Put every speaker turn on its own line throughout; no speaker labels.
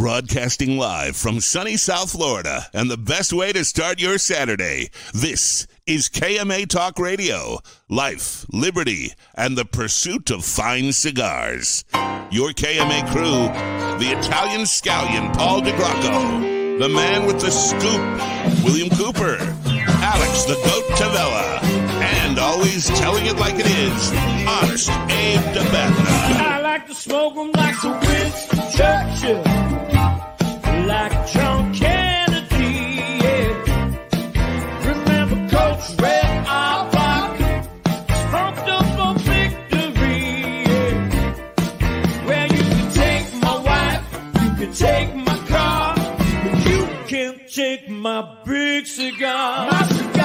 Broadcasting live from sunny South Florida and the best way to start your Saturday. This is KMA Talk Radio. Life, liberty, and the pursuit of fine cigars. Your KMA crew, the Italian scallion Paul DeGrocco, the man with the scoop, William Cooper, Alex the Goat Tavella, and always telling it like it is, honest Abe
Dababneh. Like to smoke 'em like the Winston Churchill, like John Kennedy. Yeah. Remember Coach Red Auerbach, smoked up for victory. Yeah. Well, you can take my wife, you can take my car, but you can't take my big cigar. My cigar.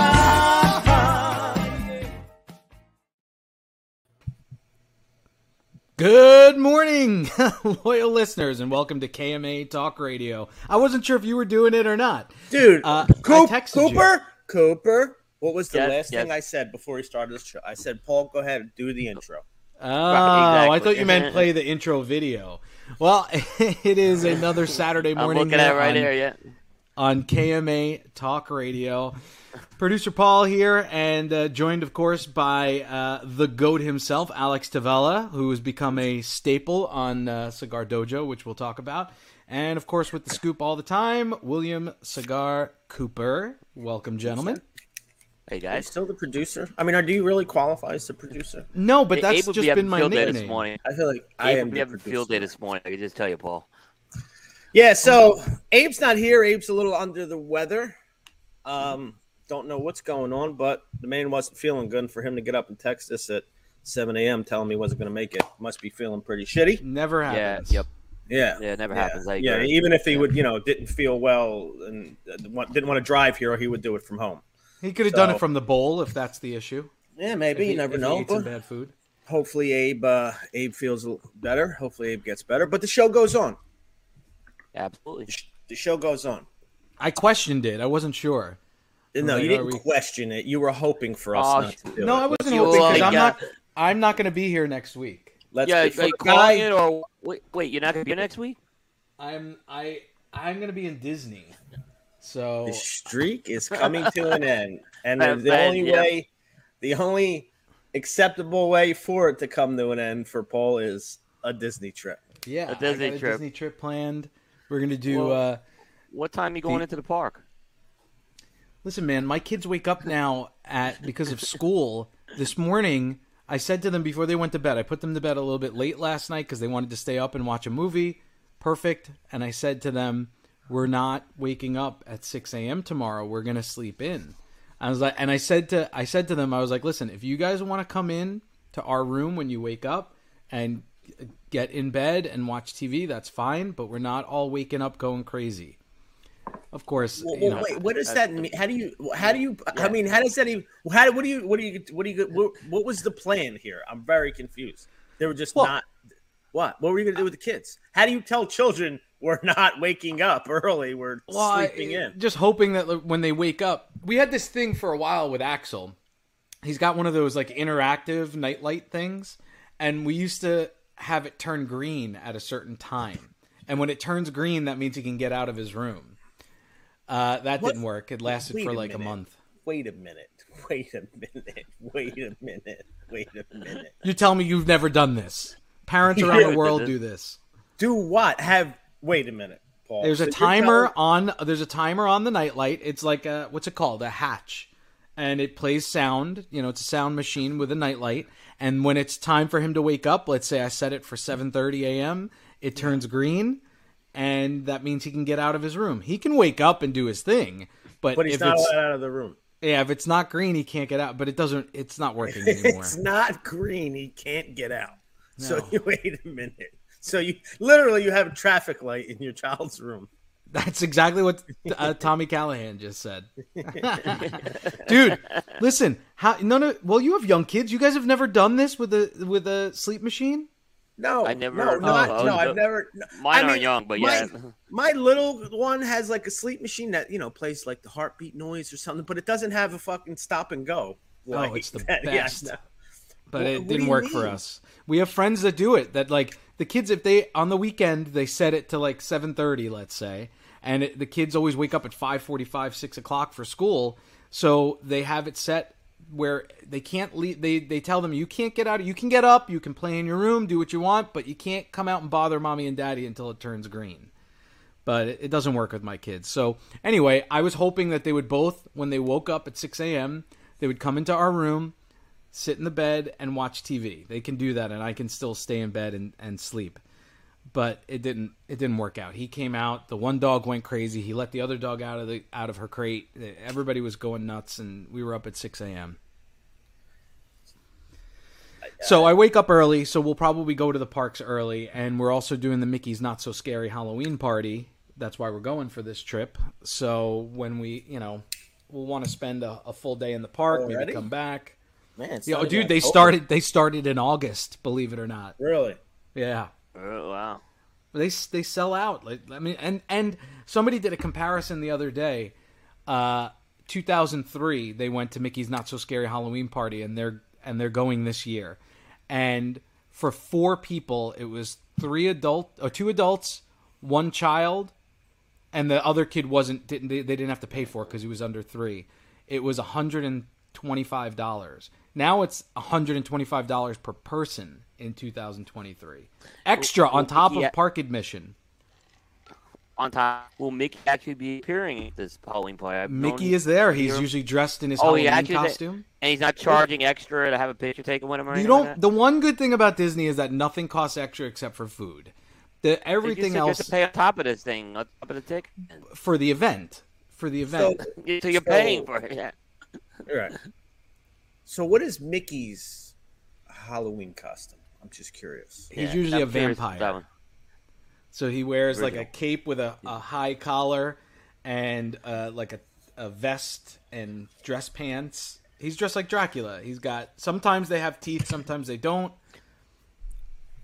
Good morning, loyal listeners, and welcome to KMA Talk Radio. I wasn't sure if you were doing it or not.
Dude,
Uh,
Coop-
I texted you.
Cooper, Cooper. What was the
Yes,
last
yes.
thing I said before we started this show? I said, Paul, go ahead and do the intro.
Oh, I
exactly.
thought you meant play the intro video. Well, it is another Saturday morning.
I'm looking at it right
on,
here. Yeah.
On KMA Talk Radio. Producer Paul here, and uh, joined, of course, by uh, the goat himself, Alex Tavella, who has become a staple on uh, Cigar Dojo, which we'll talk about. And, of course, with the scoop all the time, William Cigar Cooper. Welcome, gentlemen.
Hey
Are you
guys.
still the producer? I mean, are, do you really qualify as the producer?
No, but
Hey,
that's
Abe
just
be
been my
field day
nickname.
this morning.
I feel like I
Abe
am
would be
the
having field day this morning. I can just tell you, Paul.
Yeah, so Abe's not here. Abe's a little under the weather. Um, don't know what's going on, but the man wasn't feeling good. For him to get up and text us at 7 a.m. telling me he wasn't going to make it, must be feeling pretty shitty.
Never happens. Yeah.
Yep.
Yeah.
Yeah. It never
Yeah.
happens. I
yeah,
agree.
even if he
Yeah.
would, you know, didn't feel well and uh, didn't want to drive here, he would do it from home.
He could have done it from the bowl if that's the issue.
Yeah,
If
maybe
he-
you never
if he
know.
ate some bad food.
hopefully Abe uh, Abe feels better. Hopefully Abe gets better. But the show goes on.
Absolutely.
The sh- The show goes on.
I questioned it. I wasn't sure.
No,
Right,
you didn't
we-
question it. You were hoping for us
Oh,
not to do
No,
it.
I wasn't
You,
hoping because I'm
yeah.
not. I'm not going to be here next week.
Let's
yeah.
get
Are you calling
guy.
it or wait? Wait. You're not gonna be here next week?
I'm. I. I'm going to be in Disney. So
The streak is coming to an end, and the, the
been,
only
yeah.
way, the only acceptable way for it to come to an end for Paul is a Disney trip.
yeah,
A Disney
I got a
trip.
Disney trip planned. We're going to do.
Well-
uh
What time are you going
The-
into the park?
Listen, man, my kids wake up now at because of school. This morning, I said to them before they went to bed. I put them to bed a little bit late last night because they wanted to stay up and watch a movie. Perfect. And I said to them, "We're not waking up at 6 a.m. tomorrow. We're gonna sleep in." I was like, and I said to I said to them, I was like, "Listen, if you guys want to come in to our room when you wake up and get in bed and watch TV, that's fine. But we're not all waking up going crazy." Of course,
Well,
you
well,
know,
wait, what does that mean? How do you? How do you? I mean, how does that even? How? What do you? What do you? What do you? What, what was the plan here? I'm very confused. They were just
Well-
not. What? What were you going to do with the kids? How do you tell children we're not waking up early? We're
Well, I-
sleeping in.
Just hoping that when they wake up, we had this thing for a while with Axel. He's got one of those like interactive nightlight things, and we used to have it turn green at a certain time. And when it turns green, that means he can get out of his room. Uh, that
What?
didn't work. It lasted
Wait
for
a
like a month.
Wait a minute. Wait a minute. Wait a minute. Wait a minute.
You tell me you've never done this. Parents around the world do this.
Do what? Have? Wait a minute, Paul.
There's
So
a timer
telling-
on. There's a timer on the nightlight. It's like a what's it called? A hatch, and it plays sound. You know, it's a sound machine with a nightlight. And when it's time for him to wake up, let's say I set it for 7:30 a.m. It turns green, and that means he can get out of his room. He can wake up and do his thing, but,
But he's
if
not
it's
allowed out of the room.
yeah, if it's not green, he can't get out. But it doesn't. It's not working anymore.
It's not green. He can't get out. So you wait a minute. So you literally you have a traffic light in your child's room.
That's exactly what uh, Tommy Callahan just said. Dude, listen, how none of well, you have young kids. You guys have never done this with a with a sleep machine?
No,
I never-
No, not,
oh,
no,
no.
I've never. no.
Mine
I
aren't young, but
my-
yeah.
My little one has like a sleep machine that you know plays like the heartbeat noise or something, but it doesn't have a fucking stop and go.
Oh, it's the
that. Yeah,
best.
no.
but
What-
it didn't
you
work for us. We have friends that do it. That like the kids, if they on the weekend they set it to like seven thirty, let's say, and it, the kids always wake up at five forty-five, six o'clock for school, so they have it set where they can't leave. They they tell them you can't get out. You can get up, you can play in your room, do what you want, but you can't come out and bother mommy and daddy until it turns green but it it doesn't work with my kids. So anyway, I was hoping that they would both, when they woke up at 6 a.m., they would come into our room, sit in the bed, and watch TV. They can do that, and I can still stay in bed and, and sleep. But it didn't. It didn't work out. He came out. The one dog went crazy. He let the other dog out of the out of her crate. Everybody was going nuts, and we were up at 6 a.m. So I wake up early, so we'll probably go to the parks early, and we're also doing the Mickey's Not So Scary Halloween party. That's why we're going for this trip. So when we, you know, we'll want to spend a, a full day in the park,
Already?
maybe come back.
Man, not
dude, they started. They started in August. Believe it or not.
Really?
Yeah.
Oh, wow.
They they sell out. Like I mean, and and somebody did a comparison the other day. Uh, 2003, they went to Mickey's Not So Scary Halloween Party, and they're and they're going this year. And for four people, it was three adult or two adults, one child, and the other kid wasn't didn't they, they didn't have to pay for it because he was under three. It was hundred and twenty five dollars. Now it's hundred and twenty five dollars per person in 2023, extra on top of
yeah.
park admission.
On top, will Mickey actually be appearing at this Halloween party? I've
Mickey is there. He's
here-
usually dressed in his
Oh, he
Halloween
actually is there.
costume.
and he's not charging extra to have a picture taken with him or
You don't.
like
The one good thing about Disney is that nothing costs extra except for food. The everything
you
else
have to pay on top of this thing, on top of the ticket.
for the event. For the event,
So you're
So-
paying for it. Yeah.
all right. So, what is Mickey's Halloween costume? I'm just curious.
he's
Yeah,
usually a
I'm curious about
vampire.
that one.
So he wears like a cape with a, a high collar and uh, like a, a vest and dress pants. He's dressed like Dracula. He's got sometimes they have teeth, sometimes they don't.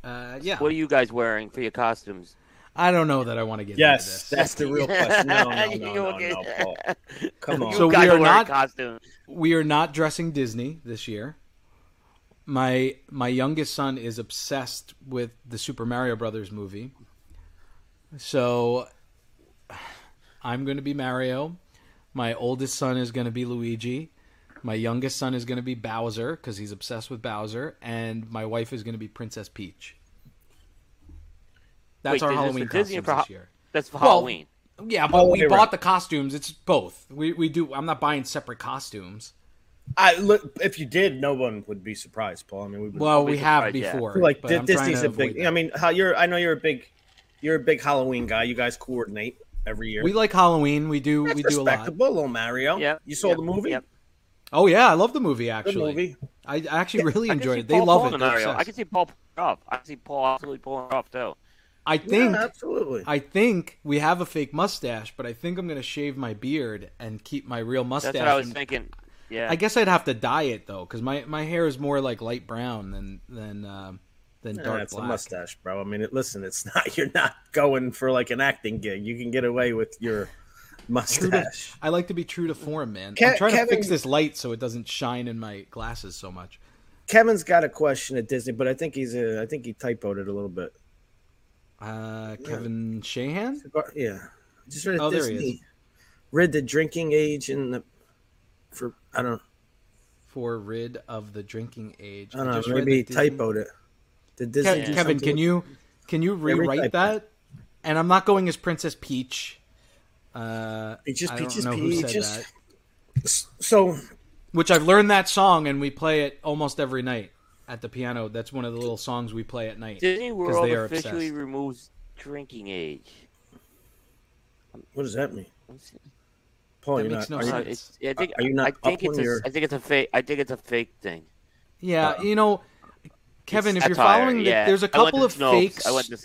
Uh, yeah,
What are you guys wearing for your costumes?
I don't know that I want to get
Yes,
into this.
that's the real question. No, no, no,
You
no, no, no, Come on.
So we are not-
costumes.
we are not dressing Disney this year. My my youngest son is obsessed with the Super Mario Brothers movie. So I'm going to be Mario. My oldest son is going to be Luigi. My youngest son is going to be Bowser because he's obsessed with Bowser, and my wife is going to be Princess Peach. That's
Wait,
our Halloween
for Disney
costumes
for
this
Ha-
year.
That's for
Well,
Halloween.
Yeah, but
Oh,
we bought
right.
the costumes. It's both. We we do. I'm not buying separate costumes.
I look. If you did, no one would be surprised, Paul. I mean, we would.
Well,
be
we have
surprised, yeah.
before.
like
but
Di- Disney's a big.
that.
I mean, how you're. I know you're a big. You're a big Halloween guy. You guys coordinate every year.
we like Halloween. We do.
That's
we do a lot.
respectable, little Mario.
Yeah.
You saw
yep,
the movie.
Yep.
Oh yeah, I love the movie.
Good
Actually,
movie.
I I actually really
I
enjoyed
see
it. They
Paul
love
pulling
it.
Mario. I can see Paul pulling off. I can see Paul absolutely pulling off too.
I think
yeah, absolutely.
I think we have a fake mustache, but I think I'm gonna shave my beard and keep my real mustache.
That's what I was
and-
thinking. Yeah.
I guess I'd have to dye it though, because my, my hair is more like light brown than than um, than
Yeah,
dark
it's
black.
a mustache, bro. I mean, it, listen, it's not. You're not going for like an acting gig. You can get away with your mustache.
I like to be true to form, man.
Ke-
I'm trying to fix this light so it doesn't shine in my glasses so much.
Kevin's got a question at Disney, but I think he's a. I think he typoed it a little bit.
Uh, Kevin Shahan.
Yeah, just read at
Oh, there he
Disney. Read the drinking age in the for I don't.
for rid of the drinking age.
I don't know.
just read
Maybe he
Disney-
typoed it. Did Disney
Ke-
do
Kevin, can
with-
you can you
rewrite
rewrite
that.
that? And I'm not going as Princess Peach. Uh,
Peaches,
I don't
peaches,
know who said
peaches. So
Which I've learned that song and we play it almost every night at the piano. That's one of the little songs we play at night.
Disney World
they are
officially
obsessed.
removes drinking age.
what does that mean,
Let's see.
Paul?
That makes
not.
no
are
Uh,
you-
sense.
I think,
Are you not
I think it's a,
your-
I think it's a fake. I think it's a fake thing.
Yeah,
Uh,
you know, Kevin, if you're
satire,
following, the,
yeah.
there's a
I went
couple
to
of
Snopes.
fakes.
I went to,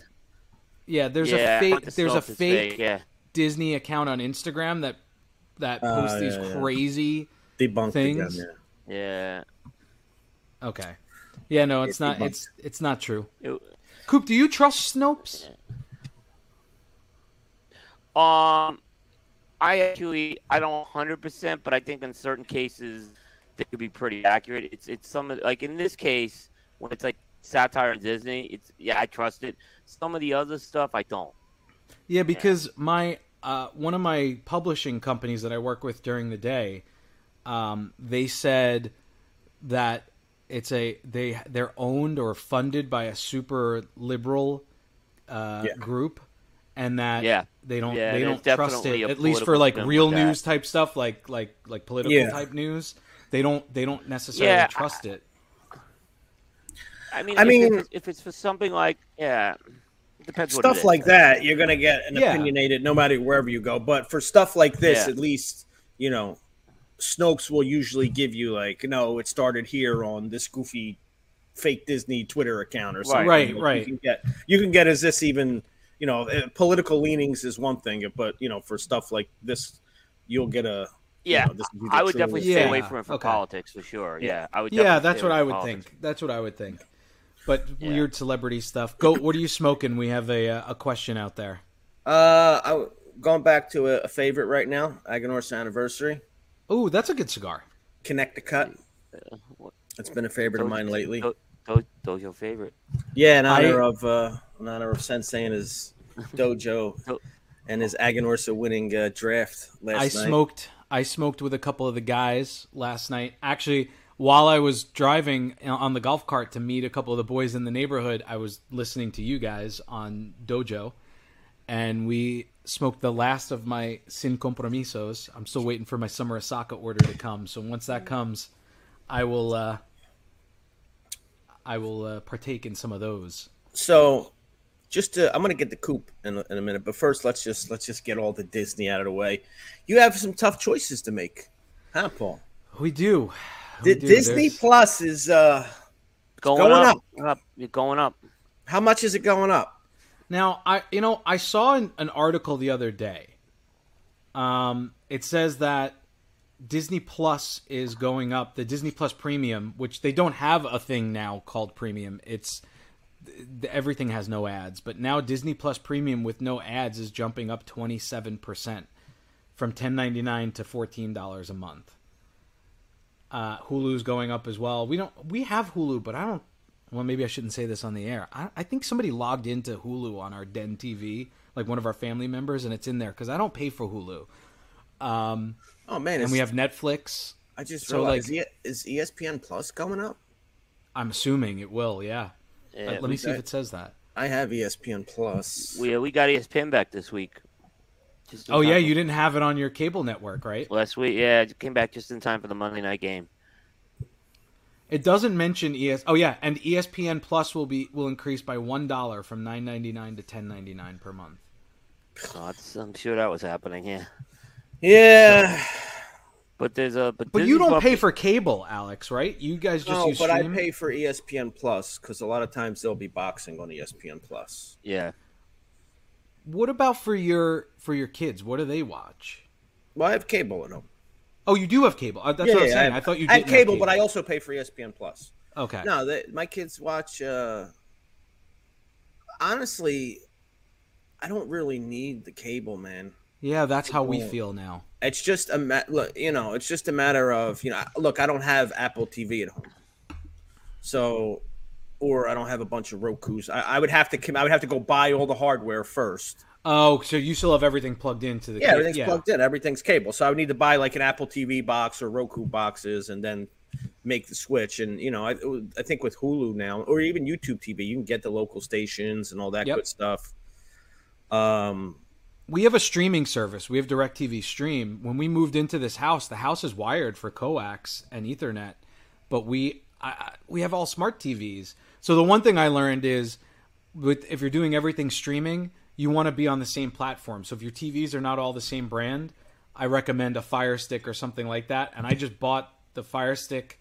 yeah, there's
yeah, I
a fake. There's a
Snopes, it's
fake
Yeah,
Disney account on Instagram that that
Uh,
posts these
yeah, yeah.
crazy.
debunked
things.
again.
yeah.
Okay. Yeah, no, it's
It's
not.
debunked.
It's it's not true.
It-
Coop, do you trust Snopes?
Um, I actually I don't hundred percent, but I think in certain cases they could be pretty accurate. It's it's some of like in this case when it's like satire and Disney, it's yeah I trust it. Some of the other stuff I don't.
Yeah, because my uh, one of my publishing companies that I work with during the day, um, they said that it's a they they're owned or funded by a super liberal uh,
Yeah.
group, and that
Yeah.
they don't
Yeah,
they don't trust it at least for like
spin
real
with that.
news type stuff like like like political
Yeah.
type news. They don't they don't necessarily
Yeah,
trust it.
I mean,
I
if
mean-
it's, if it's for something like yeah, it depends what it
stuff
is.
like that, you're gonna get an
Yeah.
opinionated no matter wherever you go. But for stuff like this,
Yeah.
at least you know, Snopes will usually give you like, no, it started here on this goofy fake Disney Twitter account or something.
Right,
Like,
right.
You can get you can get as this even you know uh, political leanings is one thing, but you know for stuff like this, you'll get a you
Yeah,
know, this will be the
I would
true-
definitely
Yeah,
stay away from it for
okay.
politics for sure.
Yeah.
Yeah, I would.
Yeah, that's what I would
politics.
think. That's what I would think. But
Yeah.
weird celebrity stuff. Go. What are you smoking? We have a uh, a question out there.
Uh, I going back to a, a favorite right now, Aganor's anniversary,
Oh, that's a good cigar.
Connecticut.
what-
It's been a favorite of mine lately.
Those, those, those your favorite?
Yeah, in
I-
honor of uh, in honor of Sensei and his dojo and his Aganorsa winning uh, draft last
I
night.
smoked. I smoked with a couple of the guys last night. Actually, while I was driving on the golf cart to meet a couple of the boys in the neighborhood, I was listening to you guys on Dojo, and we smoked the last of my sin compromisos. I'm still waiting for my summer Osaka order to come. So once that comes, I will. Uh, I will uh, partake in some of those.
So, just to, I'm gonna get the coop in, a- in a minute, but first let's just let's just get all the Disney out of the way. You have some tough choices to make, huh, Paul?
We do. We
Di-
do.
Disney
There's-
Plus is uh,
Going,
going
up, up. You're going up.
how much is it going up?
Now, I you know I saw an, an article the other day. Um, it says that Disney Plus is going up. The Disney Plus Premium, which they don't have a thing now called Premium. It's th- everything has no ads, but now Disney Plus Premium with no ads is jumping up twenty seven percent from ten ninety nine to fourteen dollars a month. Uh, Hulu's going up as well. We don't we have Hulu, but I don't. Well, maybe I shouldn't say this on the air. I, I think somebody logged into Hulu on our Den TV, like one of our family members, and it's in there because I don't pay for Hulu. Um,
Oh man,
and we have Netflix.
I just
so,
realized
like-
is, is ESPN Plus going up?
I'm assuming it will. Yeah.
Yeah,
Uh, let me see if it says that.
I have ESPN Plus.
we we got ESPN back this week. Just
Oh yeah, you didn't have it on your cable network, right?
last week. Yeah, it came back just in time for the Monday night game.
It doesn't mention ES. Oh yeah, and ESPN Plus will be will increase by one dollar from nine ninety nine to ten ninety nine per month.
So I'm sure that was happening. Yeah,
yeah,
but there's a but,
But you don't
up-
pay for cable, Alex, right? You guys just
no,
use
but I pay for ESPN Plus because a lot of times there'll be boxing on ESPN Plus.
Yeah,
What about for your for your kids? What do they watch?
Well, I have cable at home.
Oh, you do have cable. Uh, That's what I'm saying. I, thought you.
I have
didn't have
cable, but I also pay for ESPN Plus.
Okay.
No, they, my kids watch. Uh, honestly, I don't really need the cable, man.
Yeah, that's how we feel now.
It's just a ma- look, you know, it's just a matter of you know, look, I don't have Apple TV at home, so or I don't have a bunch of Roku's. I, I would have to, come- I would have to go buy all the hardware first.
Oh, so you still have everything plugged into the
Yeah, everything's plugged in, everything's cable. So I would need to buy like an Apple TV box or Roku boxes, and then make the switch. And you know, I, I think with Hulu now, or even YouTube TV, you can get the local stations and all that
Yep.
good stuff. Um,
We have a streaming service. We have DirecTV Stream. When we moved into this house, the house is wired for coax and Ethernet, but we I, we have all smart TVs. So the one thing I learned is, with if you're doing everything streaming, you want to be on the same platform. So if your TVs are not all the same brand, I recommend a Fire Stick or something like that. And I just bought the Fire Stick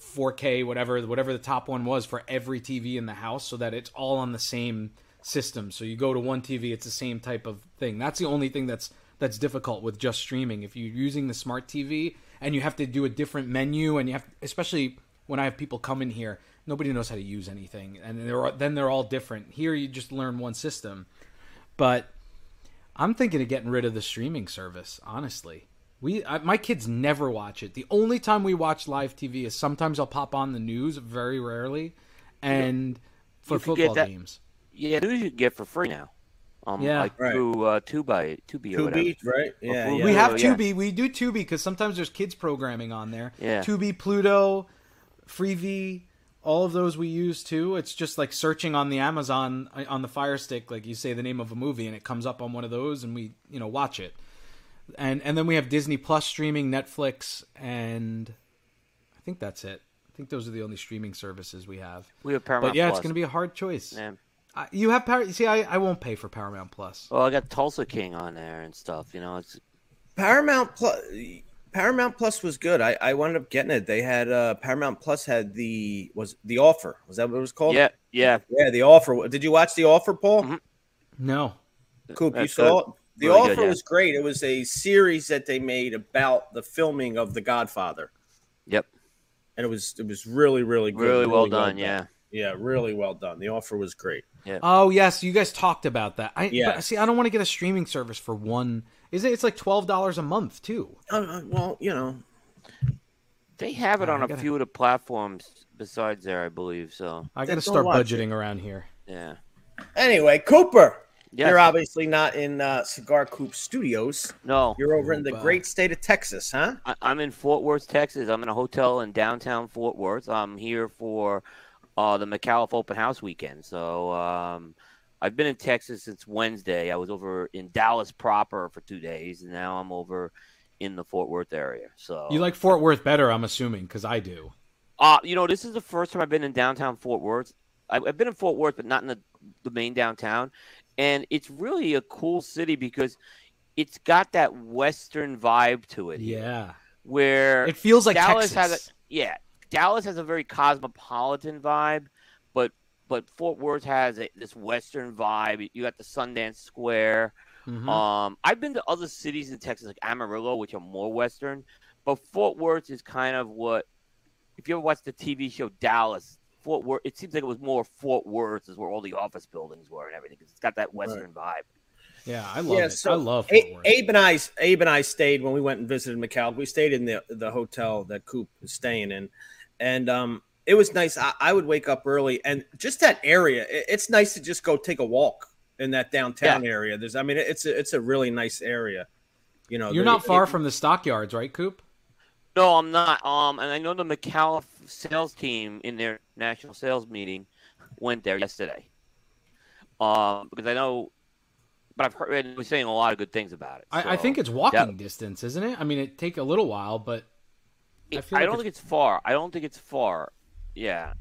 4K, whatever whatever the top one was for every TV in the house, so that it's all on the same system. So you go to one TV, it's the same type of thing. That's the only thing that's that's difficult with just streaming. If you're using the smart TV and you have to do a different menu, and you have, especially when I have people come in here, nobody knows how to use anything, and they're then they're all different. Here, you just learn one system, but I'm thinking of getting rid of the streaming service. Honestly, We I, my kids never watch it. The only time we watch live TV is sometimes I'll pop on the news, very rarely, and for
You can get
football games.
Yeah, news you can get for free now. Um,
Yeah.
like
Right.
through uh, Tubi, Tubi or whatever.
Tubi, right? Yeah,
Fubo.
yeah.
We have
yeah.
Tubi. We do Tubi because sometimes there's kids programming on there.
Yeah.
Tubi, Pluto, Freevee, all of those we use too. It's just like searching on the Amazon uh, on the Fire Stick, like you say the name of a movie and it comes up on one of those, and we you know watch it. And and then we have Disney Plus streaming, Netflix, and I think that's it. I think those are the only streaming services we have.
We have Paramount
But yeah, it's going to be a hard choice.
Yeah.
I, you have Par- see, I, I won't pay for Paramount Plus.
Well, I got Tulsa King on there and stuff. You know, it's
Paramount Plus. Paramount Plus was good. I, I wound up getting it. They had uh, Paramount Plus had the was the offer. Was that what it was called?
yeah, yeah.
yeah. The offer. Did you watch the offer, Paul?
Mhm.
No,
Coop, you saw
good.
it? The
Really
offer
good, yeah.
was great. It was a series that they made about the filming of The Godfather,
Yep.
and it was it was really really good.
Really well done. Yeah.
Yeah, really well done. The offer was great.
Oh yes, you guys talked about that. I
Yeah.
but see. I don't want to get a streaming service for one. Is it? It's like twelve dollars a month too.
Uh, uh, well, you know,
They have it
I
on a
gotta-
few of the platforms besides there, I believe. So
I got to start
don't watch
budgeting around here.
yeah.
Anyway, Cooper,
Yes.
you're obviously not in uh, Cigar Coop Studios.
No,
You're over in the
Wow.
great state of Texas, huh?
I, I'm in Fort Worth, Texas. I'm in a hotel in downtown Fort Worth. I'm here for uh, the McAuliffe Open House weekend. So um, I've been in Texas since Wednesday. I was over in Dallas proper for two days, and now I'm over in the Fort Worth area. So
You like Fort Worth better, I'm assuming, because I do.
Uh, you know, this is the first time I've been in downtown Fort Worth. I've, I've been in Fort Worth, but not in the, the main downtown. And it's really a cool city because it's got that Western vibe to it.
Yeah,
Where
it feels like
Dallas
Texas.
has a yeah, Dallas has a very cosmopolitan vibe, but but Fort Worth has a, this Western vibe. You got the Sundance Square.
Mhm.
Um, I've been to other cities in Texas like Amarillo, which are more Western, but Fort Worth is kind of what. If you ever watched the TV show Dallas, Fort Worth, it seems like it was more Fort Worth is where all the office buildings were and everything. 'cause it's got that Western vibe.
yeah, I love
Yeah,
it.
so
I love Fort
A-
Worth.
Abe and I, Abe and I stayed when we went and visited McAllen. We stayed in the the hotel that Coop is staying in, and um, it was nice. I, I would wake up early, and just that area, it- it's nice to just go take a walk in that downtown area. There's, I mean, it's a, it's a really nice area. You know,
You're not far
it-
from the stockyards, right, Coop?
No, I'm not. Um, and I know the McAuliffe sales team in their national sales meeting went there yesterday. Um, because I know, but I've heard and was saying a lot of good things about it.
I, I think it's walking
yeah.
distance, isn't it? I mean, it take a little while, but I
I,
like
don't think it's far. I don't think it's far. Yeah,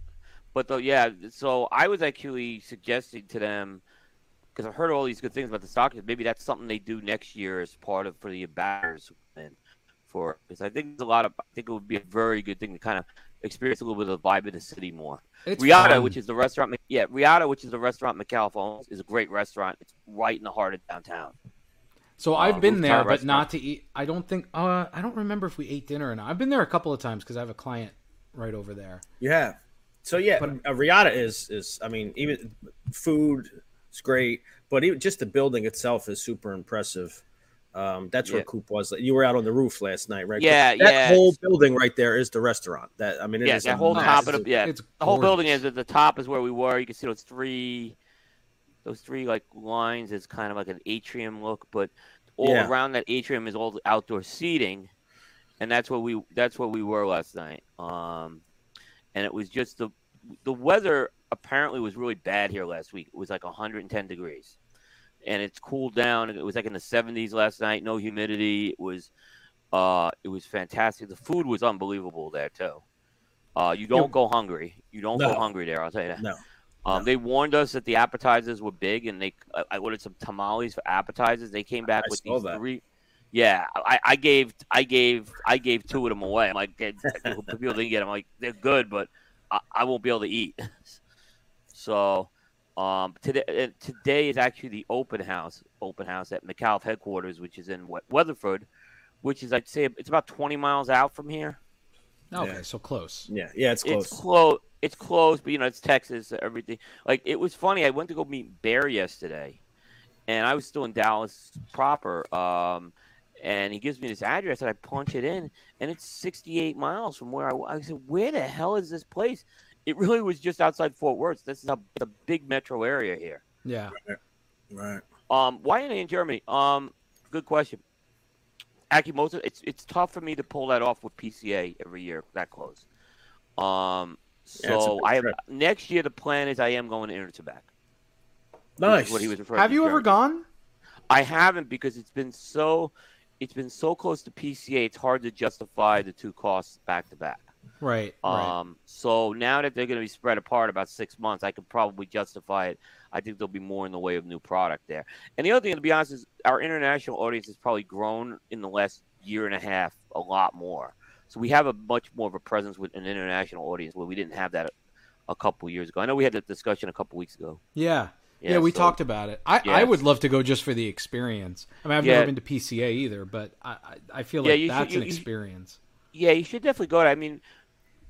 but though, yeah. So I was actually suggesting to them because I've heard all these good things about the Stockers. Maybe that's something they do next year as part of for the batters and for because I think there's a lot of. I think it would be a very good thing to kind of experience a little bit of the vibe of the city more.
it's
Reata,
fun.
which is the restaurant, yeah, Reata, which is the restaurant owns, is a great restaurant. It's right in the heart of downtown.
So
uh,
I've been there,
rooftop
but not to eat. I don't think. Uh, I don't remember if we ate dinner or not. I've been there a couple of times because I have a client right over there.
You have. So yeah,
But-
uh, Reata is is. I mean, even food is great, but even just the building itself is super impressive. Um, that's where
Yeah.
Coop was. You were out on the roof last night, right?
Yeah,
that
yeah.
whole building right there is the restaurant. That I mean, it
yeah,
is
that
a
whole top of the yeah,
It's
the whole building is at the top is where we were. You can see those three, those three like lines is kind of like an atrium look, but all
Yeah.
around that atrium is all the outdoor seating, and that's what we that's what we were last night. Um, and it was just the the weather apparently was really bad here last week. It was like 110 degrees, and it's cooled down. It was like in the 70s last night. No humidity. It was uh, it was fantastic. The food was unbelievable there too. Uh, you don't go hungry. You don't
No.
go hungry there. I'll tell you that.
No.
Um, They warned us that the appetizers were big, and they I- I ordered some tamales for appetizers. They came back
I
with these
that.
three. Yeah, I, I gave I gave I gave two of them away. I'm like, "Hey, people didn't get them. I'm like, they're good, but I, I won't be able to eat. so um, today uh, today is actually the open house open house at McAuliffe headquarters, which is in We- Weatherford, which is I'd say it's about 20 miles out from here.
Okay,
Yeah.
so close.
Yeah, yeah, it's close.
It's close. It's close, but you know it's Texas. Everything like it was funny. I went to go meet Bear yesterday, and I was still in Dallas proper. Um, and he gives me this address, and I punch it in, and it's 68 miles from where I. I said, "Where the hell is this place?" It really was just outside Fort Worth. This is a, a big metro area here.
Yeah.
Right.
Um, why are they in Germany? Um, good question. Actually, most of it's it's tough for me to pull that off with PCA every year that close. Um,
Yeah, it's a
so
big
I have
trip.
next year. The plan is I am going to Intertabac. which
Nice.
What he was referring
Have
to
you ever gone?
I haven't because it's been so it's been so close to PCA. It's hard to justify the two costs back to back.
Right. right.
Um, so now that they're going to be spread apart about six months, I could probably justify it. I think there'll be more in the way of new product there. And the other thing, to be honest, is our international audience has probably grown in the last year and a half a lot more. So we have a much more of a presence with an international audience where we didn't have that a, a couple years ago. I know we had that discussion a couple weeks ago.
Yeah. Yeah, we
so-
talked about it. I,
Yeah,
I would love to go just for the experience. I mean, I've
Yeah.
never been to PCA either, but I, I, feel
Yeah,
like
you should-
that's
you-
an
you-
experience.
Yeah, you should definitely go. To, I mean,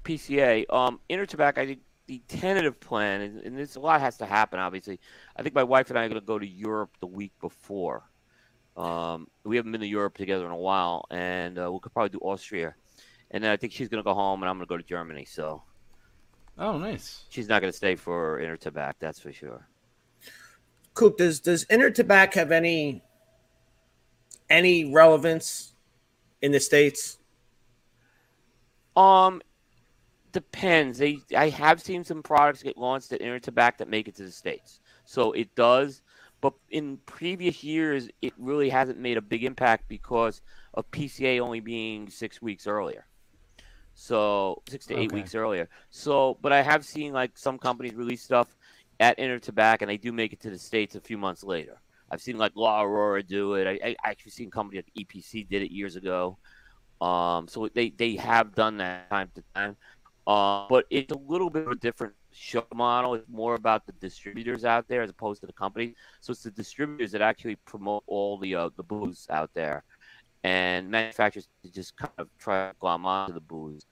PCA, um, Intertabac. I think the tentative plan, and, and this a lot has to happen. Obviously, I think my wife and I are going to go to Europe the week before. Um, we haven't been to Europe together in a while, and uh, we could probably do Austria, and then I think she's going to go home, and I'm going to go to Germany. So
Oh, nice.
she's not going to stay for Intertabac, that's for sure.
Coop, does does Intertabac have any any relevance in the states?
Um, depends. They I have seen some products get launched at Intertabac that make it to the states, so it does. But in previous years, it really hasn't made a big impact because of PCA only being six weeks earlier. So six to eight
Okay.
weeks earlier. So, but I have seen like some companies release stuff at Intertabac, and they do make it to the states a few months later. I've seen like La Aurora do it. I, I actually seen company like EPC did it years ago. Um, so they, they have done that time to time. Uh, but it's a little bit of a different show model. It's more about the distributors out there as opposed to the companies. So it's the distributors that actually promote all the uh, the booze out there, and manufacturers just kind of try to glom onto the booze.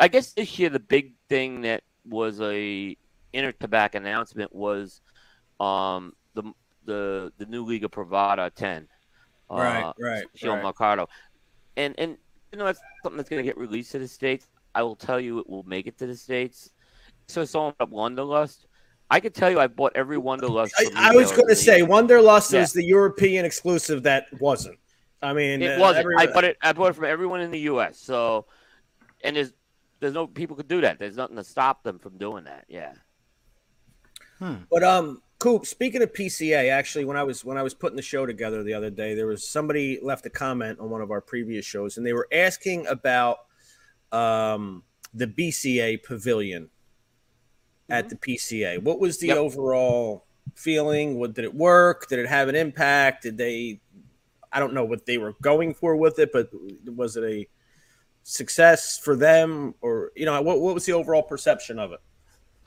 I guess this year the big thing that was a Intertabac announcement was um, the the the new Liga Privada 10. uh,
right,
Sean Mercado. And and you know that's something that's going to get released to the states. I will tell you, it will make it to the states. So someone up Wanderlust. I can tell you, I bought every Wanderlust.
I, I was going to say
US.
Wanderlust
Yeah.
is the European exclusive that wasn't. I mean,
it
uh,
wasn't.
every-
I bought it. I bought it from everyone in the U.S. So, and there's there's no people could do that. There's nothing to stop them from doing that. Yeah.
But um, Coop. Speaking of PCA, actually, when I was when I was putting the show together the other day, there was somebody left a comment on one of our previous shows, and they were asking about um the BCA pavilion at the PCA. What was the
Yep.
overall feeling? What did it work? Did it have an impact? Did they? I don't know what they were going for with it, but was it a success for them, or you know, what what was the overall perception of it?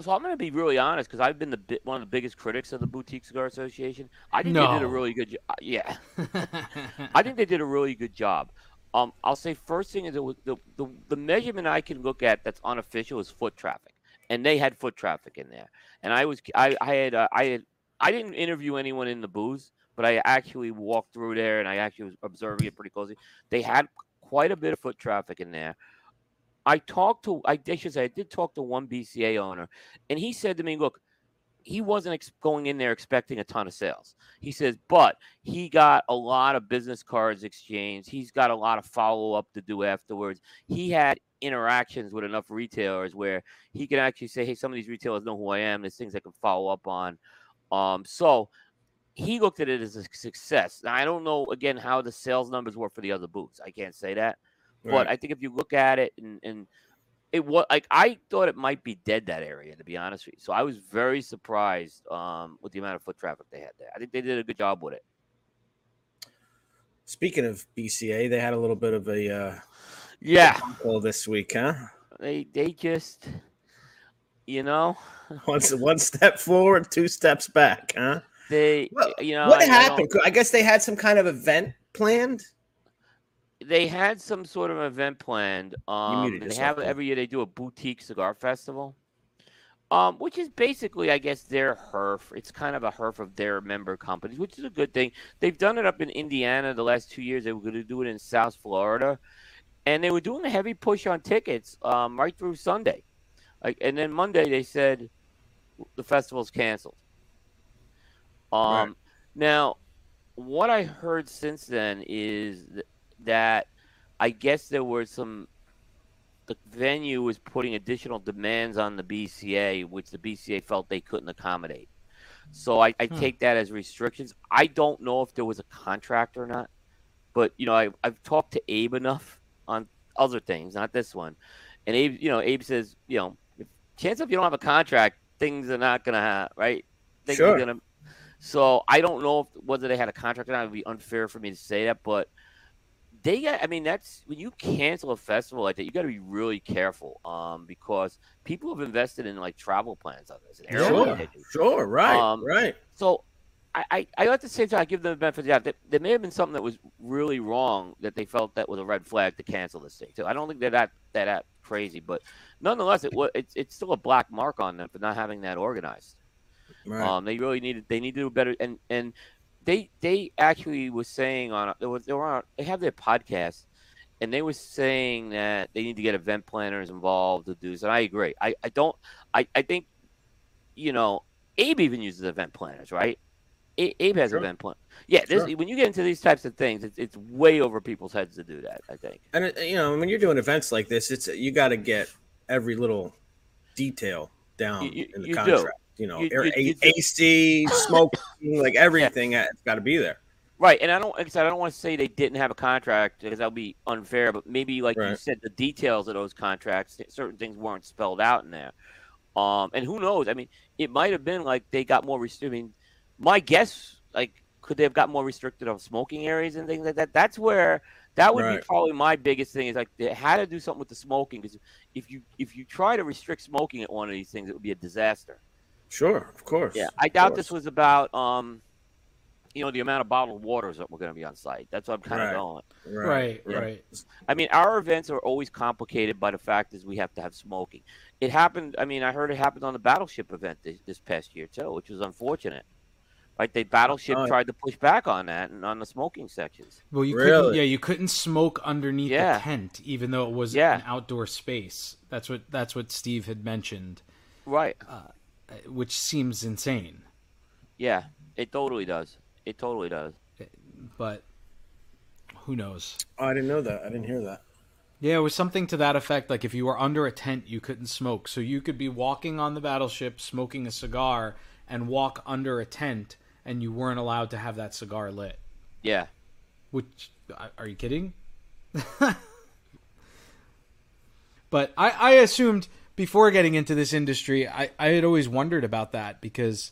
So I'm going to be really honest because I've been the bi- one of the biggest critics of the Boutique Cigar Association. I think they did a really good job. Yeah. I think they did a really good job. Um, I'll say first thing is the, the the measurement I can look at that's unofficial is foot traffic, and they had foot traffic in there. And I was I I had uh, I had I didn't interview anyone in the booth, but I actually walked through there and I actually was observing it pretty closely. They had quite a bit of foot traffic in there. I talked to I, I should say I did talk to one BCA owner, and he said to me, "Look, he wasn't ex- going in there expecting a ton of sales. He says, but he got a lot of business cards exchanged. He's got a lot of follow up to do afterwards. He had interactions with enough retailers where he can actually say, hey, some of these retailers know who I am. There's things I can follow up on. Um, so he looked at it as a success. Now, I don't know, again, how the sales numbers were for the other booths. I can't say that. But I think if you look at it and, and it was like I thought it might be dead that area to be honest with you. So I was very surprised um, with the amount of foot traffic they had there. I think they did a good job with it.
Speaking of BCA, they had a little bit of a uh,
Yeah,
well this week, huh?
they they just you know
One, one step forward, two steps back, huh?
they
What-
you know
what
I- I
happened? I guess they had some kind of event planned.
They had some sort of event planned. Um, they have every year they do a boutique cigar festival. um, which is basically, I guess, their HERF. It's kind of a HERF of their member companies, which is a good thing. They've done it up in Indiana the last two years. They were going to do it in South Florida, and they were doing a heavy push on tickets um, right through Sunday. Like, and then Monday they said the festival's canceled. Um,
Right.
now, what I heard since then is that I guess there were some. The venue was putting additional demands on the BCA, which the BCA felt they couldn't accommodate. So I, I
Hmm.
take that as restrictions. I don't know if there was a contract or not, but you know I, I've talked to Abe enough on other things, not this one, and Abe, you know, Abe says, you know, if, chance if you don't have a contract, things are not gonna have right. Things
Sure.
are gonna. So I don't know if whether they had a contract or not. It would be unfair for me to say that, but they got. I mean, that's when you cancel a festival like that, you got to be really careful, um, because people have invested in like travel plans on this and
Sure, sure, right,
Um,
right.
So I, I, I at the same time I give them the benefit of the doubt. That there may have been something that was really wrong that they felt that was a red flag to cancel this thing. So I don't think they're that that, that crazy, but nonetheless, it was it's, it's still a black mark on them for not having that organized.
Right.
Um, they really needed they need to do better, and and they they actually was saying on they were, they were on they have their podcast, and they were saying that they need to get event planners involved to do this. And I agree. I I don't I I think you know Abe even uses event planners, right? A- Abe has
Sure.
event plan. Yeah, this,
Sure.
when you get into these types of things, it's, it's way over people's heads to do that. I think.
And uh, you know, when you're doing events like this, it's you got to get every little detail down
You-
in the
you
contract. You know,
You-
air,
you- you.
AC, smoking, like everything. It's got to be there.
Right, and I don't, like I said, I don't want to say they didn't have a contract because that would be unfair. But maybe, like you said, the details of those contracts, certain things weren't spelled out in there. Um, and who knows? I mean, it might have been like they got more. Rest- I mean, my guess, like, could they have got more restricted on smoking areas and things like that? That's where that would be probably my biggest thing. Is like they had to do something with the smoking because if you if you try to restrict smoking at one of these things, it would be a disaster.
Sure, of course.
Yeah, I doubt
course.
this was about um, you know, the amount of bottled waters that were going to be on site. That's what I'm kind of going.
Right,
Yeah.
right.
I mean, our events are always complicated by the fact is we have to have smoking. It happened. I mean, I heard it happened on the battleship event this, this past year too, which was unfortunate. Right, they battleship
Oh.
tried to push back on that and on the smoking sections.
Well, you couldn't. Yeah, you couldn't smoke underneath
Yeah.
the tent, even though it was
Yeah.
an outdoor space. That's what that's what Steve had mentioned,
Right.
uh, Uh, which seems insane.
Yeah, it totally does. It totally does.
Uh, but who knows?
Oh, I didn't know that. I didn't hear that.
Yeah, it was something to that effect. Like if you were under a tent, you couldn't smoke. So you could be walking on the battleship, smoking a cigar, and walk under a tent, and you weren't allowed to have that cigar lit.
Yeah.
Which uh, are you kidding? but I, I assumed before getting into this industry, I, I had always wondered about that because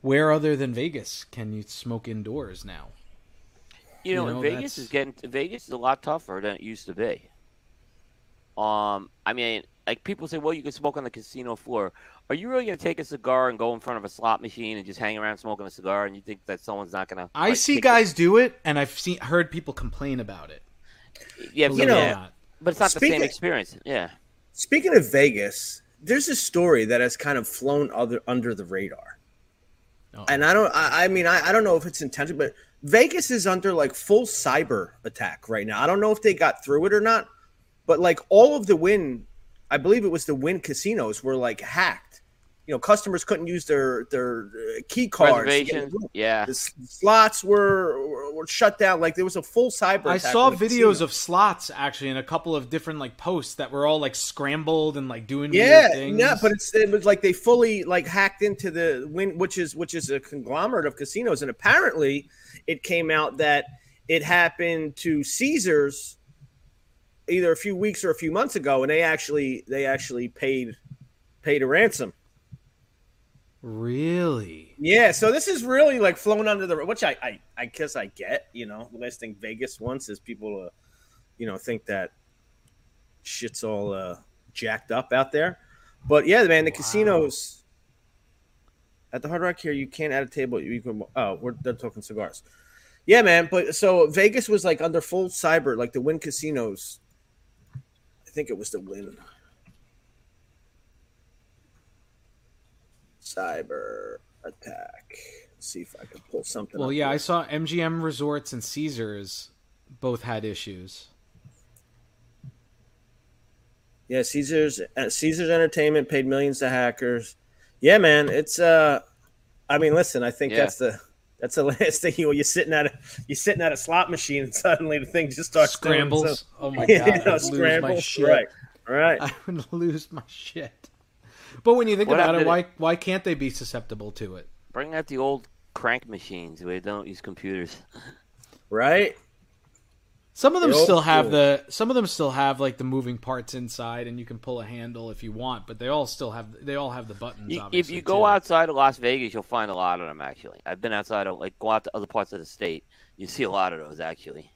where other than Vegas can you smoke indoors now?
You know,
You know,
Vegas
that's-
is getting Vegas is a lot tougher than it used to be. Um, I mean, like people say, well, you can smoke on the casino floor. Are you really going to take a cigar and go in front of a slot machine and just hang around smoking a cigar, and you think that someone's not going to?
I see guys do it, and I've seen heard people complain about it.
yeah,
Believe
but,
it or
yeah,
not.
but it's not the same experience. Yeah,
Speaking of Vegas, there's a story that has kind of flown other under the radar.
Oh.
And I don't I, I mean I, I don't know if it's intentional, but Vegas is under like full cyber attack right now. I don't know if they got through it or not, but like all of the Wynn, I believe it was the Wynn casinos were like hacked. You know, customers couldn't use their their uh, key cards. to the
Yeah,
The slots were, were were shut down. Like there was a full cyber.
I saw videos of slots actually in a couple of different like posts that were all like scrambled and like doing
yeah,
weird things.
yeah, but it's it was like they fully like hacked into the Wynn, which is which is a conglomerate of casinos, and apparently it came out that it happened to Caesars either a few weeks or a few months ago, and they actually they actually paid paid a ransom.
Really,
Yeah, so this is really like flown under the which I I, I guess I get. You know, the last thing Vegas wants is people to, you know, think that shit's all uh, jacked up out there. But yeah, man, the
Wow.
casinos at the Hard Rock here, you can't add a table. You can. Oh, we're they're talking cigars. Yeah, man. But so Vegas was like under full cyber, like the Wynn casinos. I think it was the Wynn. Cyber attack. Let's see if I can pull something.
Well,
up
yeah, I saw MGM Resorts and Caesars both had issues.
Yeah, Caesars uh, Caesars Entertainment paid millions to hackers. Yeah, man, it's uh I mean, listen, I think
Yeah.
that's the that's the last thing you you're sitting at a you're sitting at a slot machine and suddenly the thing just starts doing
Scrambles.
so-
Oh my
Yeah,
god, I'd lose my shit.
Right. Right.
I would lose my shit. But when you think
What
about it, why why can't they be susceptible to it?
Bring out the old crank machines where they don't use computers.
Right?
Some of them
The old
still have
school.
the some of them still have like the moving parts inside, and you can pull a handle if you want. But they all still have they all have the buttons.
You, if
obviously,
you go
too.
outside of Las Vegas, you'll find a lot of them. Actually, I've been outside of like go out to other parts of the state. You see a lot of those actually.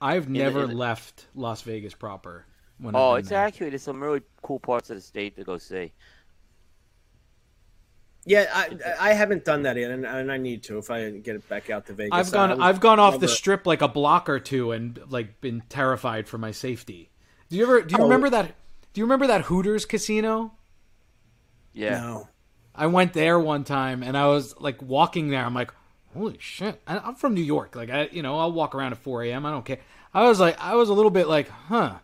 I've
the-
never
in the-
left Las Vegas proper. When
Oh, it's
there.
actually there's some really cool parts of the state to go see.
Yeah, I I haven't done that yet, and, and I need to if I get it back out to Vegas.
I've gone I've gone off the strip like a block or two and like been terrified for my safety. Do you ever do you
Oh.
remember that do you remember that Hooters casino?
Yeah.
No.
I went there one time and I was like walking there. I'm like, holy shit! I, I'm from New York. Like I, you know, I'll walk around at 4 a.m. I don't care. I was like, I was a little bit like, huh.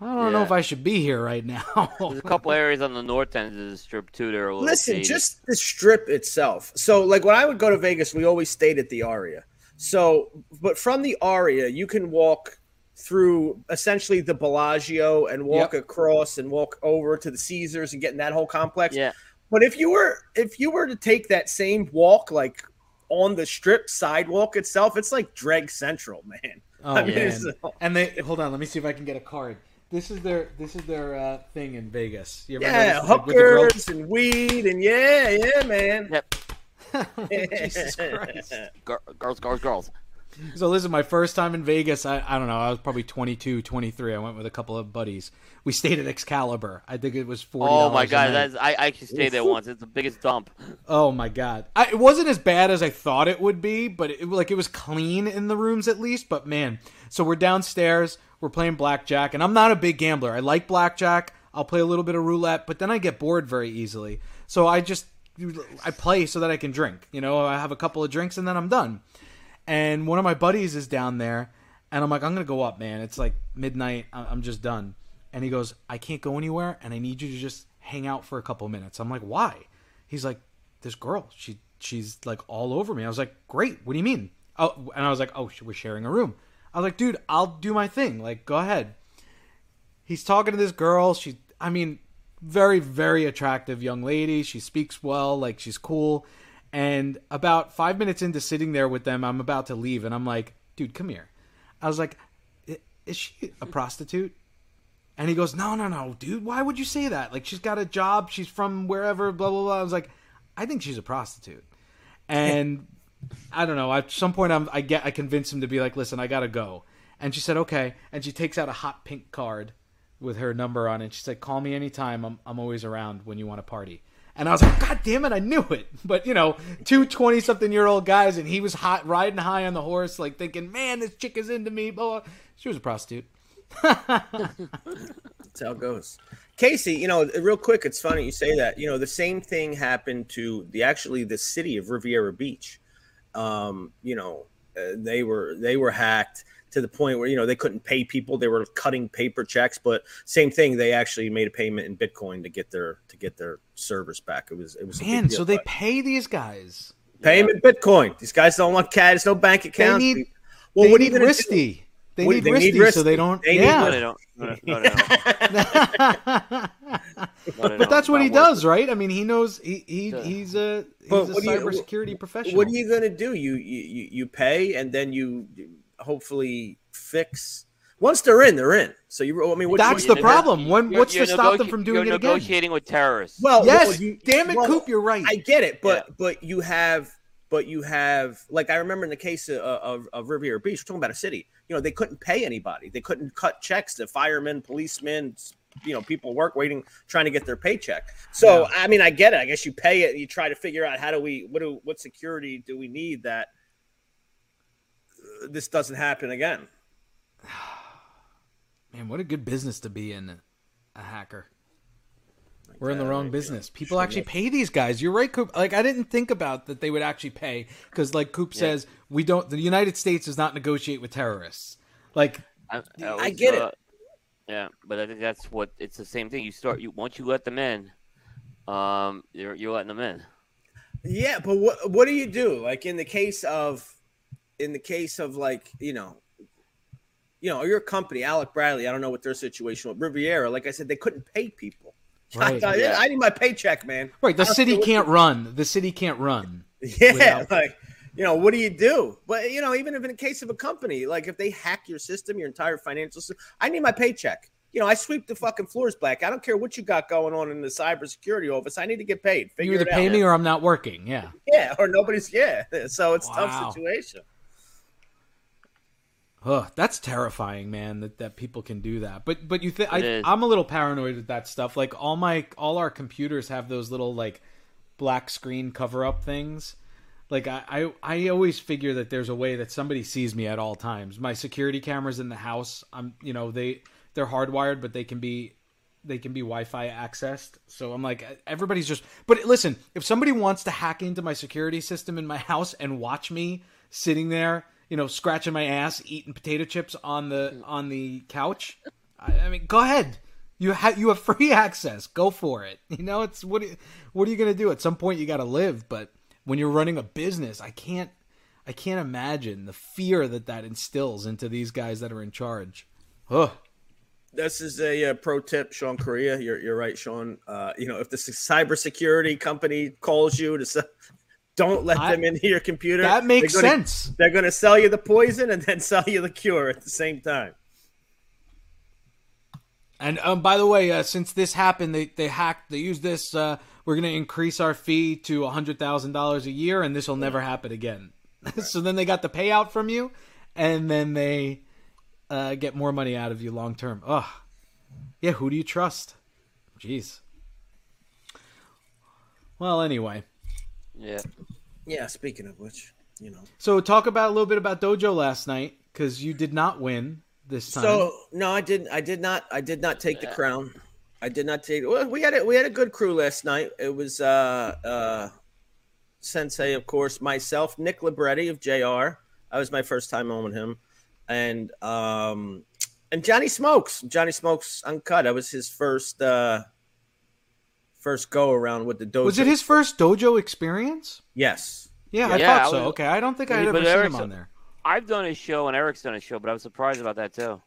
I don't know if I should be here right now.
There's a couple areas on the north end of the strip too. There, are a little
Listen,
shady.
just the strip itself. So, like when I would go to Vegas, we always stayed at the Aria. So, but from the Aria, you can walk through essentially the Bellagio and walk
Yep.
across and walk over to the Caesars and get in that whole complex.
yeah.
But if you were if you were to take that same walk like on the strip sidewalk itself, it's like Dreg Central, man.
Oh
I mean,
man!
it's-
And they hold on. Let me see if I can get a card. This is their this is their uh, thing in Vegas. You ever
Yeah,
notice, like, with the grill-
hookers and weed and yeah, yeah, man.
Yep.
Jesus Christ!
Girls, girls, girls.
So this is my first time in Vegas, I, I don't know, I was probably 22, 23. I went with a couple of buddies. We stayed at Excalibur. I think it was forty.
Oh my god, that's I, I actually stayed there once. It's the biggest dump.
Oh my god, I, it wasn't as bad as I thought it would be, but it like it was clean in the rooms at least. But man, so we're downstairs, we're playing blackjack, and I'm not a big gambler. I like blackjack. I'll play a little bit of roulette, but then I get bored very easily. So I just I play so that I can drink. You know, I have a couple of drinks and then I'm done. And one of my buddies is down there, and I'm like, I'm gonna go up, man. It's like midnight. I'm just done. And he goes, I can't go anywhere, and I need you to just hang out for a couple minutes. I'm like, why? He's like, this girl, she she's like all over me. I was like, great. What do you mean? Oh, and I was like, oh, we're sharing a room. I was like, dude, I'll do my thing. Like, go ahead. He's talking to this girl. She, I mean, very very attractive young lady. She speaks well. Like she's cool. And about five minutes into sitting there with them, I'm about to leave, and I'm like, dude, come here. I was like, is she a prostitute? And he goes, no, no, no, dude. Why would you say that? Like, she's got a job. She's from wherever. Blah blah blah. I was like, I think she's a prostitute. And I don't know. At some point, I'm, I get I convince him to be like, listen, I gotta go. And she said, okay. And she takes out a hot pink card with her number on it. She said, call me anytime. I'm I'm always around when you want to party. And I was like, God damn it, I knew it. But you know, two 20 something year old guys, and he was hot riding high on the horse, like thinking, man, this chick is into me. Blah. She was a prostitute.
That's how it goes. Casey, you know, real quick, it's funny you say that. You know, the same thing happened to the actually the city of Riviera Beach. Um, you know, uh, they were they were hacked to the point where you know they couldn't pay people. They were cutting paper checks, but same thing. They actually made a payment in Bitcoin to get their to get their servers back. It was it was
Man, so they pay these guys.
pay them in Bitcoin. These guys don't want cash. No bank account. well,
they
what are you gonna do?
Risty. They
What-
need
they need
risty so they don't.
They need
No,
yeah.
they don't. No, no, no, no.
but that's what he does, right? I mean, he knows he, he he's a he's
But
a
what you-
professional.
What are you gonna do? You you you- you pay and then you hopefully fix. Once they're in, they're in. So you, I mean, what,
That's
what-
the problem. When
You're-
what's
you're
to stop them from doing
you're
it again?
negotiating with terrorists.
Well,
Yes,
well, you-
damn it,
well,
Coop, you're right.
I get it, but but you have, but you have, like I remember in the case of, of, of Riviera Beach, we're talking about a city. You know, they couldn't pay anybody. They couldn't cut checks to firemen, policemen, you know, people work waiting, trying to get their paycheck. So
Yeah.
I mean, I get it. I guess you pay it. And you try to figure out how do we, what do, what security do we need that uh, this doesn't happen again.
Man, what a good business to be in, a hacker. We're in the wrong
there
business.
go.
People actually
enough.
pay these guys. You're right, Coop. Like I didn't think about that they would actually pay because, like Coop says, we don't. The United States does not negotiate with terrorists. Like
I,
I get it.
uh, Yeah, but I think that's what it's the same thing. You start you once you let them in, um, you're you're letting them in.
Yeah, but what what do you do? Like in the case of in the case of like, you know, you know, your company, Alec Bradley, I don't know what their situation was. Riviera, like I said, they couldn't pay people.
Right.
I,
Yeah.
I need my paycheck, man.
right, the city can't run. The city can't run.
Yeah,
without-
like you know, what do you do? But you know, even if in the case of a company, like if they hack your system, your entire financial system, I need my paycheck. You know, I sweep the fucking floors black. I don't care what you got going on in the cybersecurity office. I need to get paid.
You either
it
pay
out.
me or I'm not working. Yeah.
yeah, or nobody's yeah. So it's a
Wow.
tough situation.
Ugh, that's terrifying, man. That, that people can do that. But but you think i i'm a little paranoid with that stuff. Like all my all our computers have those little like black screen cover up things. Like I, I I always figure that there's a way that somebody sees me at all times. My security cameras in the house, I'm you know they they're hardwired, but they can be they can be Wi-Fi accessed. So I'm like everybody's just. But listen, if somebody wants to hack into my security system in my house and watch me sitting there, you know, scratching my ass, eating potato chips on the on the couch, I, I mean, go ahead. You have you have free access. Go for it. You know, it's what are- what are you gonna do? At some point, you got to live. But when you're running a business, I can't I can't imagine the fear that that instills into these guys that are in charge. Ugh.
This is a uh, pro tip, Sean Korea. You're, you're right, Sean. Uh, you know, if the cybersecurity company calls you to don't let
I-
them into your computer.
That makes
They're gonna-
sense.
They're going to sell you the poison and then sell you the cure at the same time.
And um, by the way, uh, since this happened, they they hacked. They used this. Uh, we're going to increase our fee to hundred thousand dollars a year, and this will never happen again. so then they got the payout from you, and then they uh, get more money out of you long term. Ugh. Yeah. Who do you trust? Jeez. Well, anyway.
Yeah,
Yeah. Speaking of which, you know.
So talk about a little bit about Dojo last night because you did not win this time.
So no, I didn't. I did not. I did not take the crown. I did not take. Well, we had a, we had a good crew last night. It was uh uh, Sensei, of course, myself, Nick Libretti of JR. I was my first time on with him, and um and Johnny Smokes. Johnny Smokes uncut. That was his first uh first go around with the dojo.
was it his first Dojo experience?
Yes.
Yeah, I
Yeah,
thought
I
so.
was-
okay, I don't think I
Yeah,
had ever seen him on there.
I've done a show and Eric's done a show, but I was surprised about that too.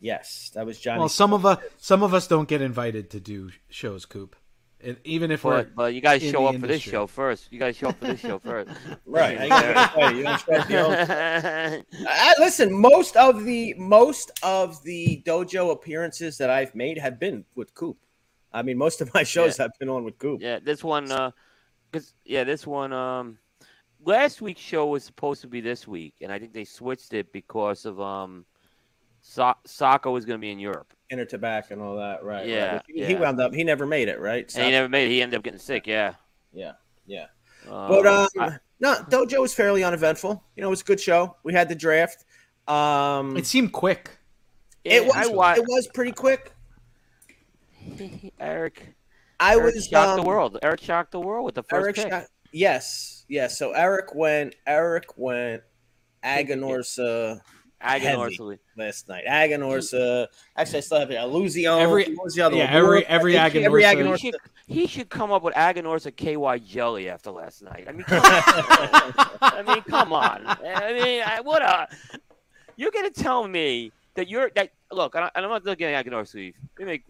Yes, that was Johnny.
Well, some of us some of us don't get invited to do shows, Coop. And even if we're
But but you guys show
the
up for this show first. You guys show up for this show first.
right. I gotta you, you don't trust your own
yeah,
I, listen, most of the most of the dojo appearances that I've made have been with Coop. I mean, most of my shows have been on with Coop.
Yeah, this one, uh, cause yeah, this one. Um, last week's show was supposed to be this week, and I think they switched it because of um, so- Saka was going to be in Europe,
InterTabac and all that, right? right.
Yeah,
He, he
yeah.
wound up. He never made it, right? So-
and he never made it. He ended up getting sick. Yeah.
yeah, yeah.
Um,
But um,
I-
no, dojo was fairly uneventful. You know, it was a good show. We had the draft. Um,
it seemed quick.
it was
I wa-
it was pretty quick.
Eric.
I
Eric
was
shocked
um,
the world. Eric shocked the world with the first
Eric
pick.
shot. Yes, yes. So Eric went. Eric went. Aganorsa
Aganorsa.
last night. Aganorsa. Actually, I still have it. Illusion.
Every-
the other
yeah,
one?
every-
Lure-
every
I think every
Aganorsa-
He should, he should come up with Aganorsa KY jelly after last night. I mean, come on. I mean, come on. I mean, I, what a. You're gonna tell me that you're that look, and I- and I'm not looking at Aganorsa. I mean,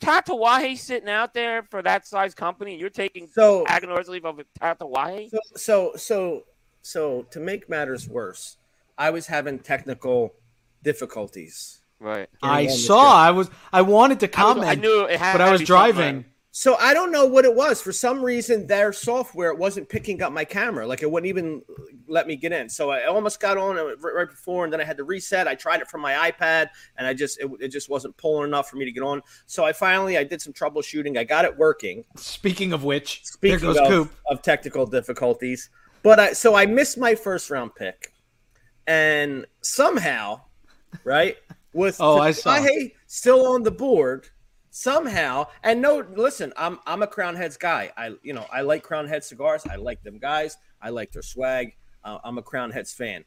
Tatuaje sitting out there for that size company, and you're taking
So,
Aganorsa Leaf over Tatuaje.
so, so, so, so, to make matters worse, I was having technical difficulties.
Right.
I saw. I was. I wanted to
I, was-
comment,
I knew it had
but
to
I was
be something
driving.
So I don't know what it was. For some reason, their software wasn't picking up my camera. Like it wouldn't even let me get in. So I almost got on right before, and then I had to reset. I tried it from my iPad, and I just it, it just wasn't pulling enough for me to get on. So I finally I did some troubleshooting. I got it working.
Speaking of which,
Speaking
there goes
of,
Coop.
of technical difficulties, but I so I missed my first round pick, and somehow, right with
Oh, I saw.
Still on the board, somehow and no listen i'm i'm a crown heads guy. I you know i like crown head cigars. I like them guys. I like their swag. Uh, i'm a crown heads fan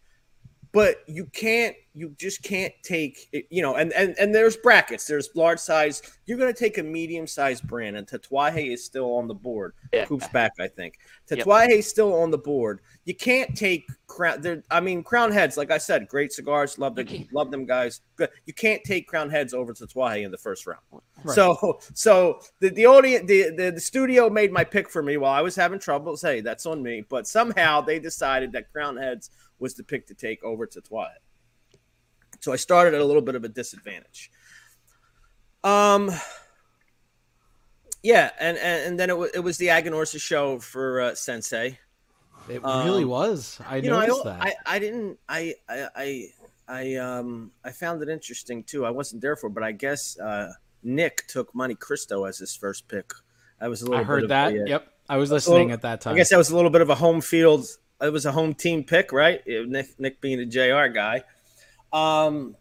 but you can't you just can't take you know and, and and there's brackets. There's large size. You're going to take a medium sized brand and tatuaje is still on the board.
Yeah.
coops back i think.
Yep.
tatuaje is still on the board. You can't take crown there i mean crown heads like i said great cigars love them
Okay.
love them guys. Good. You can't take crown heads over tatuaje in the first round.
Right.
so so the, the audience the, the the studio made my pick for me while i was having troubles hey that's on me. But somehow they decided that crown heads was the pick to take over to Tatuaje. So I started at a little bit of a disadvantage. Um, yeah, and and, and then it was it was the Aganorsa show for uh, Sensei.
It
Um,
really was. I
You know, I,
noticed that.
I I didn't I I I I um I found it interesting too. I wasn't there for, but I guess uh, Nick took Monte Cristo as his first pick. I was a little.
I
bit
heard that.
a, uh,
Yep. I was listening
little-
at that time.
I guess that was a little bit of a home field. It was a home team pick, right? Nick, Nick being a JR guy. Um,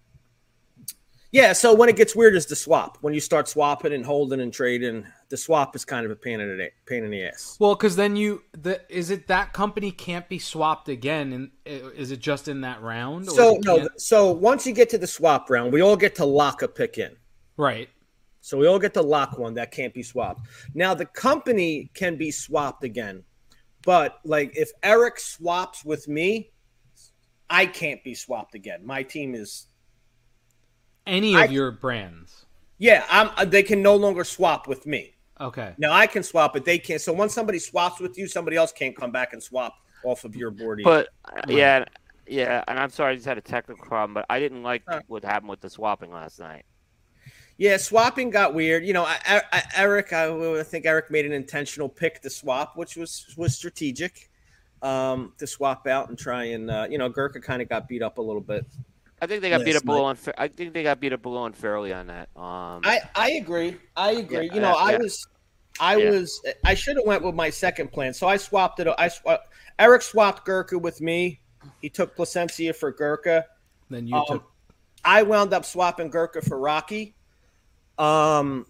yeah. So when it gets weird is the swap. When you start swapping and holding and trading, the swap is kind of a pain in the pain in the ass.
Well, because then you the is it that company can't be swapped again, and is it just in that round? or
So no. So once you get to the swap round, we all get to lock a pick in.
right.
So we all get to lock one that can't be swapped. Now the company can be swapped again, but like if Eric swaps with me, I can't be swapped again. My team is
Any
I-
of your brands.
yeah. I'm. They can no longer swap with me.
Okay.
Now I can swap, but they can't. So once somebody swaps with you, somebody else can't come back and swap off of your board. either.
But uh, yeah, yeah, and I'm sorry, I just had a technical problem, but I didn't like
Uh.
what happened with the swapping last night.
Yeah, swapping got weird. You know, I, I, I- Eric, I, I think Eric made an intentional pick to swap, which was was strategic, um, to swap out and try and uh, you know, Gurkha kind of got beat up a little bit.
I think they got beat
Last
up below unfair. I think they got beat up below unfairly on that. Um,
I I agree. I agree.
Yeah,
you know,
yeah,
I was, I
Yeah.
was, I should have went with my second plan. So I swapped it. I swa- Eric swapped Gurkha with me. He took Plasencia for Gurkha.
Then you
Um,
took.
I wound up swapping Gurkha for Rocky. Um,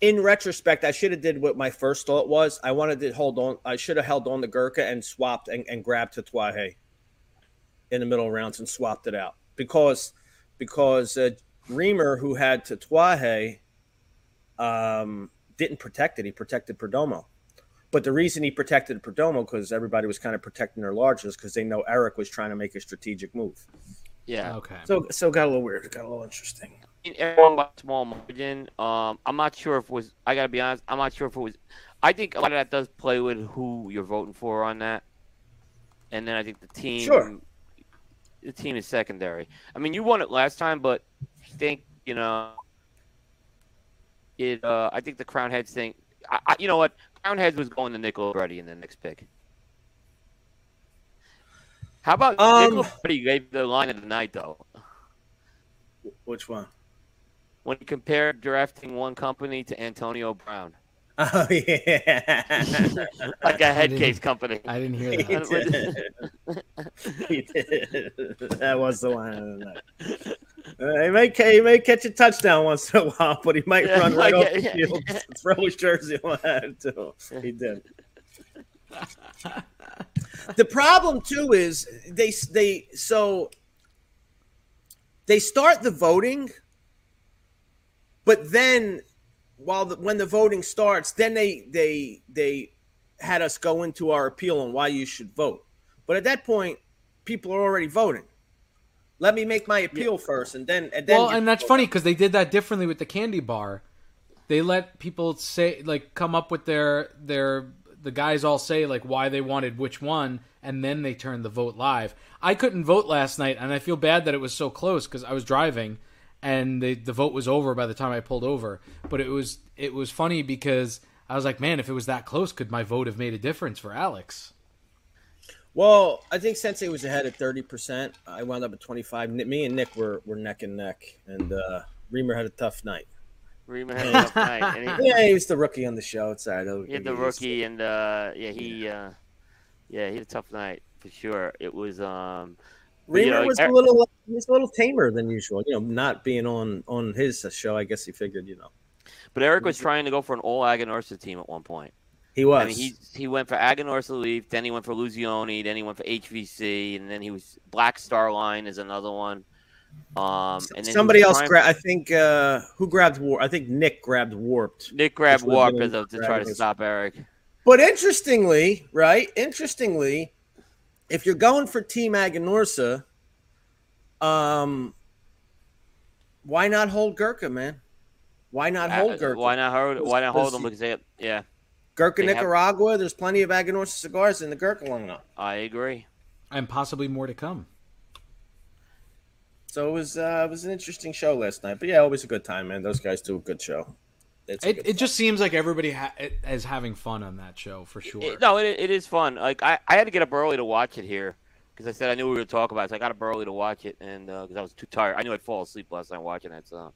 in retrospect, I should have did what my first thought was. I wanted to hold on. I should have held on to Gurkha and swapped and, and grabbed Tatuaje in the middle rounds and swapped it out because because uh, Reamer, who had Tatuaje, um, didn't protect it. He protected Perdomo. But the reason he protected Perdomo because everybody was kind of protecting their larges because they know Eric was trying to make a strategic move.
yeah,
Okay.
So so it got a little weird. It got a little interesting.
Mean, everyone by small margin. Um, I'm not sure if it was. I gotta be honest. I'm not sure if it was. I think a lot of that does play with who you're voting for on that, and then I think the team.
Sure.
The team is secondary. I mean, you won it last time, but I think you know. It. Uh, I think the Crown Heads thing. I, I, you know what? Crown Heads was going to Nickel already in the next pick. How about
Um,
Nickel already gave the line of the night though?
Which one?
When you compare drafting one company to Antonio Brown,
Oh yeah,
like a head
didn't-
case company.
I didn't hear
he
that.
did. he did. That was the line of the night. Uh, he may he may catch a touchdown once in a while, but he might
Yeah,
run right
like,
off the
yeah,
field,
yeah.
throw his jersey on that too. He did. the problem too is they they so they start the voting, but then while the, when the voting starts, then they they they had us go into our appeal on why you should vote. But at that point, people are already voting. Let me make my appeal first, and then and then.
well, and that's
vote.
funny because they did that differently with the candy bar. They let people say like come up with their their the guys all say like why they wanted which one, and then they turned the vote live. I couldn't vote last night, and I feel bad that it was so close because I was driving, and the the vote was over by the time I pulled over. But it was it was funny because I was like, man, if it was that close, could my vote have made a difference for Alex?
Well, I think Sensei was ahead at thirty percent. I wound up at twenty five. Me and Nick were were neck and neck, and uh, Reamer had a tough night.
Reema had a tough night, he,
Yeah, he was the rookie on the show. It's all right.
he had the rookie, and uh, yeah, he uh, yeah he had a tough night for sure. It was um, but, you
Reamer was a little he was a little tamer than usual. You know, not being on on his show. I guess he figured, you know.
But Eric was trying to go for an all Aganorsa team at one point.
He was.
I mean, he he went for Aganorsa Leaf, then he went for Illusione, then he went for HVC, and then he was Black Star Line is another one. Um, and then
Somebody else grabbed. I think uh, who grabbed Warp? I think Nick grabbed Warped.
Nick grabbed
Warped was
Warp
really
as a, to try to stop Eric.
But interestingly, right? Interestingly, if you're going for Team Aganorsa, um, why not hold Gurkha, man? Why not hold
Uh,
Gurkha?
Why not hold? Why not hold them? Because they, yeah,
Gurkha,
they have-
Nicaragua. There's plenty of Aganorsa cigars in the Gurkha lineup.
I agree.
and possibly more to come.
So it was uh, it was an interesting show last night. But yeah, always a good time, man. Those guys do a good show. It's
It, it just seems like everybody ha- is having fun on that show for sure.
It- no, it, it is fun. Like I, I had to get up early to watch it here because I said I knew we were going to talk about it. So I got up early to watch it, and uh, because I was too tired, I knew I'd fall asleep last night watching it. So,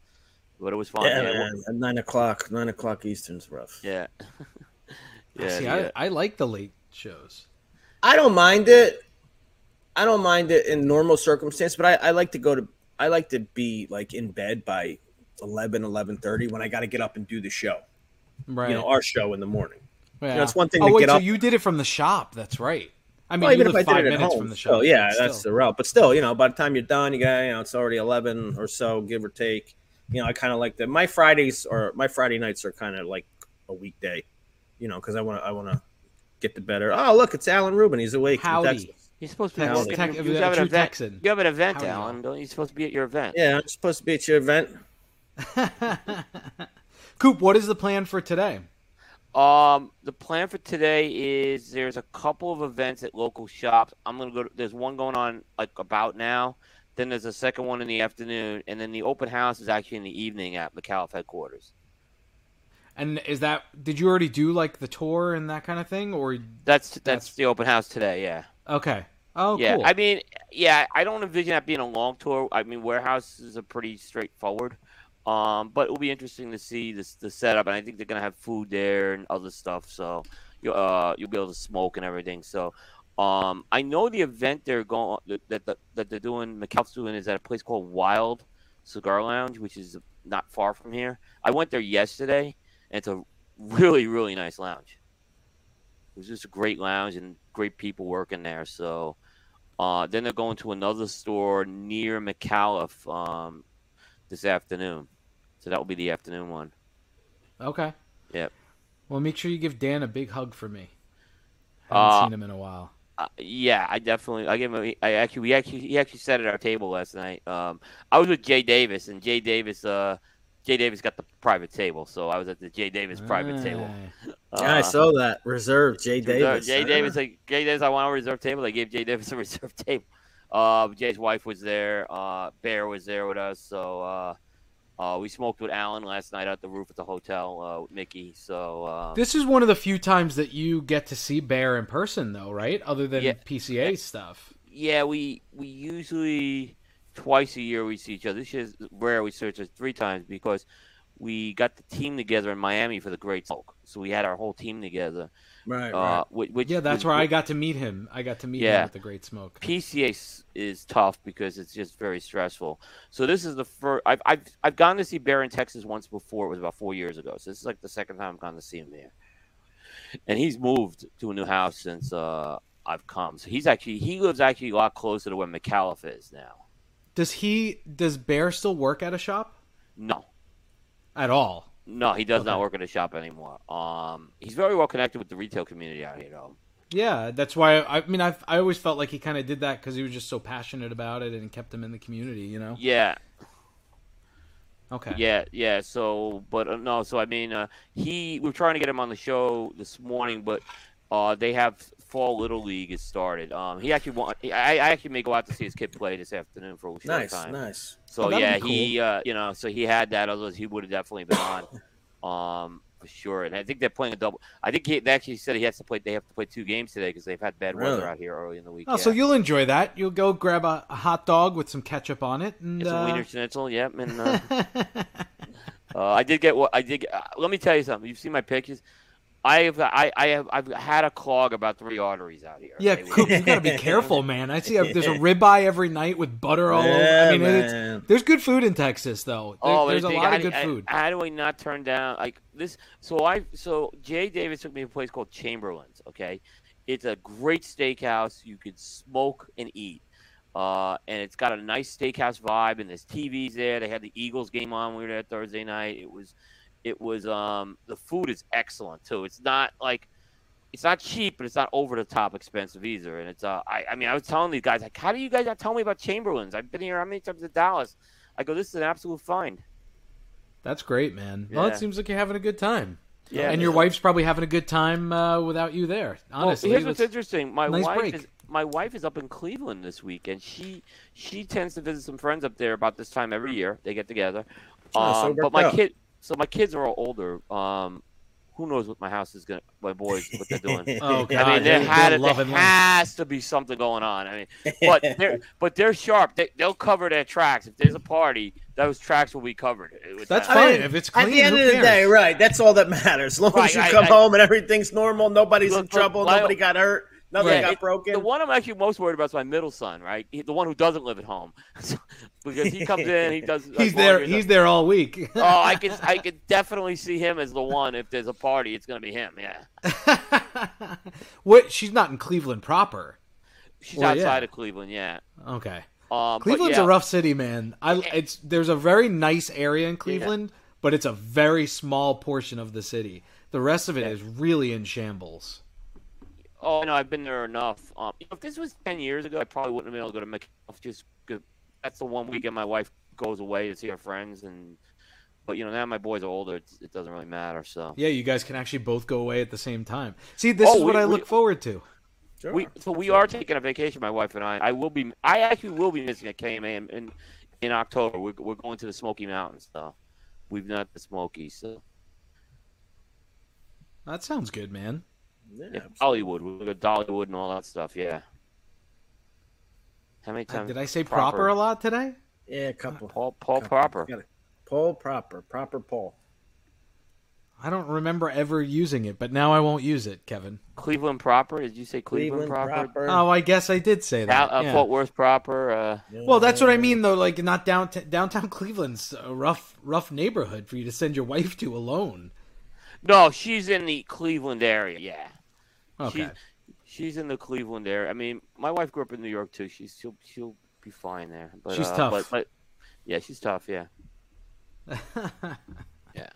but it was fun.
yeah,
Yeah,
man. At nine o'clock, nine o'clock Eastern's rough.
yeah. yeah,
See,
yeah.
I, I like the late shows.
I don't mind it. I don't mind it in normal circumstance, but I, I like to go to I like to be like in bed by 11, 11.30 when I got to get up and do the show.
Right.
You know, our show in the morning.
yeah.
know, it's one thing
oh,
to
wait,
get
so
up-
you did it from the shop. That's right. I mean,
well,
you
even if I did it at home,
from the shop.
still, yeah, that's the route. But still, you know, by the time you're done, you got you know it's already eleven or so, give or take. You know, I kind of like that. My Fridays or my Friday nights are kind of like a weekday. You know, because I want to I want to get the better. Oh, look, it's Alan Rubin. He's awake. from
Howdy.
Texas.
You're supposed to be
Tex-
working.
Tex-
you have an event.
Texan.
You have an event, Alan. Don't you supposed to be at your event?
Yeah, I'm supposed to be at your event.
Coop, what is the plan for today?
Um, the plan for today is there's a couple of events at local shops. I'm gonna go. To, there's one going on like about now. Then there's a second one in the afternoon, and then the open house is actually in the evening at McAuliffe headquarters.
And is that did you already do like the tour and that kind of thing, or
That's that's,
That's-
the open house today. Yeah.
okay? Oh,
yeah.
cool.
I mean, yeah. I don't envision that being a long tour. I mean, warehouses are pretty straightforward. Um, but it will be interesting to see this the setup, and I think they're gonna have food there and other stuff. So you uh you'll be able to smoke and everything. So um I know the event they're going that that, that they're doing McAuliffe's doing is at a place called Wild Cigar Lounge, which is not far from here. I went there yesterday, and it's a really really nice lounge. It was just a great lounge and great people working there. So uh, then they're going to another store near McAuliffe um, this afternoon. So that will be the afternoon one.
okay.
Yep.
Well, make sure you give Dan a big hug for me. I
Uh,
haven't seen him in a while.
Uh, yeah, I definitely. I give him. A, I actually, we actually, he actually sat at our table last night. Um, I was with Jay Davis, and Jay Davis, uh, Jay Davis got the private table, so I was at the Jay Davis private table.
Ah.
Yeah, I
Uh,
saw that. Reserve Jay
Reserve-
Davis.
Jay? Davis, like Jay Davis, I want a reserve table. They gave Jay Davis a reserve table. Uh, Jay's wife was there. Uh, Bear was there with us. So uh, we smoked with Alan last night at the roof at the hotel uh, with Mickey. So uh,
This is one of the few times that you get to see Bear in person, though, right? Other than
Yeah.
PCA stuff.
yeah, we we usually twice a year we see each other. This is rare. We searched it three times because we got the team together in Miami for the Great Smoke. So we had our whole team together.
Right, right.
Uh, which, which
Yeah, that's
was-
where I got to meet him. I got to meet him at the Great Smoke.
PCA is tough because it's just very stressful. So this is the first. I've I've I've gone to see Bear in Texas once before. It was about four years ago. So this is like the second time I've gone to see him there. And he's moved to a new house since uh, I've come. So he's actually he lives actually a lot closer to where McAuliffe is now.
Does he? Does Bear still work at a shop
No,
at all?
No, he does not work at a shop anymore. Um, he's very well connected with the retail community out here, though.
Yeah, that's why. I, I mean, I I always felt like he kind of did that because he was just so passionate about it and kept him in the community. You know.
Yeah,
Okay.
Yeah, yeah. So, but uh, no. So I mean, uh, he. We are trying to get him on the show this morning, but uh, they have fall little league has started. Um, he actually want. I, I actually may go out to see his kid play this afternoon for a short
nice,
time.
nice.
So
Oh,
yeah,
be
he. Uh, you know, so he had that. Otherwise, he would have definitely been on. Um, for sure. And I think they're playing a double. I think he they actually said he has to play. They have to play two games today because they've had bad
Really?
weather out here early in the week.
Oh,
yeah.
so you'll enjoy that. You'll go grab a, a hot dog with some ketchup on it, and
Get some
uh,
wiener schnitzel. Yep. And uh, uh, I did get what I did. Get, uh, let me tell you something. You've seen my pictures. I have I, I have I've had a clog about three arteries out here.
Yeah,
okay?
Coop, you gotta be careful, man. I see a, there's a ribeye every night with butter all over.
Yeah,
I mean, it's, there's good food in Texas, though. There-
Oh,
there's a
big-
lot
how
of good
I-
food.
How do I not turn down like this? So I so Jay Davis took me to a place called Chamberlain's. Okay, it's a great steakhouse. You could smoke and eat, uh, and it's got a nice steakhouse vibe. And there's TVs there. They had the Eagles game on. We were there Thursday night. It was, it was um the food is excellent too. It's not like. It's not cheap, but it's not over the top expensive either. And it's uh, I, I mean, I was telling these guys like, how do you guys not tell me about Chamberlain's? I've been here how many times to Dallas? I go, this is an absolute find.
That's great, man. Well, it seems like you're having a good time.
Yeah,
and your wife's probably having a good time uh, without you there. Honestly,
well, here's what's interesting. My
nice
wife
break.
is my wife is up in Cleveland this week, and she she tends to visit some friends up there about this time every year. They get together.
Oh, so
Um, but my
out.
kid, so my kids are all older. Um, who knows what my house is gonna, my boys, what they're doing.
Oh God,
I mean, there, had,
they're
there
loving life.
has to be something going on. I mean, but they're but they're sharp. They, they'll cover their tracks. If there's a party, those tracks will be covered.
That's
that.
fine.
I mean,
if it's
At the end
who
of the
cares?
day, right? That's all that matters. As long
Right,
as you
I-
come
I-
home and everything's normal, nobody's
Look,
in trouble,
Lyle-
nobody got hurt, nothing
Yeah,
got
it-
broken.
The one I'm actually most worried about is my middle son, right? He, the one who doesn't live at home, because he comes in, he does. like,
He's there.
laundry and
He's there all week.
Oh, I can I can definitely see him as the one. If there's a party, it's gonna be him. Yeah,
what? She's not in Cleveland proper.
she's
Well,
outside
yeah.
of Cleveland. Yeah,
Okay.
um,
Cleveland's
yeah,
a rough city, man. I it's there's a very nice area in Cleveland, but it's a very small portion of the city. The rest of it is really in shambles.
Oh no, I've been there enough. Um, if this was ten years ago, I probably wouldn't have been able to go to McAllen. Just 'cause that's the one weekend my wife goes away to see her friends, and but you know now my boys are older, it's, it doesn't really matter. So
Yeah, you guys can actually both go away at the same time. See, this
Oh,
is what
we-
I
we-
look forward to.
Sure.
we so we are taking a vacation, my wife and I. I will be. I actually will be missing a KMA in in, in October. We're we're going to the Smoky Mountains, so we've not the Smoky, So
That sounds good, man.
Yeah,
yeah, Hollywood, we'll go to Dollywood and all that stuff. Yeah. How many
Uh,
times
Did I say proper, a lot today?
yeah, a couple.
Paul Paul
couple.
Proper.
Paul proper, proper Paul.
I don't remember ever using it, but now I won't use it, Kevin.
Cleveland proper. Did you say Cleveland,
Cleveland
proper?
proper.
Oh, I guess I did say that.
Dal- uh,
yeah.
Fort Worth proper. Uh,
Well, that's what I mean, though. Like, not downtown. Downtown Cleveland's a rough, rough neighborhood for you to send your wife to alone.
No, she's in the Cleveland area. Yeah.
Okay.
She's, she's in the Cleveland area. I mean, my wife grew up in New York too. She's she'll she'll be fine there. But,
She's
uh,
tough.
But, but yeah, she's tough. Yeah. yeah.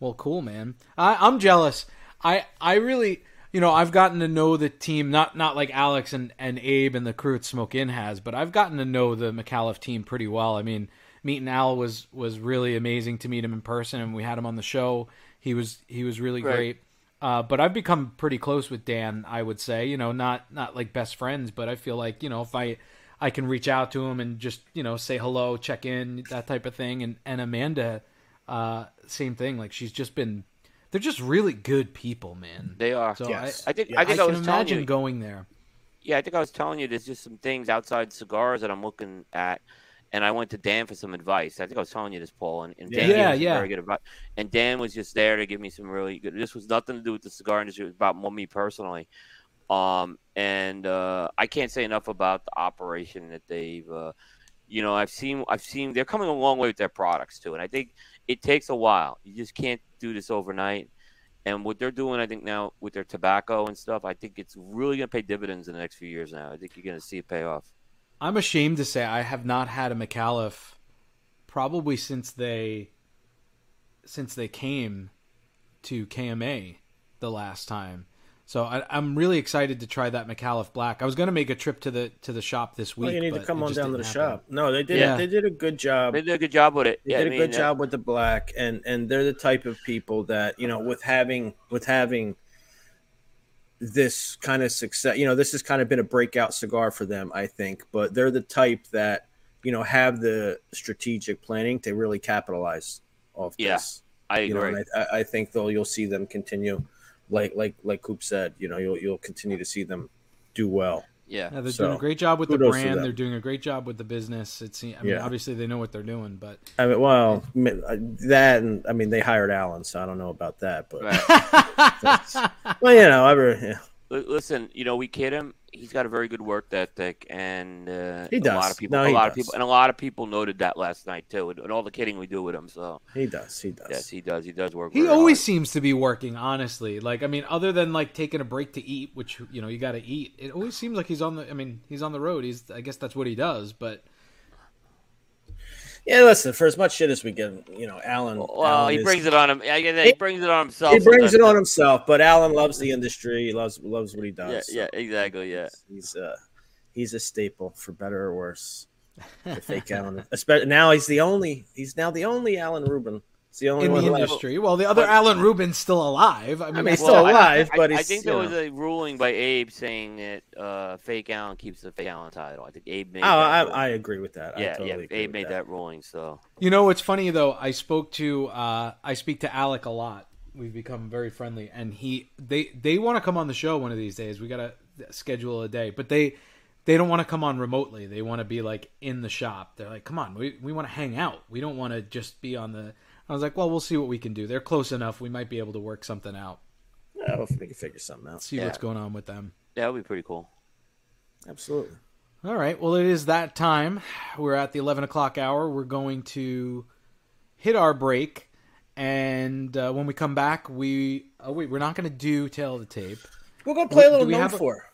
Well, cool, man. I, I'm jealous. I I really, you know, I've gotten to know the team not not like Alex and, and Abe and the crew at Smoke Inn has, but I've gotten to know the McAuliffe team pretty well. I mean, meeting Al was was really amazing to meet him in person, and we had him on the show. He was he was really
Right.
great. Uh, but I've become pretty close with Dan. I would say, you know, not not like best friends, but I feel like you know if I I can reach out to him and just you know say hello, check in, that type of thing. And and Amanda, uh, same thing. Like she's just been, they're just really good people, man.
They are.
So
Yes.
I think
Yeah.
I think I,
I
was telling
imagine
you.
going there.
Yeah, I think I was telling you there's just some things outside cigars that I'm looking at, and I went to Dan for some advice. I think I was telling you this, Paul, and, and Dan
Yeah.
gave
Yeah,
very good advice. And Dan was just there to give me some really good. This was nothing to do with the cigar industry. It was about more me personally. Um, and uh, I can't say enough about the operation that they've. Uh, you know, I've seen, I've seen they're coming a long way with their products too, and I think it takes a while. You just can't do this overnight. And what they're doing, I think now with their tobacco and stuff, I think it's really going to pay dividends in the next few years. Now, I think you're going to see it pay off.
I'm ashamed to say I have not had a McAuliffe probably since they since they came to KMA the last time. So I, I'm really excited to try that McAuliffe Black. I was going to make a trip to the to the shop this week.
Well, you need to come on down to the
happen.
shop. No, they did.
Yeah.
They did a good job.
They did a good job with it.
They
yeah,
did
I
a
mean,
good
uh,
job with the black, and and they're the type of people that you know with having with having this kind of success. You know, this has kind of been a breakout cigar for them, I think. But they're the type that you know have the strategic planning to really capitalize off
Yeah,
this.
I
You know,
agree.
I, I- I think though you'll see them continue, like like like Coop said. You know, you'll you'll continue to see them do well.
Yeah.
Yeah, they're
So,
doing a great job with the brand. They're doing a great job with the business. It's I mean,
Yeah.
obviously they know what they're doing, but
I mean, well, uh, that and I mean, they hired Allen, so I don't know about that, but
Right.
well, you know, I yeah.
Listen, you know, we kid him. He's got a very good work ethic, and uh,
He
A lot of people,
No,
a
he
lot of people, and a lot of people noted that last night too, and, and all the kidding we do with him. So
he does, he does.
yes, he does. He does work.
he
very
always
hard.
seems to be working. Honestly, like I mean, other than like taking a break to eat, which you know you got to eat. It always seems like he's on the. I mean, he's on the road. He's. I guess that's what he does. But
Yeah, listen, for as much shit as we give, you know, Alan.
Well,
Allen
he
is-
brings it on him. I guess he brings it on himself.
He brings it on himself, but Alan loves the industry. He loves loves what he
Yeah,
does.
yeah, exactly. Yeah.
he's uh he's a staple for better or worse. The fake Allen, especially now he's the only he's now the only Alan Rubin. He's the only
in
one
the
left.
industry, well, the other Alan Rubin's still alive. I mean,
I mean, he's
that's-
still
I-
alive,
I,
but
I,
he's,
think
you
there was a ruling by Abe saying that uh, Fake Allen keeps the Fake Allen title. I think Abe made.
Oh,
that
I,
ruling.
I agree with that. I
yeah,
totally
yeah.
agree
Abe
with
made that. ruling. So
You know what's funny though? I spoke to uh, I speak to Alec a lot. We've become very friendly, and he they they want to come on the show one of these days. We gotta schedule a day, but they they don't want to come on remotely. They want to be like in the shop. They're like, come on, we we want to hang out. We don't want to just be on the. I was like, well, we'll see what we can do. They're close enough. We might be able to work something out.
Yeah, well, we can figure something out.
See what's going on with them.
Yeah, that would be pretty cool.
Absolutely.
All right. Well, it is that time. We're at the 11 o'clock hour. We're going to hit our break. And uh, when we come back, we. Oh, wait, we're not going to do Tale of the Tape.
We're gonna play a
Do
little
we
known
have a-
for.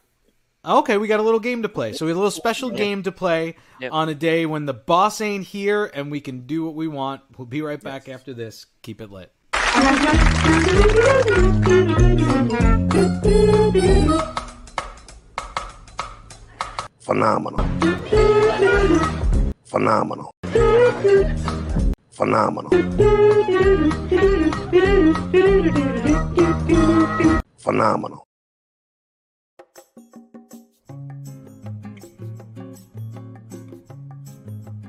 Okay, we got a little game to play. So we have a little special game to play
Yep.
on a day when the boss ain't here and we can do what we want. We'll be right back after this. Keep it lit.
Phenomenal. Phenomenal. Phenomenal. Phenomenal.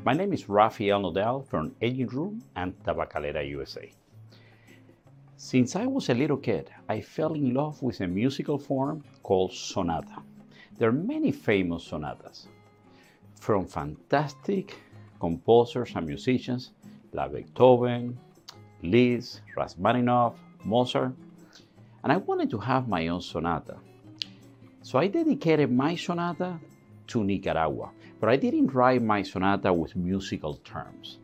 My name is Rafael Nodal from Aging Room and Tabacalera, USA. Since I was a little kid, I fell in love with a musical form called sonata. There are many famous sonatas, from fantastic composers and musicians like Beethoven, Liszt, Rachmaninoff, Mozart, and I wanted to have my own sonata. So I dedicated my sonata to Nicaragua, but I didn't write my sonata with musical terms.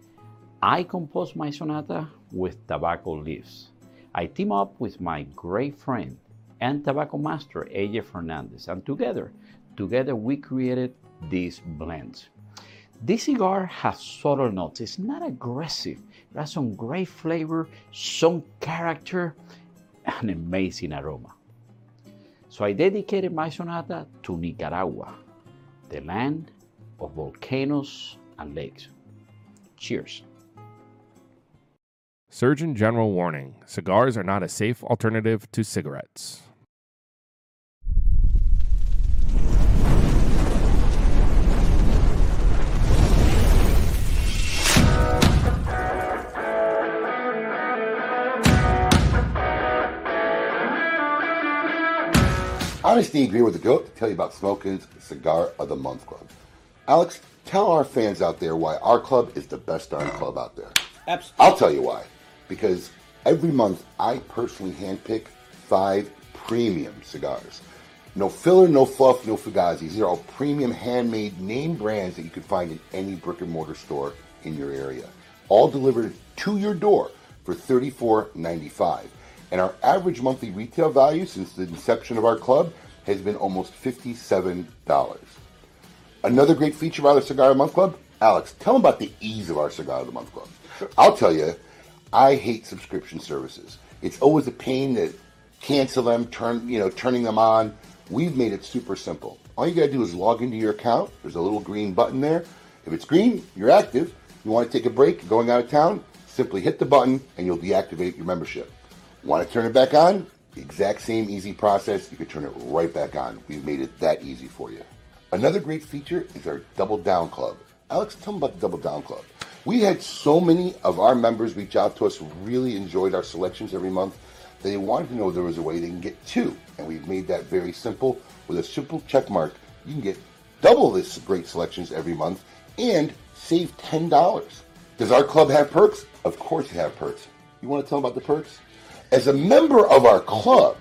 I composed my sonata with tobacco leaves. I team up with my great friend and tobacco master AJ Fernandez, and together, together we created this blend. This cigar has subtle notes. It's not aggressive. It has some great flavor, some character, and amazing aroma. So I dedicated my sonata to Nicaragua, the land of volcanoes and lakes. Cheers.
Surgeon General warning cigars are not a safe alternative to cigarettes.
Honesty agree with the goat to tell you about Smoke Inn's Cigar of the Month Club. Alex, tell our fans out there why our club is the best darn club out there.
Absolutely.
I'll tell you why. Because every month I personally handpick five premium cigars. No filler, no fluff, no fugazis. These are all premium handmade name brands that you can find in any brick and mortar store in your area. All delivered to your door for $34.95. And our average monthly retail value since the inception of our club has been almost $57. Another great feature about our Cigar of the Month Club, Alex, tell them about the ease of our Cigar of the Month Club. Sure. I'll tell you, I hate subscription services. It's always a pain to cancel them, turn you know, turning them on. We've made it super simple. All you gotta do is log into your account. There's a little green button there. If it's green, you're active. You want to take a break, going out of town, simply hit the button and you'll deactivate your membership. Want to turn it back on? The exact same easy process. You can turn it right back on. We've made it that easy for you. Another great feature is our Double Down Club. Alex, tell them about the Double Down Club. We had so many of our members reach out to us who really enjoyed our selections every month they wanted to know there was a way they can get two. And we've made that very simple with a simple check mark you can get double this great selections every month and save $10. Does our club have perks? Of course it have perks. You want to tell them about the perks? As a member of our club,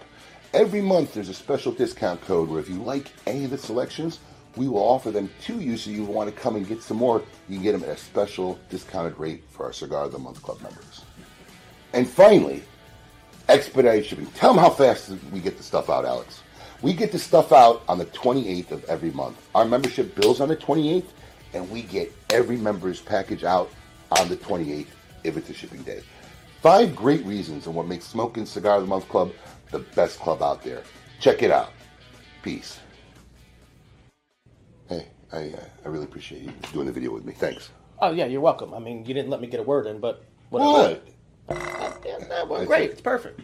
every month there's a special discount code where if you like any of the selections, we will offer them to you so you want to come and get some more. You can get them at a special discounted rate for our Cigar of the Month Club members. And finally, expedited shipping. Tell them how fast we get the stuff out, Alex. We get the stuff out on the 28th of every month. Our membership bills on the 28th, and we get every member's package out on the 28th if it's a shipping day. Five great reasons on what makes Smoke Inn Cigar of the Month Club the best club out there. Check it out. Peace. I, uh, I really appreciate you doing the video with me. Thanks.
Oh yeah, you're welcome. I mean, you didn't let me get a word in, but whatever.
What?
Yeah, no, well, great.
it.
It's perfect.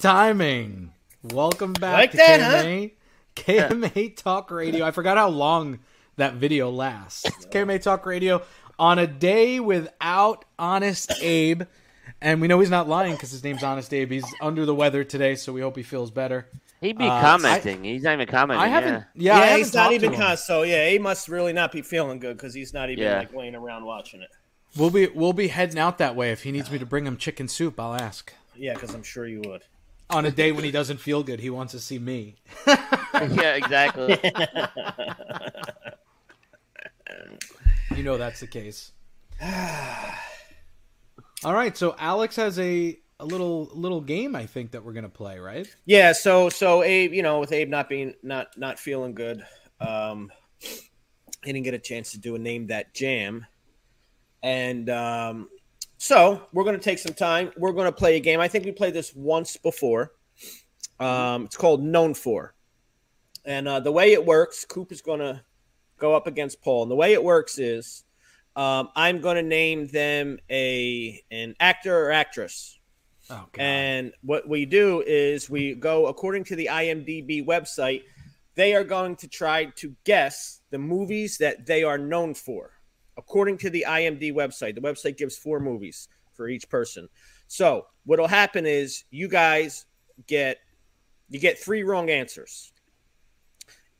Timing. Welcome back
Like
to
that, huh?
KMA, KMA Talk Radio. I forgot how long that video lasts. It's KMA Talk Radio on a day without Honest Abe. And we know he's not lying because his name's Honest Abe. He's under the weather today, so we hope he feels better.
He'd be
Uh,
commenting. He's not even commenting.
I haven't.
Yeah.
Yeah, I
Yeah,
haven't
he's not even
to
con- so yeah, he must really not be feeling good because he's not even
Yeah.
like laying around watching it.
We'll be we'll be heading out that way. If he needs me to bring him chicken soup, I'll ask.
Yeah, because I'm sure you would.
On a day when he doesn't feel good, he wants to see me.
yeah, exactly.
You know that's the case. All right, so Alex has a a little little game I think that we're gonna play, right?
Yeah, so so Abe, you know, with Abe not being not not feeling good, um, he didn't get a chance to do a name that jam, and um, so we're gonna take some time. We're gonna play a game. I think we played this once before. Um, it's called Known For, and uh, the way it works, Coop is gonna go up against Paul, and the way it works is, um, I'm gonna name them a an actor or actress.
Oh.
And what we do is we go according to the IMDb website. They are going to try to guess the movies that they are known for, according to the IMDb website. The website gives four movies for each person. So what'll happen is you guys get you get three wrong answers.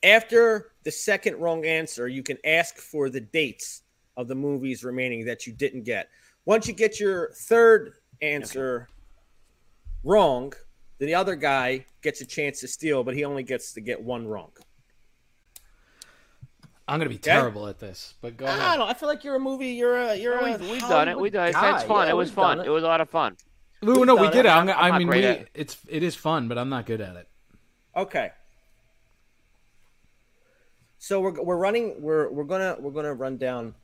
After the second wrong answer, you can ask for the dates of the movies remaining that you didn't get. Once you get your third answer wrong, then the other guy gets a chance to steal, but he only gets to get one wrong.
I'm gonna be terrible at this, but go
I
ahead.
don't know. I feel like you're a movie. You're a. You're a.
we, we've done it. We've done it. It's fun.
Yeah,
it was fun.
it.
It was a lot of fun.
No, no, we did.
it.
it. I'm,
I'm
I
not
mean,
great
we,
at it.
it's it is fun, but I'm not good at it.
Okay. So we're we're running. We're we're gonna we're gonna run down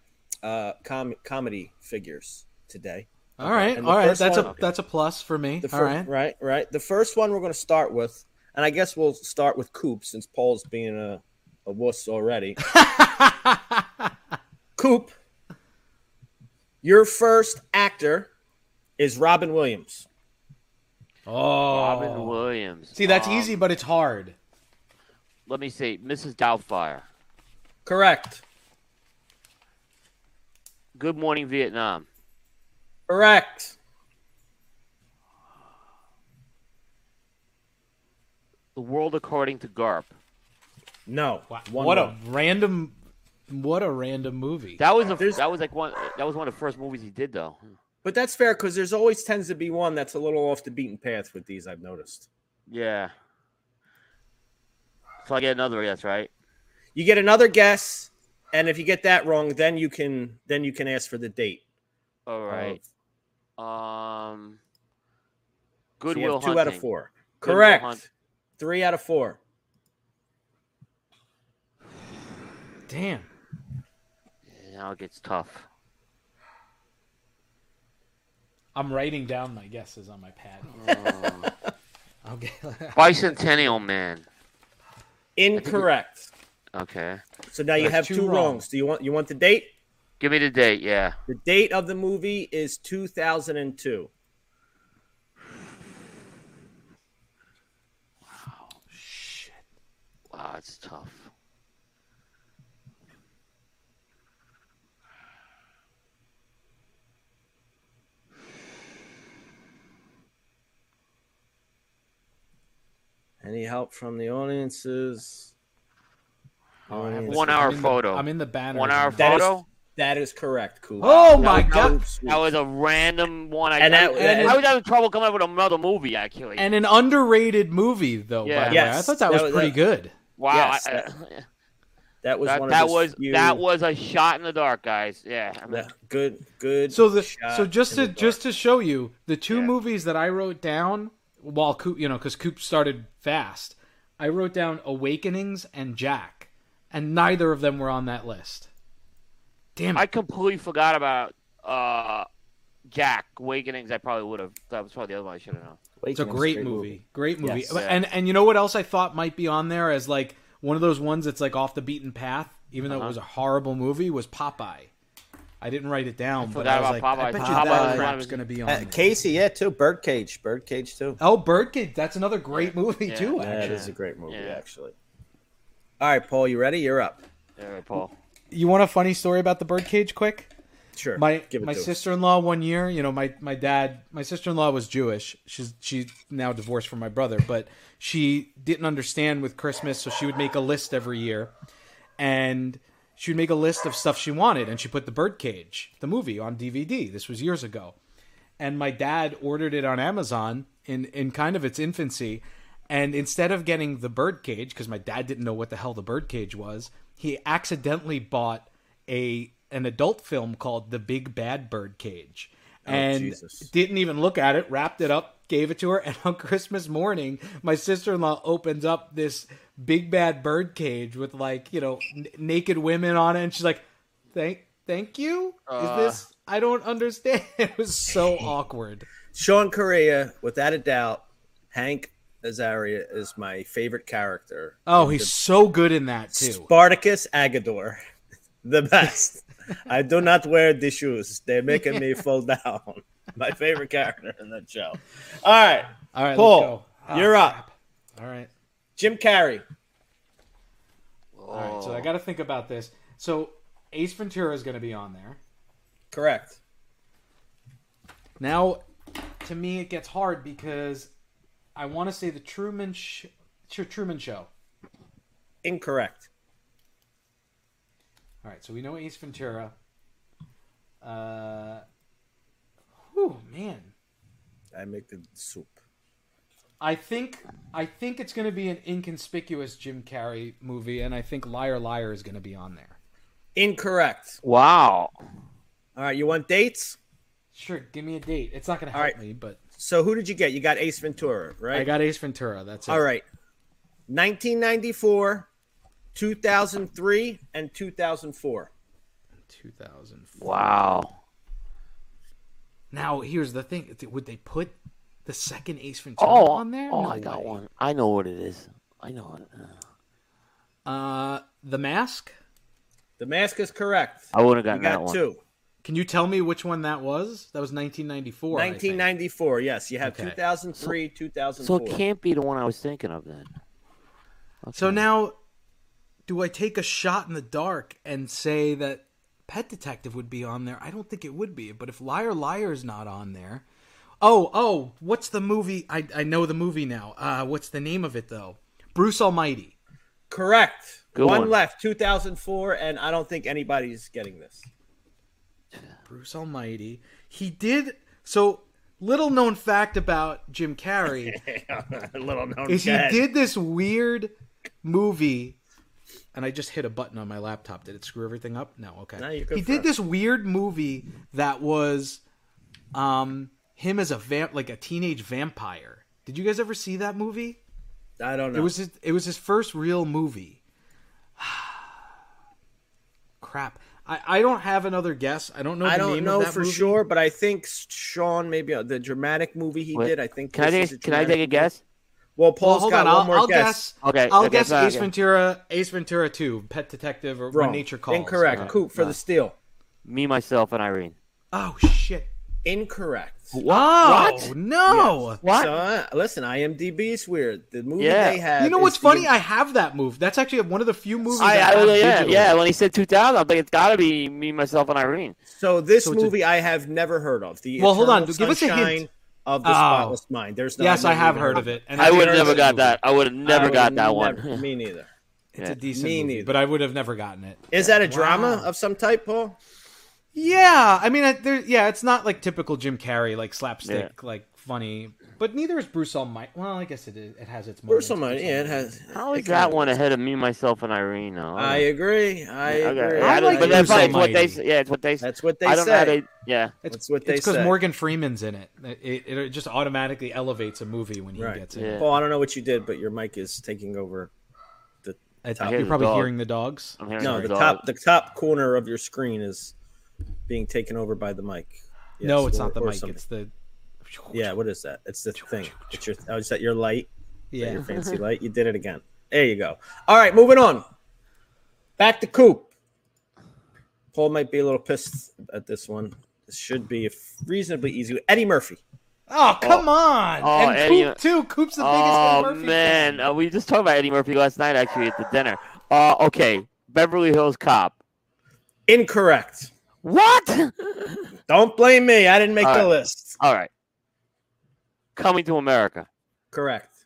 uh com- comedy figures today.
All right, all right. That's
one-
a that's a plus for me.
The
all
fir-
right.
right, right. The first one we're going to start with, and I guess we'll start with Coop since Paul's being a, a wuss already. Coop, your first actor is Robin Williams.
Oh,
Robin Williams.
see, that's
Um,
easy, but it's hard.
Let me see. Mrs. Doubtfire.
Correct.
Good Morning Vietnam.
Correct.
The World According to Garp.
No. One
what a random, what a random movie.
That was a,
There's-
that was like one that was one of the first movies he did though.
But that's fair because there's always tends to be one that's a little off the beaten path with these. I've noticed.
Yeah. So I get another guess, right?
You get another guess, and if you get that wrong, then you can then you can ask for the date.
All right.
So
Um.
you
Goodwill
have two
Hunting.
out of four.
Good
Correct.
Hunt.
Three out of four.
Damn.
Now it gets tough.
I'm writing down my guesses on my pad. okay.
Bicentennial Man.
Incorrect.
Okay.
So now you
That's
have
two
two
wrong.
wrongs. Do you want you want the date?
Give me the date. Yeah.
The date of the movie is 2002.
Wow, shit. Wow, it's tough.
Any help from the audiences?
Oh, I
One hour
I'm in the-
photo.
I'm in the banner.
One hour
That is-
photo.
That is correct, Cool.
Oh my god!
That was a random one. I,
And
I,
and-
I was having trouble coming up with another movie. Actually.
And an underrated movie, though.
Yeah.
by
Yes,
way. I thought that
that
was
was-
pretty
that-
good.
wow.
Yes,
I-
that- That was
that,
one of
that was
few-
that was a shot in the dark, guys. Yeah. I mean,
Yeah, good, good.
So the
shot
so just to just to show you the two
Yeah.
movies that I wrote down while Coop, you know, because Coop started fast. I wrote down Awakenings and Jack, and neither of them were on that list. Damn it!
I completely forgot about uh, Jack Awakenings. I probably would have. That was probably the other one I should have known.
It's a
Awakening's
great movie. Great movie.
Yes.
And and you know what else I thought might be on there as like one of those ones that's like off the beaten path, even though it
Uh-huh.
was a horrible movie, was Popeye. I didn't write it down, but I was
about
like, I bet you
Popeye
that
was
crap's going to be on.
Uh. Casey, yeah, too. Birdcage, Birdcage too.
Oh, Birdcage. That's another great movie
Yeah.
too.
That
Actually,
is a great movie,
Yeah.
actually. All right, Paul, you ready? You're up.
All right, Paul.
you want a funny story about the Birdcage? Quick.
Sure.
My
Give it
my sister in law one year, you know, my my dad, my sister in law was Jewish. She's she's now divorced from my brother, but she didn't understand with Christmas, so she would make a list every year, and she would make a list of stuff she wanted, and she put the Birdcage, the movie, on DVD. This was years ago, and my dad ordered it on Amazon in in kind of its infancy, and instead of getting the Birdcage, because my dad didn't know what the hell the Birdcage was, he accidentally bought a an adult film called The Big Bad Birdcage, and
Jesus.
didn't even look at it, wrapped it up, gave it to her, and on Christmas morning, my sister in law opens up this big bad bird cage with like you know n- naked women on it, and she's like, "Thank, thank you."
Uh.
Is this? I don't understand. It was so awkward.
Sean Correa, without a doubt, Hank Azaria is my favorite character.
Oh, he's so good in that too.
Spartacus Agador, the best. I do not wear the shoes; they're making me fall down. My favorite character in that show. All right,
All right,
Paul,
let's go. Ah,
you're up.
crap. All right.
Jim Carrey.
All right, so I got to think about this. So Ace Ventura is going to be on there.
Correct.
Now, to me, it gets hard because I want to say the Truman Sh- Truman Show.
Incorrect.
All right, so we know Ace Ventura. Uh, whew, man,
I make the soup.
I think I think it's going to be an inconspicuous Jim Carrey movie, and I think Liar Liar is going to be on there.
Incorrect.
Wow.
All right, you want dates?
Sure, give me a date. It's not going to
All
help
right.
me, but
So who did you get? You got Ace Ventura, right?
I got Ace Ventura. That's it.
All right. 1994, 2003, and 2004.
2004.
Wow.
Now, here's the thing: would they put the second Ace Ventura
Oh,
on there?
oh,
No
I got
way.
one. I know what it is. I know it.
Uh, The Mask.
The mask is correct.
I would have
You
gotten that
got
one.
two.
Can you tell me which one that was? That was 1994. I think.
1994. Yes, you have
Okay.
2003,
So
2004.
it can't be the one I was thinking of then.
So now, do I take a shot in the dark and say that Pet Detective would be on there? I don't think it would be. But if Liar Liar is not on there, oh oh, what's the movie? I I know the movie now. Uh, what's the name of it though? Bruce Almighty.
Correct.
Good
one,
one.
left, 2004, and I don't think anybody's getting this.
Bruce Almighty. He did so. Little known fact about Jim Carrey
Little known
is he did this weird movie, and I just hit a button on my laptop. Did it screw everything up? No. Okay.
No,
he did
us.
this weird movie that was, um, him as a vamp, like a teenage vampire. Did you guys ever see that movie?
I don't know.
It was his, it was his first real movie. crap. I, I don't have another guess. I don't know. The
I don't
name
know
of that
for
movie.
sure, but I think Sean maybe uh, the dramatic movie he
Wait,
did. I think.
Can I take
is
can I take a
movie.
guess?
Well,
Well,
Paul's
hold
got
on.
one
I'll,
more
I'll
guess.
guess.
Okay,
I'll
okay,
guess
so
Ace
get-
Ventura, Ace Ventura Two, Pet Detective, or
Wrong.
When Nature Calls.
Incorrect.
Okay.
Coop for the steal.
Me, myself, and Irene.
Oh shit!
Incorrect.
Oh
What?
no!
What?
So uh, listen, IMDb is weird. The movie
Yeah.
they have.
You know
is
what's
the-
funny? I have that move. That's actually one of the few movies
I,
I,
I,
have
yeah,
digitally.
yeah. When he said 2000, I'm like, it's got to be me, myself, and Irene.
So this
So
movie I have never heard of. The
Well, hold on.
Eternal
Give us a hint.
Sunshine Of the
Oh.
spotless mind. There's no.
Yes,
I've
I have heard of it. And
I would have never got
movie.
that. I would have never
would've
got that
never-
one.
Me neither.
It's
Yeah.
a decent
Me
movie,
neither.
but I would have never gotten it.
Is that a drama
Wow.
of some type, Paul?
Yeah, I mean, there. Yeah, it's not like typical Jim Carrey, like slapstick, like funny. But neither is Bruce Almighty. Well, I guess it is. It has its moments.
Bruce Almighty, yeah, it has.
How is
it
that one ahead of me, myself, and Irene? Though?
I agree. I
Okay.
agree.
I don't-
like
but that's
Bruce
what they.
Almighty.
say- Yeah, it's what they.
That's what they
I don't know how they. Yeah.
It's,
That's what they
It's because. Morgan Freeman's in it. It, it. it just automatically elevates a movie when he
Right.
gets in.
Yeah.
it.
Paul, I don't know what you did, but your mic is taking over.
I-
top.
You're probably
dog.
hearing the dogs.
I'm hearing
No,
the
the
dog.
top, the top corner of your screen is being taken over by the mic. Yes,
no, it's
or-
not the mic.
something.
It's the.
Yeah, what is that? It's the thing. It's your. Oh, is that your light?
Yeah.
your fancy light. You did it again. There you go. All right, moving on. Back to Coop. Paul might be a little pissed at this one. This should be a reasonably easy. Eddie Murphy.
Oh come on!
Oh,
and
Eddie-
Coop too. Coop's the biggest
Oh
Eddie Murphy
man,
fan.
uh, we just talked about Eddie Murphy last night actually at the dinner. Uh, okay, Beverly Hills Cop.
Incorrect.
What?
Don't blame me. I didn't make
All
the
right.
list.
All right. Coming to America.
Correct.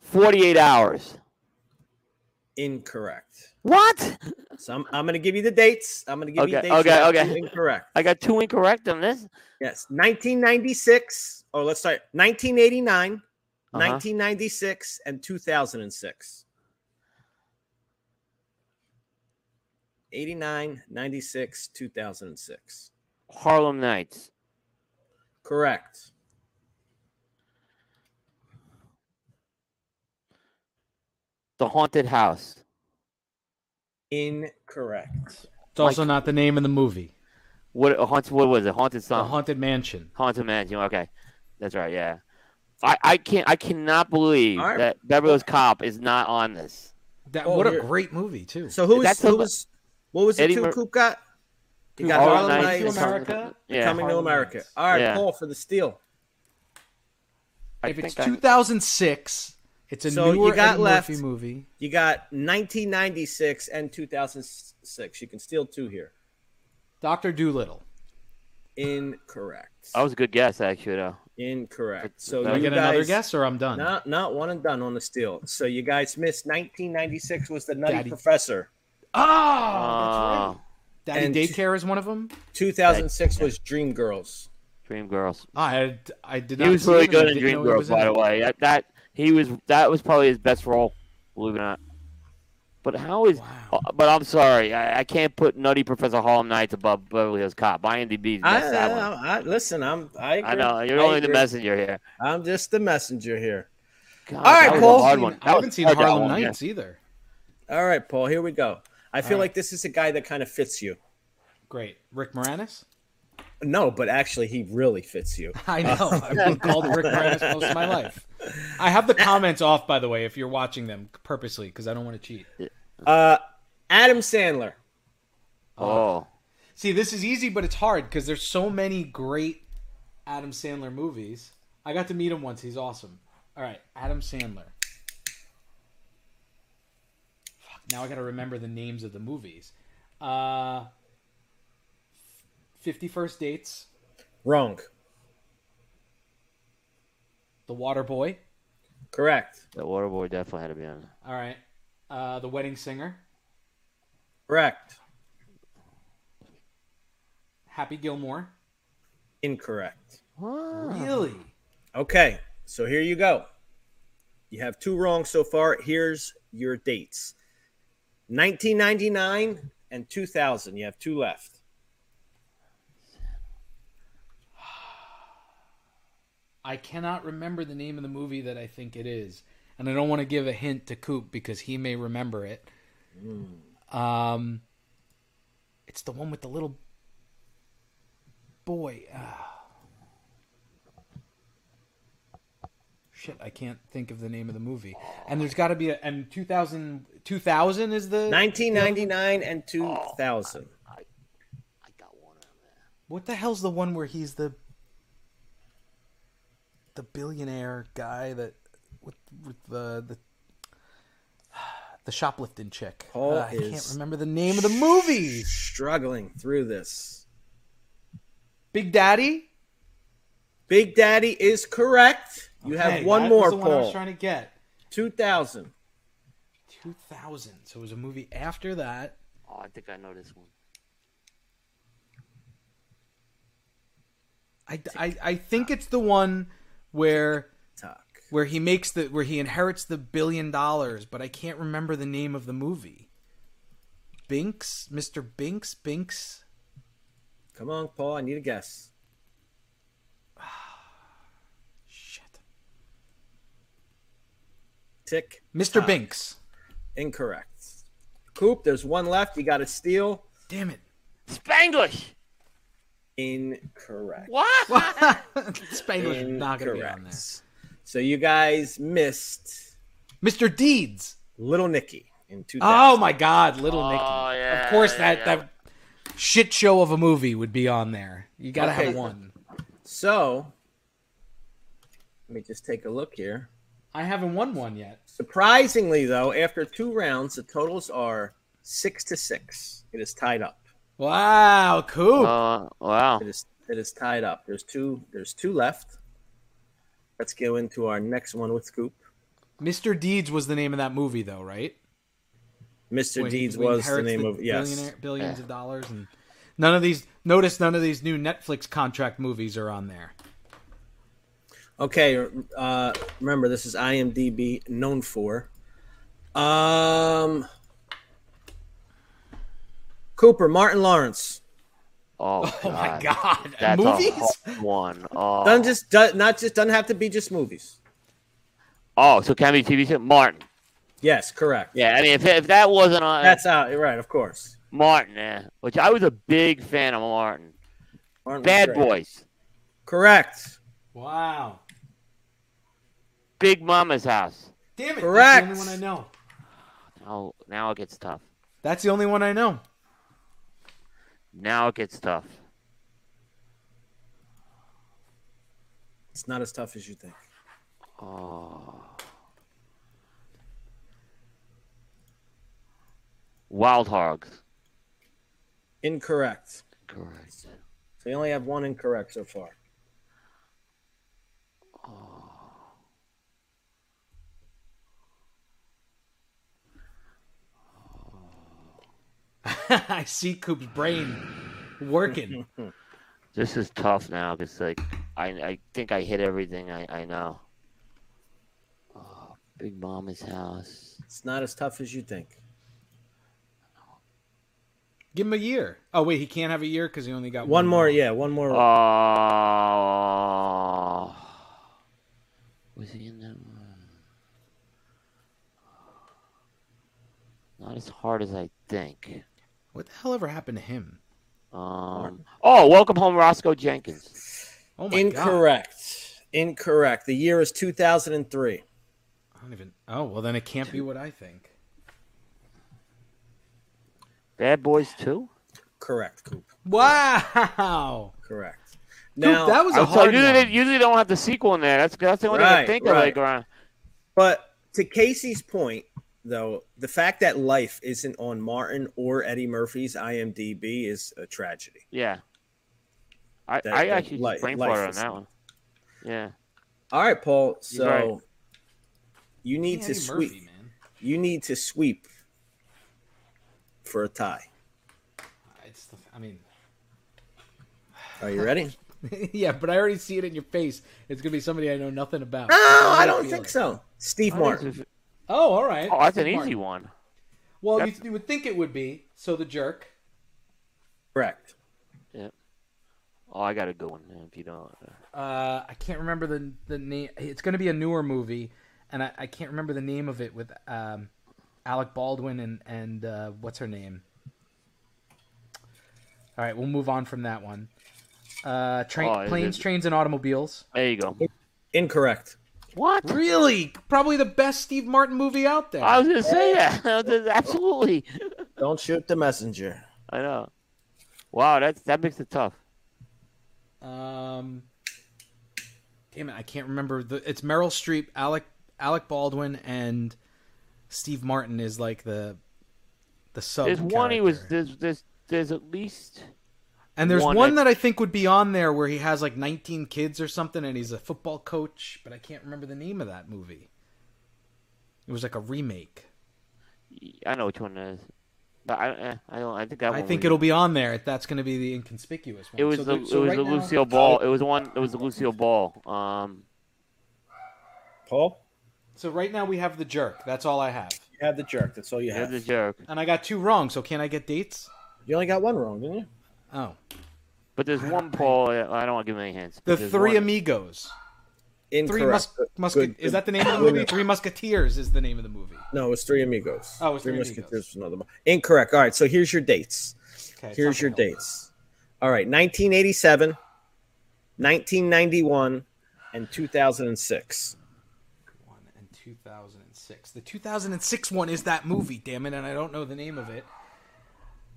48 hours.
Incorrect.
What?
So I'm, I'm going to give you the dates. I'm going to give you
Okay,
dates.
okay,
You
okay.
Incorrect.
I got two incorrect on this.
Yes. 1996. Or let's start 1989,
Uh-huh.
1996, and 2006. 89, 96, 2006.
Harlem Nights.
Correct.
The Haunted House.
Incorrect.
It's also not the name of the movie.
What haunted? What was it? Haunted
The
something.
Haunted Mansion.
Haunted Mansion. Okay, that's right. Yeah, I, I can't. I cannot believe
All right.
that Beverly Hills Cop is not on this.
That,
Oh,
what a great movie too.
So who was,
That's
who was what was it?
Eddie
two
Mur-
Coop got? You got
Harlem
Harlem
Nights
Nights,
to America.
Yeah,
Coming to America.
Nights.
All right,
Yeah.
Paul for the steal.
I
if it's
think I-
2006, it's a
So you
newer
got
Eddie
left-
Murphy movie.
You got 1996 and 2006. You can steal two here.
Doctor Dolittle.
Incorrect.
that was a good guess, actually. Though.
Incorrect. So
Do
Do I
you
get
guys,
another guess or I'm done?
Not not one and done on the steal. So you guys missed 1996 was the Nutty
Daddy.
Professor.
Oh,
Uh,
Daddy
and-
Daycare is one of them.
2006 was Dream Girls.
Dream Girls.
I, I did not.
He
was
really good in
didn't
Dream Girls, by the way. That, that he was that was probably his best role, believe it or not. But how is? uh, but I'm sorry, I, I can't put Nutty Professor Harlem Nights above Beverly Hills Cop. IMDb
I,
messed that.
I, I- listen. I'm. I, agree.
I know you're
I
only the messenger here.
I'm just the messenger here.
God,
All right,
that was a
Paul.
I haven't seen
hard, that
Harlem
one, yeah.
Nights either.
All right, Paul. Here we go. I feel
All right.
like this is a guy that kind of fits you.
Great, Rick Moranis.
No, but actually, he really fits you.
I know. I've been called Rick Moranis most of my life. I have the comments off, by the way, if you're watching them purposely, because I don't want to cheat.
Uh, Adam Sandler.
Oh,
See, this is easy, but it's hard because there's so many great Adam Sandler movies. I got to meet him once. He's awesome. All right, Adam Sandler. Now I got to remember the names of the movies. Uh, Fifty First Dates,
Wrong.
The Water Boy.
Correct.
The Water Boy definitely had to be on.
All right, uh, The Wedding Singer,
Correct.
Happy Gilmore.
Incorrect.
Really?
Okay, so here you go. You have two wrong so far. Here's your dates 1999 and 2000. You have two left.
I cannot remember the name of the movie that I think it is. and I don't want to give a hint to Coop because he may remember it. Um, it's the one with the little boy. Ah. Shit, I can't think of the name of the movie. And there's got to be a and 2000 2000 is the
1999 and 2000. I got one.
What the hell's the one where he's the the billionaire guy that with with the the the shoplifting chick?
Paul
Uh, I can't remember the name of the movie.
Struggling through this.
Big Daddy.
Big Daddy is correct. You
Okay,
have one
that
more,
was the one I was trying to get.
2000.
2000. So it was a movie after that.
Oh, I think I know this one.
I, I, I think it's the one where where he makes the where he inherits the billion dollars, but I can't remember the name of the movie. Binks, Mr. Binks, Binks.
Come on, Paul. I need a guess.
Shit.
Tick.
Mr.
tock.
Binks.
Incorrect. Coop, there's one left. You got to steal.
Damn it.
Spanglish.
Incorrect.
What?
Spanglish is not going to be on there.
So you guys missed
Mr. Deeds.
Little Nicky in 2000.
Oh my God, Little oh, Nicky.
Oh, yeah,
of course,
yeah,
that
yeah.
that shit show of a movie would be on there. You got to
Okay.
have one.
So let me just take a look here.
I haven't won one yet.
Surprisingly, though, after two rounds, the totals are six to six. It is tied up.
Wow, cool.
Uh, wow.
It is it is tied up. There's two there's two left. Let's go into our next one with Scoop.
Mr. Deeds was the name of that movie, though, right?
Mr.
When
Deeds
when
was the
inherits
name of yes.
billionaire- billions of dollars, and none of these. Notice none of these new Netflix contract movies are on there.
Okay, uh, remember this is IMDb known for. Um, Cooper Martin Lawrence.
Oh,
Oh my
God.
God!
That's
movies?
a one. Oh.
Doesn't just do, not just doesn't have to be just movies.
oh, so can it be TV show? Martin.
Yes, correct.
Yeah, I mean, if, if that wasn't on
That's out right, of course.
Martin, yeah, which I was a big fan of Martin.
Martin
Bad. Boys,
Correct.
Wow.
Big Mama's House.
Damn it!
Correct.
That's the only one I know.
Oh, now it gets tough.
That's the only one I know.
Now it gets tough.
It's not as tough as you think.
Oh. Wild Hogs.
Incorrect.
Correct.
So you only have one incorrect so far.
I see Coop's brain working.
This is tough now because like I I think I hit everything I I know. Oh, Big Mama's House.
It's not as tough as you think.
Give him a year. Oh wait, he can't have a year because he only got
One more, yeah, one more.
Oh. Was he in that one? Not as hard as I think.
What the hell ever happened to him?
Um. Oh, welcome home, Roscoe Jenkins.
Oh my god!
Incorrect. Incorrect. The year is 2003.
I don't even. Oh well, then it can't be what I think.
Bad Boys Two.
Correct, Coop.
Wow.
Correct.
Coop, that was a
So
hard
usually,
one.
they, usually don't have the sequel in there. That's that's the only thing I
Right,
think of. Like around.
But to Casey's point, though, the fact that Life isn't on Martin or Eddie Murphy's IMDb is a tragedy.
Yeah. I,
That-
I
that
actually
li-
brain
life
fart on that one. Yeah.
All right, Paul. So
right.
you need
Yeah,
to
Eddie
sweep.
Murphy, man.
You need to sweep for a tie.
It's the, I mean,
Are you ready?
yeah, but I already see it in your face. It's gonna be somebody I know nothing about.
No, I don't
feel
think
it.
so. Steve Martin.
It's-
Oh, all right.
Oh, that's an
Steve
easy
Martin.
one.
Well, you, you would think it would be. So the jerk.
Correct. Yep.
Oh, I got a good one. If you don't.
Uh, I can't remember the the name. It's gonna be a newer movie, and I, I can't remember the name of it with um, Alec Baldwin and and uh, what's her name. All right, we'll move on from that one. Uh, train,
Oh,
planes,
it-
trains, and automobiles.
There you go.
Incorrect.
What?
Really? Probably the best Steve Martin movie out there.
I was gonna say that. Absolutely.
Don't shoot the messenger.
I know. Wow, that that makes it tough.
Um, damn it, I can't remember the. It's Meryl Streep, Alec Alec Baldwin, and Steve Martin is like the the sub.
There's one he was. There's there's there's at least.
And there's one,
one
that I think would be on there where he has like 19 kids or something, and he's a football coach, but I can't remember the name of that movie. It was like a remake.
I know which one it is. But I eh, I don't. I think that
I
one
think it'll be on there. That's going to be the inconspicuous one.
It was
So
the
there- so
it was
right
the
now-
Lucille Ball. It was one. It was the Lucille Ball. Um.
Paul,
So right now we have the jerk. That's all I have,
you have the jerk. That's all you
Yeah,
have.
the jerk.
and I got two wrong. So can I get dates?
You only got one wrong, didn't you?
Oh,
But there's one Paul. I don't want to give him any hints.
the Three
one-
Amigos. Three
Incorrect.
mus- musket.
good-
Is that the name of the movie? Three Musketeers is the name of the movie.
No, it's Three Amigos.
Oh, it's
Three
Three
Musketeers
Amigos.
was another one. Incorrect. All right, so here's your dates.
Okay,
Here's your
something
dates. All right, 1987, 1991, and 2006.
One and 2006. The 2006 one is that movie, damn it, and I don't know the name of it.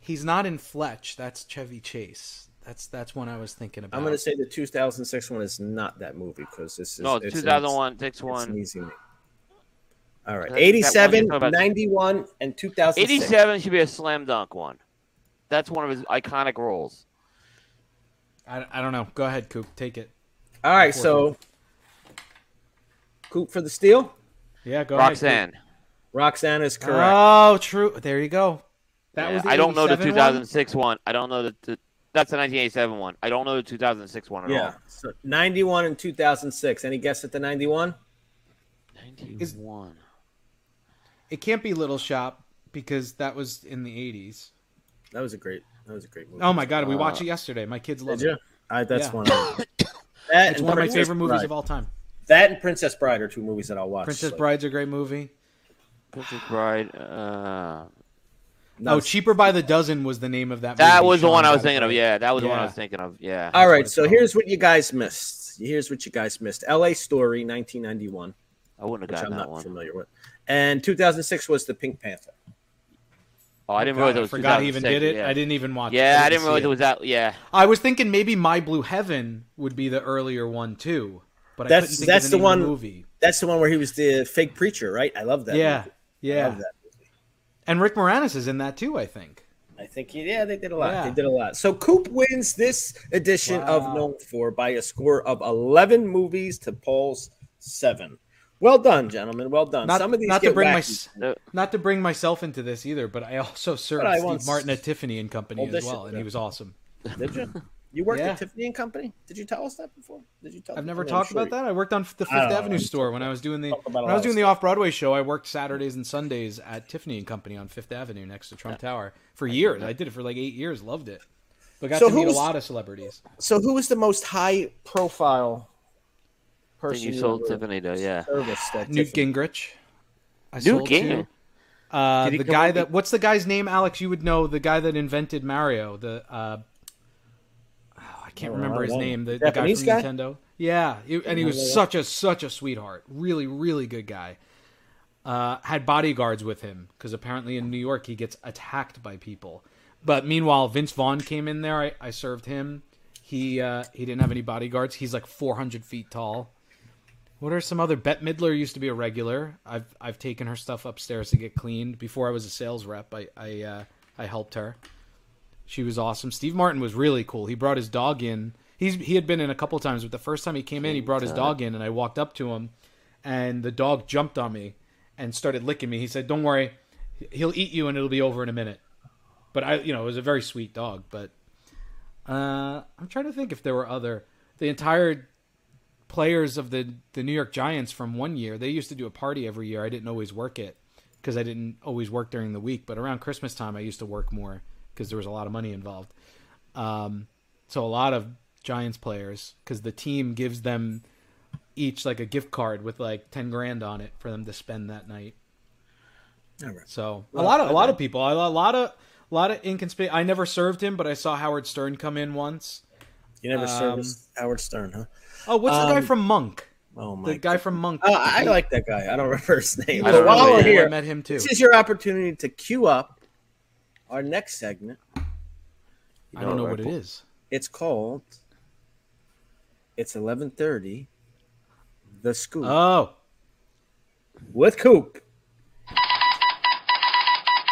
He's not in Fletch. That's Chevy Chase. That's that's one I was thinking about.
I'm going to say the 2006 one is not that movie because this is
No,
it's-
2001, six
It's, it's
one.
an easy name. All right,
That- that one you're
87, 91, and 2006.
87 should be a slam dunk one. That's one of his iconic roles.
I, I don't know. Go ahead, Coop. Take it.
All right, so Coop for the steal.
Yeah, go ahead.
Roxanne.
Roxanne is correct.
Oh, true. There you go. That
Yeah,
was
I don't know the
87 one?
2006 one. I don't know the, the that's the 1987 one. I don't know the 2006 one at
yeah,
all.
so 91 and 2006. Any guess at the 91?
91.
It can't be Little Shop because that was in the 80s.
That was a great. That was a great movie.
Oh my god, we
Uh,
watched it yesterday. My kids love
Did
it.
I, that's
Yeah.
one. Of that
It's one of my
Princess
favorite movies
Bride.
of all time.
That and Princess Bride are two movies that I'll watch.
Princess
like,
Bride's a great movie.
Princess Bride. Uh,
Oh, Cheaper by the Dozen was the name of that.
that
movie.
was the one I was thinking of.
right.
Yeah, that was the one I was thinking of. Yeah.
All right, so here's what you guys missed. Here's what you guys missed. L.A. Story, 1991,
I wouldn't have
which
gotten
I'm
that
not
one.
familiar with, and 2006 was the Pink Panther.
Oh, I didn't
God,
realize it
I
was
forgot he even did it.
Yeah.
I didn't even watch. it.
Yeah, I
didn't
didn't realize
it.
it was that. Yeah.
I was thinking maybe My Blue Heaven would be the earlier one too, but I
That's
think
that's
of
the,
the,
one.
movie.
That's the one where he was the fake preacher, right? I love that.
Yeah,
movie. I
yeah.
love that.
And Rick Moranis is in that too. I think.
I think he yeah, they did a lot.
Yeah.
They did a lot. So Coop wins this edition of Known For by a score of 11 movies to Paul's seven. Well done, gentlemen. Well done.
Not,
Some of these
not to bring my,
wacky.
No.
not to bring myself into this either, but I also served
I
Steve Martin at Tiffany and Company as well, and he was awesome.
Did you? You worked
Yeah.
at Tiffany and Company? Did you tell us that before? Did you tell?
I've never talked
sure
about that. I worked on the
I don't
Fifth
know.
Avenue store when I was doing the
Talk about a
when I was doing the off Broadway show. I worked Saturdays and Sundays at Tiffany and Company on Fifth Avenue next to Trump Tower for years. I did it for like eight years. Loved it. But got
So
to meet a lot of celebrities.
So who was the most high profile
Then
person
you sold
ever
Tiffany to yeah.
Newt
Tiffany?
Gingrich. I
Newt
sold to.
Gingrich?
Uh, the guy that
with-
what's the guy's name, Alex? You would know the guy that invented Mario. The uh, I can't
Oh,
remember
I
his name. The, the guy from
guy?
Nintendo. Yeah, he- and he was such a such a sweetheart. Really, really good guy. Uh, had bodyguards with him because apparently in New York he gets attacked by people. But meanwhile, Vince Vaughn came in there. I, I served him. He uh, he didn't have any bodyguards. He's like 400 feet tall. What are some other? Bette Midler used to be a regular. I've I've taken her stuff upstairs to get cleaned. Before I was a sales rep, I I uh, I helped her. She was awesome. Steve Martin was really cool. He brought his dog in. He's he had been in a couple times, but the first time he came in, he brought his dog in, and I walked up to him, and the dog jumped on me and started licking me. He said, "Don't worry, he'll eat you, and it'll be over in a minute." But I, you know, it was a very sweet dog. But uh, I'm trying to think if there were other the entire players of the the New York Giants from one year. They used to do a party every year. I didn't always work it because I didn't always work during the week. But around Christmas time, I used to work more because there was a lot of money involved. Um, so a lot of Giants players because the team gives them each like a gift card with like ten grand on it for them to spend that night.
All right.
So a lot of a lot of people, a lot of a lot of inconspicuous. I never served him, but I saw Howard Stern come in once.
You never
Um,
serviced Howard Stern, huh?
Oh, what's the guy
Um,
from Monk?
Oh my!
The guy from Monk.
Oh, I like that guy. I don't remember his name.
I
But
don't
while we're
him. I
here,
met him too.
This is your opportunity to queue up our next segment.
I don't know what it is.
It's called. It's eleven thirty. The scoop
Oh,
with Coop.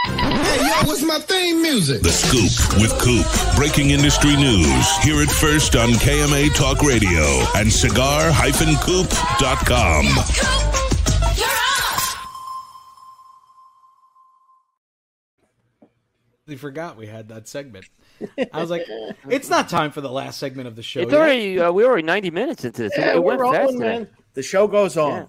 Hey, yo, what's my theme music?
The Scoop with Coop. Breaking industry news. Hear it first on KMA Talk Radio and cigar-coop.com.
we forgot we had that segment. I was like, it's not time for the last segment of the show.
It's
yet.
already uh, we're already ninety minutes into this.
Yeah,
it
we're
went
rolling,
today.
man. The show goes on.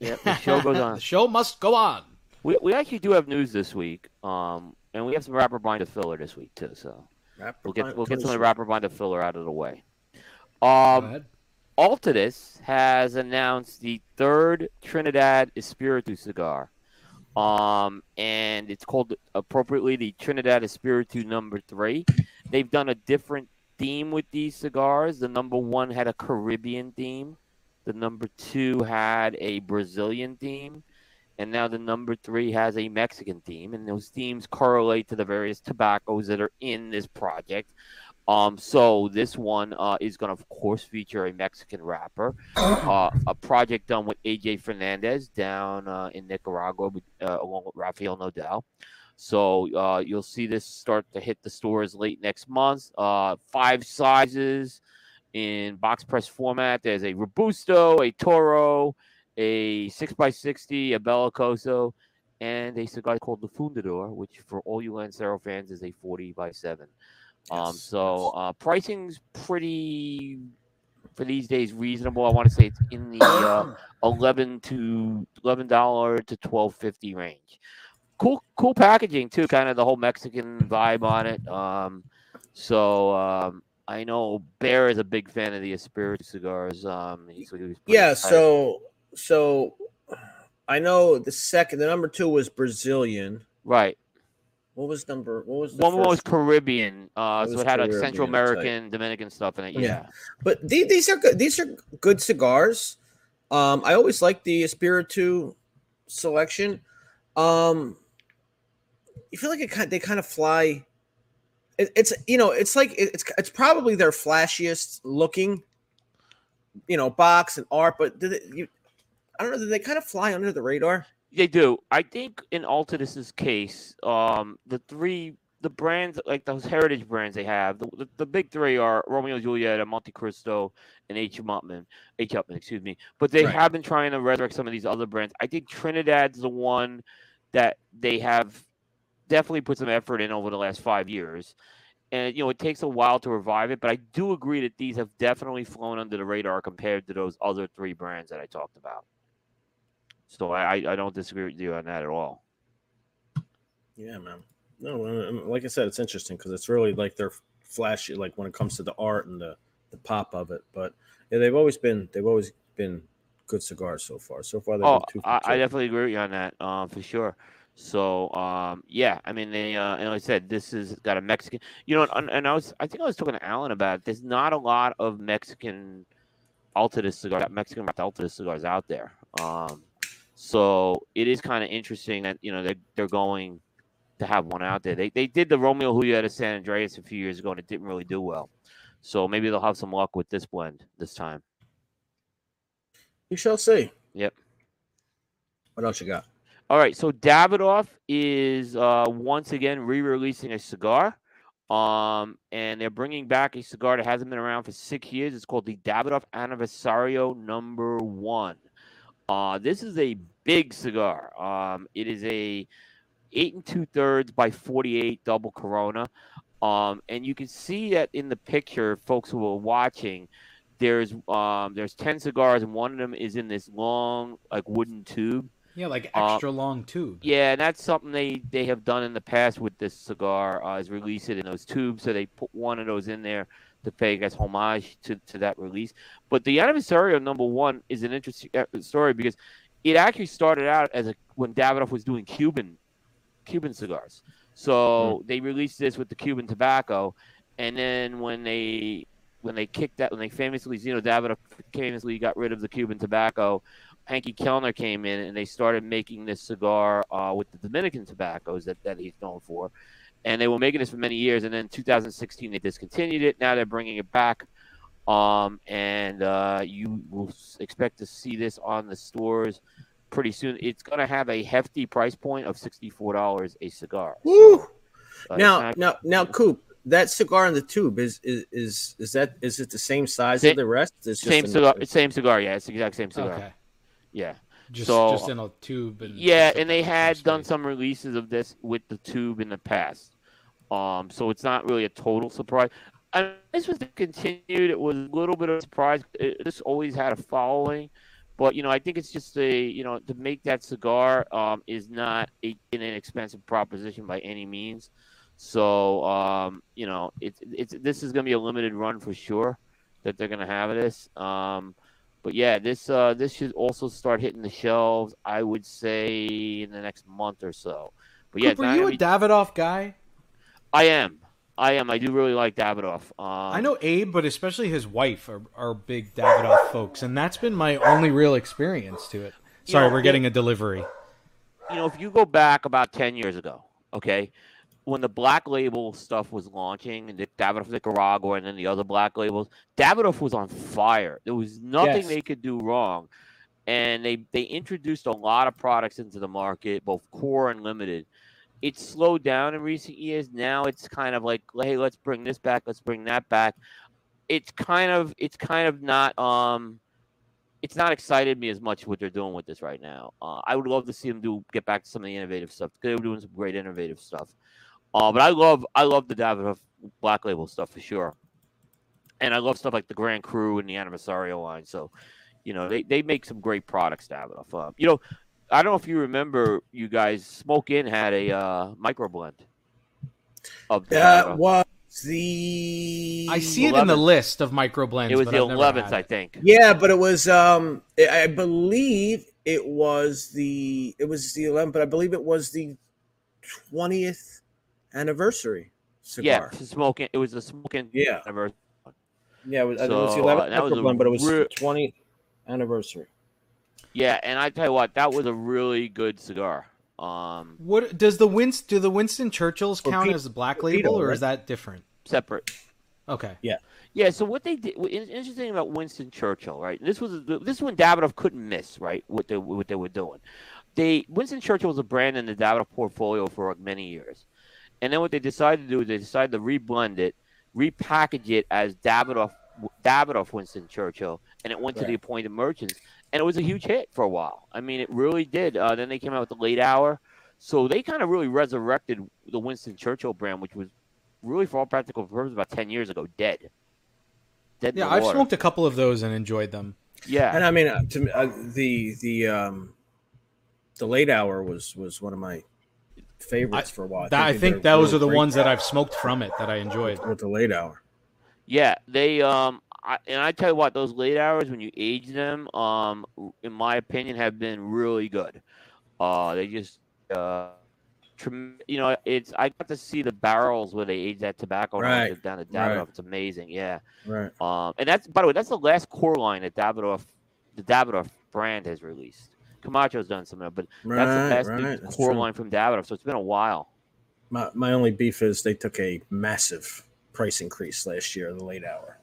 Yeah, the show goes on.
the show must go on.
We we actually do have news this week. Um, and we have some wrapper binder filler this week too. So
Wrapper
we'll get
binder-
we'll get some of the
please.
wrapper binder filler out of the way. Um,
ahead.
Altadis has announced the third Trinidad Espiritu cigar. Um, and it's called appropriately the Trinidad Espiritu number three. They've done a different theme with these cigars. The number one had a Caribbean theme. The number two had a Brazilian theme. And now the number three has a Mexican theme. And those themes correlate to the various tobaccos that are in this project. Um, so this one uh, is going to, of course, feature a Mexican wrapper, uh, a project done with AJ Fernandez down uh, in Nicaragua, with, uh, along with Rafael Nodal. So uh, you'll see this start to hit the stores late next month. Uh, five sizes in box press format. There's a Robusto, a Toro, a six x sixty, a Belicoso, and a cigar called the Fundador, which for all you Lancero fans is a forty by seven. Um,
Yes,
so uh, pricing's pretty for these days reasonable. I want to say it's in the uh, eleven to eleven dollar to twelve fifty range. Cool, cool packaging too. Kind of the whole Mexican vibe on it. Um, so um, I know Bear is a big fan of the Espiritu cigars. Um, he's, he was pretty
Yeah.
excited.
So so I know the second, the number two was Brazilian.
right.
What was number? What was the
One was? Caribbean, uh,
It
so it had like Central. American, Dominican stuff in it.
Yeah.
Yeah,
But the- these are good. These are good cigars. Um, I always like the Espiritu selection. Um, you feel like it kind they kind of fly. It, it's you know it's like it- it's it's probably their flashiest looking, you know, box and art. But did it, you, I don't know. Did they kind of fly under the radar?
They do. I think in Altadis's case, um, the three the brands like those heritage brands they have, the, the, the big three are Romeo Juliet, and Montecristo, and H. Upmann, H. Upmann, excuse me. But they
Right.
have been trying to resurrect some of these other brands. I think Trinidad's the one that they have definitely put some effort in over the last five years. And you know, it takes a while to revive it, but I do agree that these have definitely flown under the radar compared to those other three brands that I talked about. So I, I don't disagree with you on that at all.
Yeah, man. No, like I said, it's interesting because it's really like they're flashy, like when it comes to the art and the the pop of it. But yeah, they've always been they've always been good cigars so far. So far, they've
Oh,
been two
I, I definitely agree with you on that, um, for sure. So, um, yeah, I mean, they, uh, and like I said, this has got a Mexican, you know, and, and I was, I think I was talking to Alan about it. There's not a lot of Mexican Altadis cigars, Mexican Altadis cigars out there. Um, so it is kind of interesting that you know they're they're going to have one out there. They they did the Romeo Juliet of San Andrés a few years ago, and it didn't really do well. So maybe they'll have some luck with this blend this time.
You shall see.
Yep.
What else you got?
All right, so Davidoff is uh, once again re-releasing a cigar, um, and they're bringing back a cigar that hasn't been around for six years. It's called the Davidoff Anniversario Number One. Uh, this is a big cigar. Um, it is a eight and two thirds by forty-eight double Corona, um, and you can see that in the picture, folks who are watching. There's um, there's ten cigars, and one of them is in this long like wooden tube.
Yeah, like
Uh,
extra long tube.
Yeah, and that's something they they have done in the past with this cigar uh, is release it in those tubes. So they put one of those in there to pay, I guess, homage to, to that release. But the Anniversario number one is an interesting uh, story because it actually started out as a when Davidoff was doing Cuban Cuban cigars. So they released this with the Cuban tobacco, and then when they when they kicked that when they famously Zino Davidoff famously got rid of the Cuban tobacco, Henke Kelner came in and they started making this cigar uh, with the Dominican tobaccos that, that he's known for. And they were making this for many years. And then 2016, they discontinued it. Now they're bringing it back. Um, and uh, you will expect to see this on the stores pretty soon. It's going to have a hefty price point of $64 a cigar.
Woo!
Uh, it's
now,
not-
now, now, Coop, that cigar in the tube is is is is that is it the same size
Sa-
as the rest? It's just
same
in-
cigar. Same cigar. Yeah, it's the exact same cigar.
Okay.
Yeah.
Just
So-
just in a tube and
Yeah, and they had done some releases of this with the tube in the past. Um, so it's not really a total surprise. I mean, this was continued. It was a little bit of a surprise. It, this always had a following, but you know, I think it's just a you know to make that cigar um, is not a, an inexpensive proposition by any means. So um, you know, it's it's this is going to be a limited run for sure that they're going to have this. Um, but yeah, this uh, this should also start hitting the shelves. I would say in the next month or so. But yeah,
are you a
be-
Davidoff guy?
I am. I am. I do really like Davidoff. Um,
I know Abe, but especially his wife are, are big Davidoff folks, and that's been my only real experience to it.
You
Sorry,
know,
we're getting a delivery.
you know, if you go back about 10 years ago, okay, when the black label stuff was launching and the Davidoff Nicaragua and then the other black labels, Davidoff was on fire. There was nothing
Yes.
they could do wrong. And they, they introduced a lot of products into the market, both core and limited. It's slowed down in recent years. Now it's kind of like, hey, let's bring this back, let's bring that back. It's kind of it's kind of not um it's not excited me as much what they're doing with this right now. Uh, I would love to see them do get back to some of the innovative stuff. They were doing some great innovative stuff. Uh, but I love I love the Davidoff Black Label stuff for sure, and I love stuff like the Grand Cru and the Aniversario line. So, you know, they, they make some great products. Davidoff. Uh, you know, I don't know if you remember, you guys. Smoke Inn had a uh, micro blend of
That was the.
I see it in the list of microblends.
It was
but
the eleventh, I think.
Yeah, but it was. Um, I I believe it was the. It was the 11th, but I believe it was the 20th anniversary cigar.
Yeah, smoking. It was a smoking.
Yeah.
anniversary.
Yeah, it was, it was the
uh,
11th
that was a
one, but it was
re-
20th anniversary.
Yeah, and I tell you what, that was a really good cigar. Um,
What does the Winst do the Winston Churchills count
Pete-
as a black
Torpedo,
label, or
right?
is that different?
separate.
Okay.
Yeah, Yeah. so what they did, what is interesting about Winston Churchill, right? This was this one when Davidoff couldn't miss, right? What they what they were doing. They Winston Churchill was a brand in the Davidoff portfolio for like many years, and then what they decided to do is they decided to reblend it, repackage it as Davidoff Davidoff Winston Churchill, and it went to the appointed merchants, and it was a huge hit for a while. I mean, it really did. Uh, then they came out with the late hour, so they kind of really resurrected the Winston Churchill brand, which was really, for all practical purposes, about ten years ago, dead. Dead
Yeah, I've
water.
smoked a couple of those and enjoyed them.
Yeah,
And I mean, uh, to uh, the the um, the late hour was was one of my favorites for a while.
That, I
they
think those
really
are the
great
ones that I've smoked from it that I enjoyed.
with the late hour.
yeah. They um, I, and I tell you what, those late hours when you age them, um, in my opinion, have been really good. Uh, they just uh, trem- you know, it's I got to see the barrels where they age that tobacco
Right,
to- down to Davidoff.
right.
It's amazing. Yeah.
Right.
Um, and that's by the way, that's the last core line that Davidoff, the Davidoff brand has released. Camacho's done some of it, but that's the best
right,
core line from Davidoff. So it's been a while.
My my only beef is they took a massive price increase last year, in the late hour.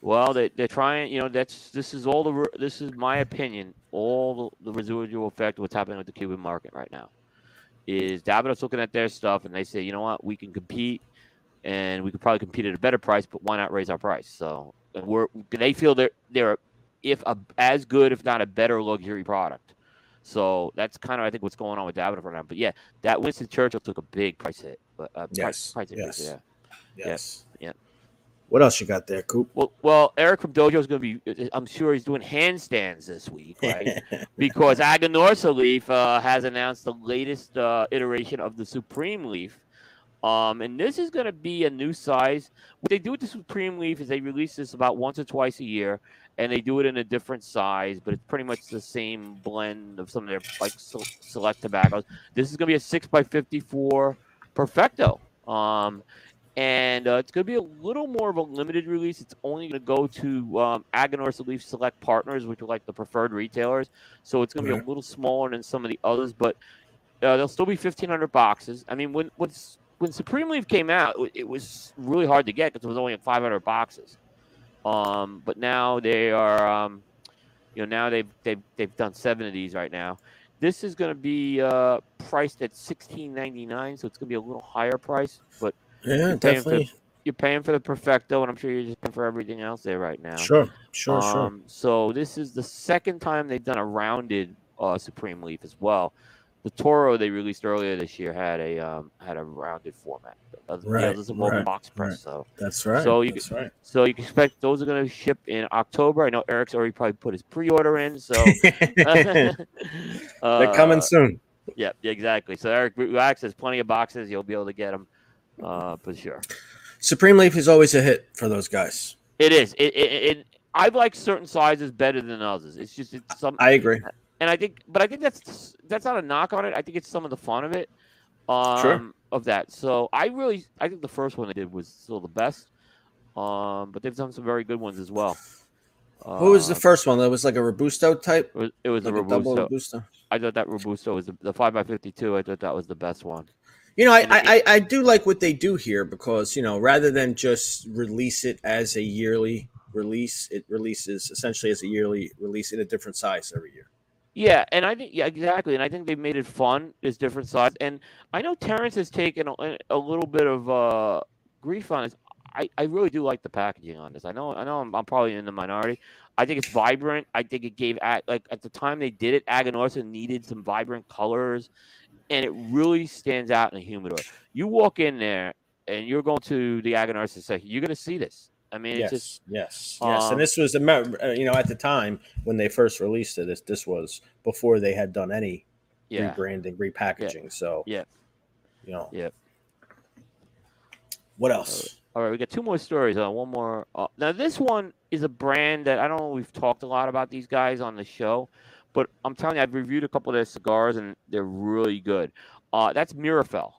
Well, they they're trying. You know, that's this is all the this is my opinion. All the, the residual effect of what's happening with the Cuban market right now is Davidoff's looking at their stuff and they say, you know what, we can compete, and we could probably compete at a better price, but why not raise our price? So we're they feel they're they're if a, as good, if not a better luxury product. So that's kind of I think what's going on with Davidoff right now. But yeah, that Winston Churchill took a big price hit, but uh, price,
Yes,
price increase.
yes.
Yeah.
Yes.
Yeah.
What else you got there, Coop?
Well, well, Eric from Dojo is going to be. I'm sure he's doing handstands this week, right? because Aganorsa Leaf uh, has announced the latest uh, iteration of the Supreme Leaf, um, and this is going to be a new size. What they do with the Supreme Leaf is they release this about once or twice a year, and they do it in a different size, but it's pretty much the same blend of some of their like select tobaccos. This is going to be a six by fifty-four Perfecto. Um, and uh, it's going to be a little more of a limited release. It's only going to go to um, Leaf Select partners, which are like the preferred retailers. So it's going to be a little smaller than some of the others, but uh, there'll still be 1,500 boxes. I mean, when what's, when Supreme Leaf came out, it- was really hard to get because it was only 500 boxes. Um, but now they are, um, you know, now they've they've they've done seven of these right now. This is going to be uh, priced at 16.99, so it's going to be a little higher price, but
Yeah,
you're paying for
definitely.
you're paying for the perfecto, and I'm sure you're just paying for everything else there right now.
Sure, sure, sure.
Um, So this is the second time they've done a rounded uh, Supreme Leaf as well. The Toro they released earlier this year had a um, had a rounded format.
Right,
others are more
right,
box press.
right.
So
That's right.
So you
That's
can,
right.
so you can expect those are going to ship in October. I know Eric's already probably put his pre-order in. So
They're coming
Uh,
soon.
Yeah, yeah, exactly. So Eric relax. There's plenty of boxes. You'll be able to get them uh, for sure.
Supreme Leaf is always a hit for those guys.
It is. It, it, it I like certain sizes better than others. It's just it's some.
I agree.
And I think, but I think that's that's not a knock on it. I think it's some of the fun of it. Um, Of that. So I really, I think the first one they did was still the best. Um, but they've done some very good ones as well.
Who was the
Uh,
first one? That was like a robusto type.
It was, it was
Like
a
a double
robusto.
robusto.
I thought that robusto was the, the five x fifty two. I thought that was the best one.
You know, I,
And
I,
it-
I I do like what they do here because you know rather than just release it as a yearly release, it releases essentially as a yearly release in a different size every year.
Yeah, and I think yeah, exactly, and I think they've made it fun. It's different sides, and I know Terrence has taken a, a little bit of uh, grief on this. I, I really do like the packaging on this. I know I know I'm, I'm probably in the minority. I think it's vibrant. I think it gave Ag- like at the time they did it, Aganorsa needed some vibrant colors, and it really stands out in a humidor. You walk in there and you're going to the Aganorsa section, you're going to see this. I mean,
yes,
just
yes, yes.
um,
and this was uh, you know at the time when they first released it, this this was before they had done any
Yeah.
rebranding, repackaging. So
yeah,
you know,
yeah.
what else?
All right, we got two more stories. Uh, one more. Uh, now, this one is a brand that I don't know. We've talked a lot about these guys on the show, but I'm telling you, I've reviewed a couple of their cigars and they're really good. Uh, that's Meerapfel.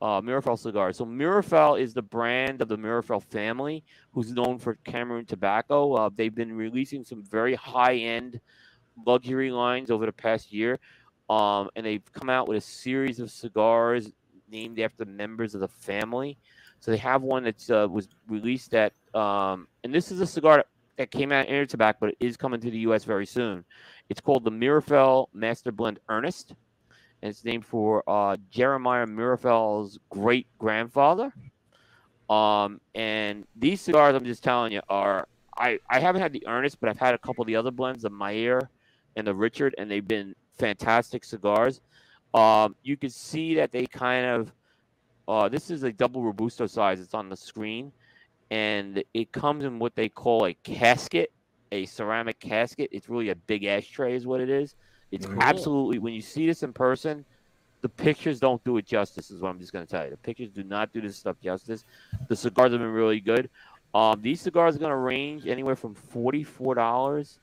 Uh, cigars. So Meerapfel is the brand of the Meerapfel family, who's known for Cameroon tobacco. Uh, they've been releasing some very high-end luxury lines over the past year, um, and they've come out with a series of cigars named after members of the family. So they have one that uh, was released at, um, and this is a cigar that came out InterTabac, but it is coming to the U.S. very soon. It's called the Meerapfel Master Blend Ernest, and it's named for uh, Jeremiah Meerapfel's great grandfather. Um, and these cigars, I'm just telling you, are I, I haven't had the Ernest, but I've had a couple of the other blends, the Mayer and the Richard, and they've been fantastic cigars. Um, you can see that they kind of uh, this is a double robusto size. It's on the screen, and it comes in what they call a casket, a ceramic casket. It's really a big ashtray, is what it is. It's
Mhm.
absolutely when you see this in person, the pictures don't do it justice. Is what I'm just going to tell you. The pictures do not do this stuff justice. The cigars have been really good. Um, these cigars are going to range anywhere from forty-four dollars.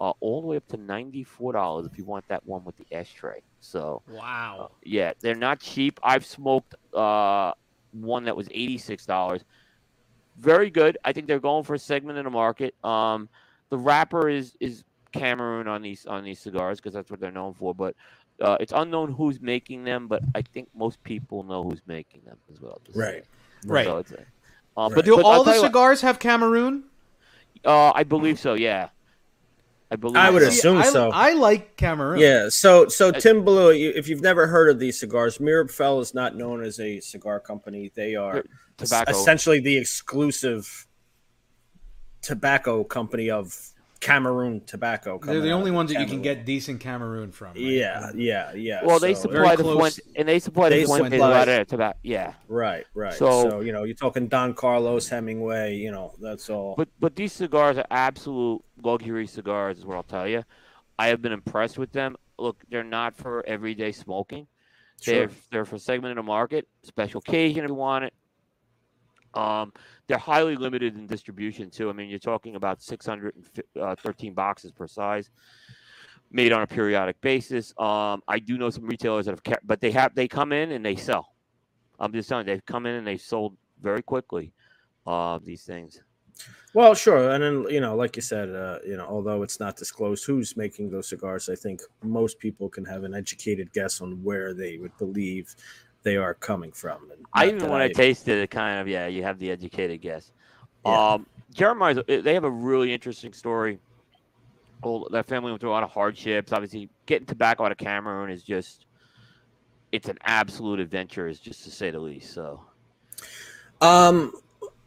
Uh, all the way up to ninety-four dollars if you want that one with the ashtray. So
Wow.
yeah, they're not cheap. I've smoked uh, one that was eighty six dollars. Very good. I think they're going for a segment in the market. Um, the wrapper is is Cameroon on these on these cigars because that's what they're known for. But uh, it's unknown who's making them. But I think most people know who's making them as well.
Right.
Right.
So it's, uh,
But do
I'll
all the
tell you what,
cigars have Cameroon?
uh, I believe so. Yeah, I believe.
I would
so.
assume
I,
so.
I like Cameroon.
Yeah. So, so Tim Blue, if you've never heard of these cigars, Meerapfel is not known as a cigar company. They are
They're tobacco.
essentially the exclusive tobacco company of Cameroon tobacco.
They're the only ones that you can get decent Cameroon from. right?
Yeah, yeah, yeah.
Well, they supply the
close.
Fuente, and they supply
They
the Fuente a
supply-
lot tobacco. Yeah,
Right, right.
So-
So, you know, you're talking Don Carlos, Hemingway. You know, that's all.
but but these cigars are absolute luxury cigars, is what I'll tell you. I have been impressed with them. Look, they're not for everyday smoking. They're
Sure.
they're for segment of the market, special occasion if you want it. Um, they're highly limited in distribution too. I mean, you're talking about 613 boxes per size, made on a periodic basis. Um, I do know some retailers that have kept, but they have they come in and they sell. I'm just telling you, they've come in and they've sold very quickly. Uh, these things.
Well, sure, and then you know, like you said, uh, you know, although it's not disclosed who's making those cigars, I think most people can have an educated guess on where they would believe they are coming from.
I even when I tasted it, kind of yeah, you have the educated guess. Um, Jeremiah's they have a really interesting story. Well, that family went through a lot of hardships. Obviously, getting tobacco out of Cameroon is just it's an absolute adventure, is just to say the least. So
Um,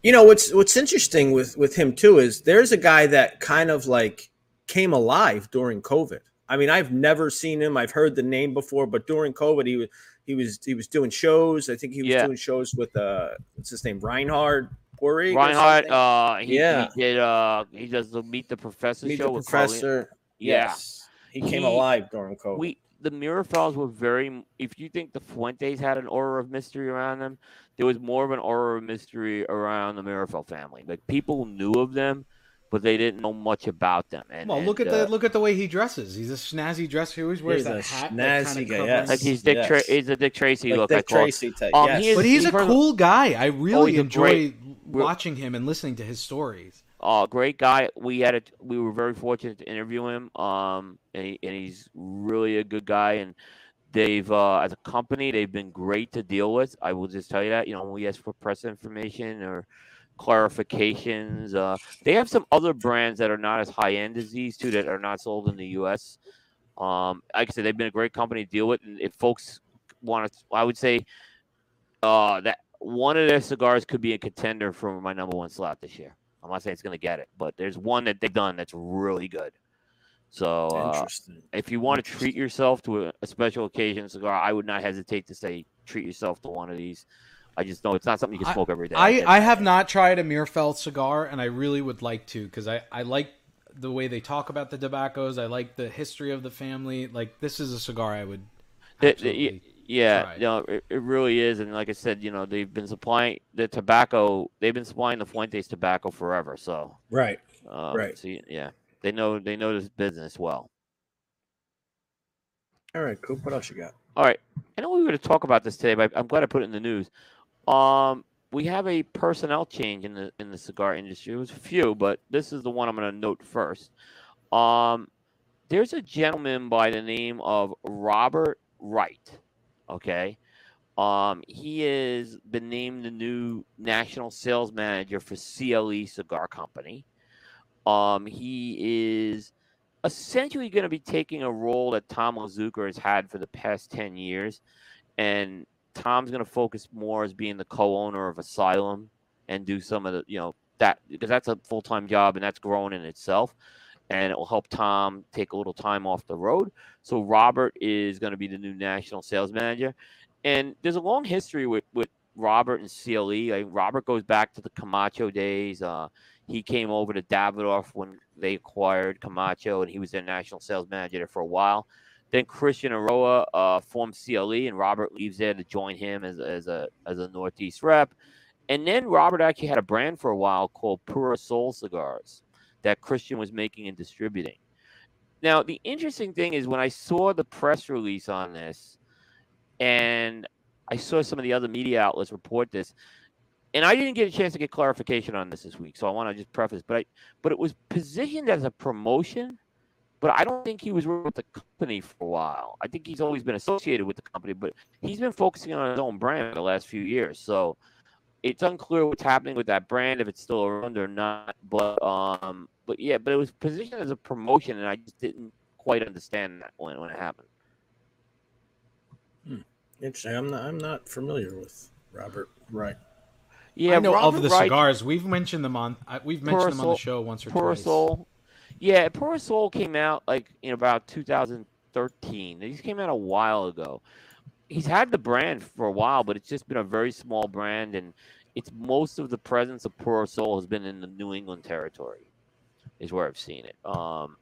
you know what's what's interesting with with him too is there's a guy that kind of like came alive during COVID. I mean, I've never seen him. I've heard the name before, but during COVID, he was he was he was doing shows. I think he was
Yeah.
doing shows with uh, what's his name, Reinhard
Pohorec.
Reinhard.
Uh, he,
Yeah.
he did uh, he does the Meet the Professor
Meet
show
the
with
Professor.
Yeah.
Yes, he came alive during COVID.
We the Meerapfels were very. If you think the Fuentes had an aura of mystery around them, there was more of an aura of mystery around the Meerapfel family. Like people knew of them, but they didn't know much about them. And
Well, look at
uh,
the look at the way he dresses. He's a snazzy dresser. He always wears
He's
that
a
hat. that
snazzy
kinda
guy, yes.
like he's Dick. Tra- he's a Dick Tracy
Like
look.
Dick
I call it.
Tracy type,
Um,
yes.
he is-
But he's a
from-
cool guy. I really
he's a
enjoy
great-
watching him and listening to his stories.
uh, great guy. We had a, we were very fortunate to interview him. Um, and, he, and he's really a good guy. And they've, uh, as a company, they've been great to deal with. I will just tell you that. You know, when we ask for press information or clarifications, uh, they have some other brands that are not as high end as these two that are not sold in the U.S. Um, like I said, they've been a great company to deal with. And if folks want to, I would say, uh, that one of their cigars could be a contender for my number one slot this year. I'm not saying it's going to get it, but there's one that they've done that's really good. So uh, if you want to treat yourself to a, a special occasion cigar, I would not hesitate to say treat yourself to one of these. I just know it's not something you can smoke every day.
I, I have not tried a Meerapfel cigar, and I really would like to because I, I like the way they talk about the tobaccos. I like the history of the family. Like this is a cigar I would.
The- the-
absolutely
yeah,
try.
you know, it, it really is. And like I said, you know, they've been supplying the tobacco. They've been supplying the Fuentes tobacco forever. So
Right.
um,
Right.
So yeah, they know they know this business well.
All right, cool. What else you got?
All right. I know we were going to talk about this today, but I'm glad I put it in the news. Um, we have a personnel change in the in the cigar industry. It was a few, but this is the one I'm going to note first. Um, there's a gentleman by the name of Robert Wright. Okay. Um, he has been named the new national sales manager for CLE Cigar Company. Um, he is essentially going to be taking a role that Tom Lazuka has had for the past 10 years. And Tom's going to focus more as being the co owner of Asylum and do some of the, you know, that because that's a full time job and that's growing in itself. And it will help Tom take a little time off the road. So Robert is going to be the new national sales manager. And there's a long history with, with Robert and CLE. Like Robert goes back to the Camacho days. Uh, he came over to Davidoff when they acquired Camacho, and he was their national sales manager there for a while. Then Christian Eiroa uh, formed CLE, and Robert leaves there to join him as, as a as a Northeast rep. And then Robert actually had a brand for a while called Pura Soul Cigars that Christian was making and distributing. Now, the interesting thing is when I saw the press release on this, and I saw some of the other media outlets report this, and I didn't get a chance to get clarification on this this week, so I want to just preface. But I, but it was positioned as a promotion, but I don't think he was with the company for a while. I think he's always been associated with the company, but he's been focusing on his own brand for the last few years. So it's unclear what's happening with that brand if it's still around or not. But um, but yeah, but it was positioned as a promotion, and I just didn't quite understand that when when it happened.
Interesting. I'm not. I'm not familiar with Robert Wright.
Yeah,
I know
Robert
of the
Wright-
cigars. We've mentioned them on. I- We've mentioned them on the show once or
Pura
twice.
Yeah, Pure Soul came out like in about 2013. These came out a while ago. He's had the brand for a while, but it's just been a very small brand, and it's most of the presence of Pure Soul has been in the New England territory, is where I've seen it. Um,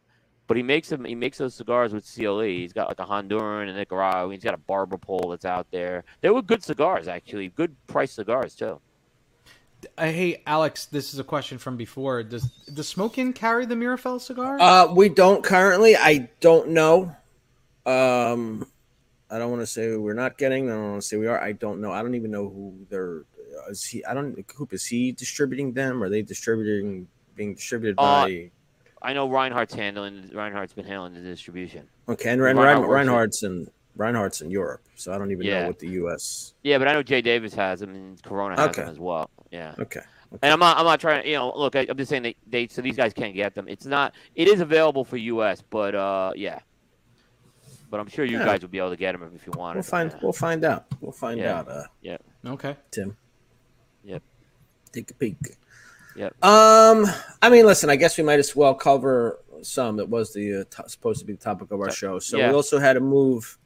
but he makes them. He makes those cigars with CLE. He's got like a Honduran and Nicaragua. He's got a Barber pole that's out there. They were good cigars, actually. Good price cigars too.
Uh, hey, Alex, this is a question from before. Does does Smoke Inn carry the Meerapfel cigar?
Uh, we don't currently. I don't know. Um, I don't want to say we're not getting. I don't want to say we are. I don't know. I don't even know who they're. Is he? I don't. Coop is he distributing them? Are they distributing? Being distributed
Uh,
by?
I know Reinhard's handling. Reinhard's been handling the distribution.
okay, and Rein,
Reinhard
Rein. Reinhard's in Reinhard's in Europe, so I don't even
Yeah.
know what the U.S.
Yeah, but I know Jay Davis has them and Corona has
Okay.
them as well. Yeah.
Okay.
And I'm not. I'm not trying. to You know, look. I, I'm just saying that they. So these guys can't get them. It's not. It is available for U.S. But uh, yeah. But I'm sure you
Yeah.
guys will be able to get them if you want.
We'll find. We'll find out. We'll find
Yeah.
out. Uh,
Yeah.
Okay.
Tim.
Yep.
Take a peek.
Yep.
Um, I mean, listen. I guess we might as well cover some. That was the uh, to- supposed to be the topic of our show. So
yeah.
we also had a move.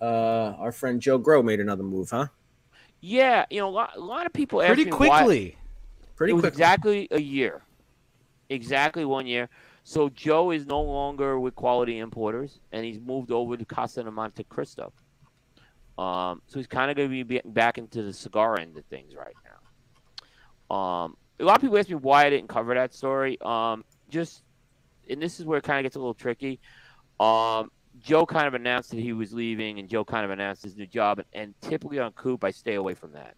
Uh, our friend Joe Grow made another move, huh?
Yeah. You know, a lot, a lot of people ask
Pretty quickly.
Pretty quickly.
exactly a year. Exactly one year. So Joe is no longer with Quality Importers, and he's moved over to Casa de Montecristo. Um, so he's kind of going to be back into the cigar end of things right now. Um, a lot of people ask me why I didn't cover that story. Um, just, and this is where it kind of gets a little tricky. Um, Joe kind of announced that he was leaving, and Joe kind of announced his new job. And, and typically on Coop, I stay away from that.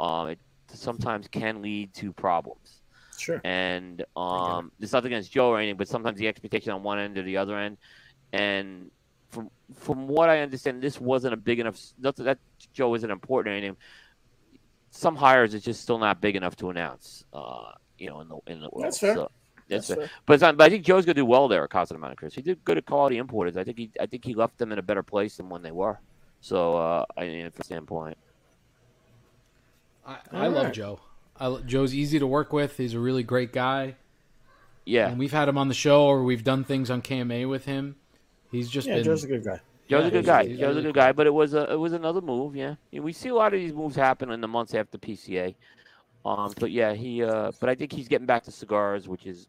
Um, it sometimes can lead to problems.
Sure.
And um, there's nothing against Joe or anything, but sometimes the expectation on one end or the other end. And from from what I understand, this wasn't a big enough. Not that Joe isn't important or anything. Some hires is just still not big enough to announce. Uh, you know, in the in the world.
That's fair.
So, that's,
That's
fair.
fair.
But, not, but I think Joe's gonna do well there at Casa de Montecristo. He did good at quality importers. I think he I think he left them in a better place than when they were. So uh, I mean, from standpoint.
I, I love Joe. I, Joe's easy to work with. He's a really great guy.
Yeah.
And we've had him on the show, or we've done things on KMA with him. He's just
Yeah,
been.
Joe's a good guy.
Joe's
Yeah,
a good guy.
he's
Joe's a
really
good guy, but it was a it was another move. Yeah, And we see a lot of these moves happen in the months after PCA. Um, but yeah, he. Uh, but I think he's getting back to cigars, which is.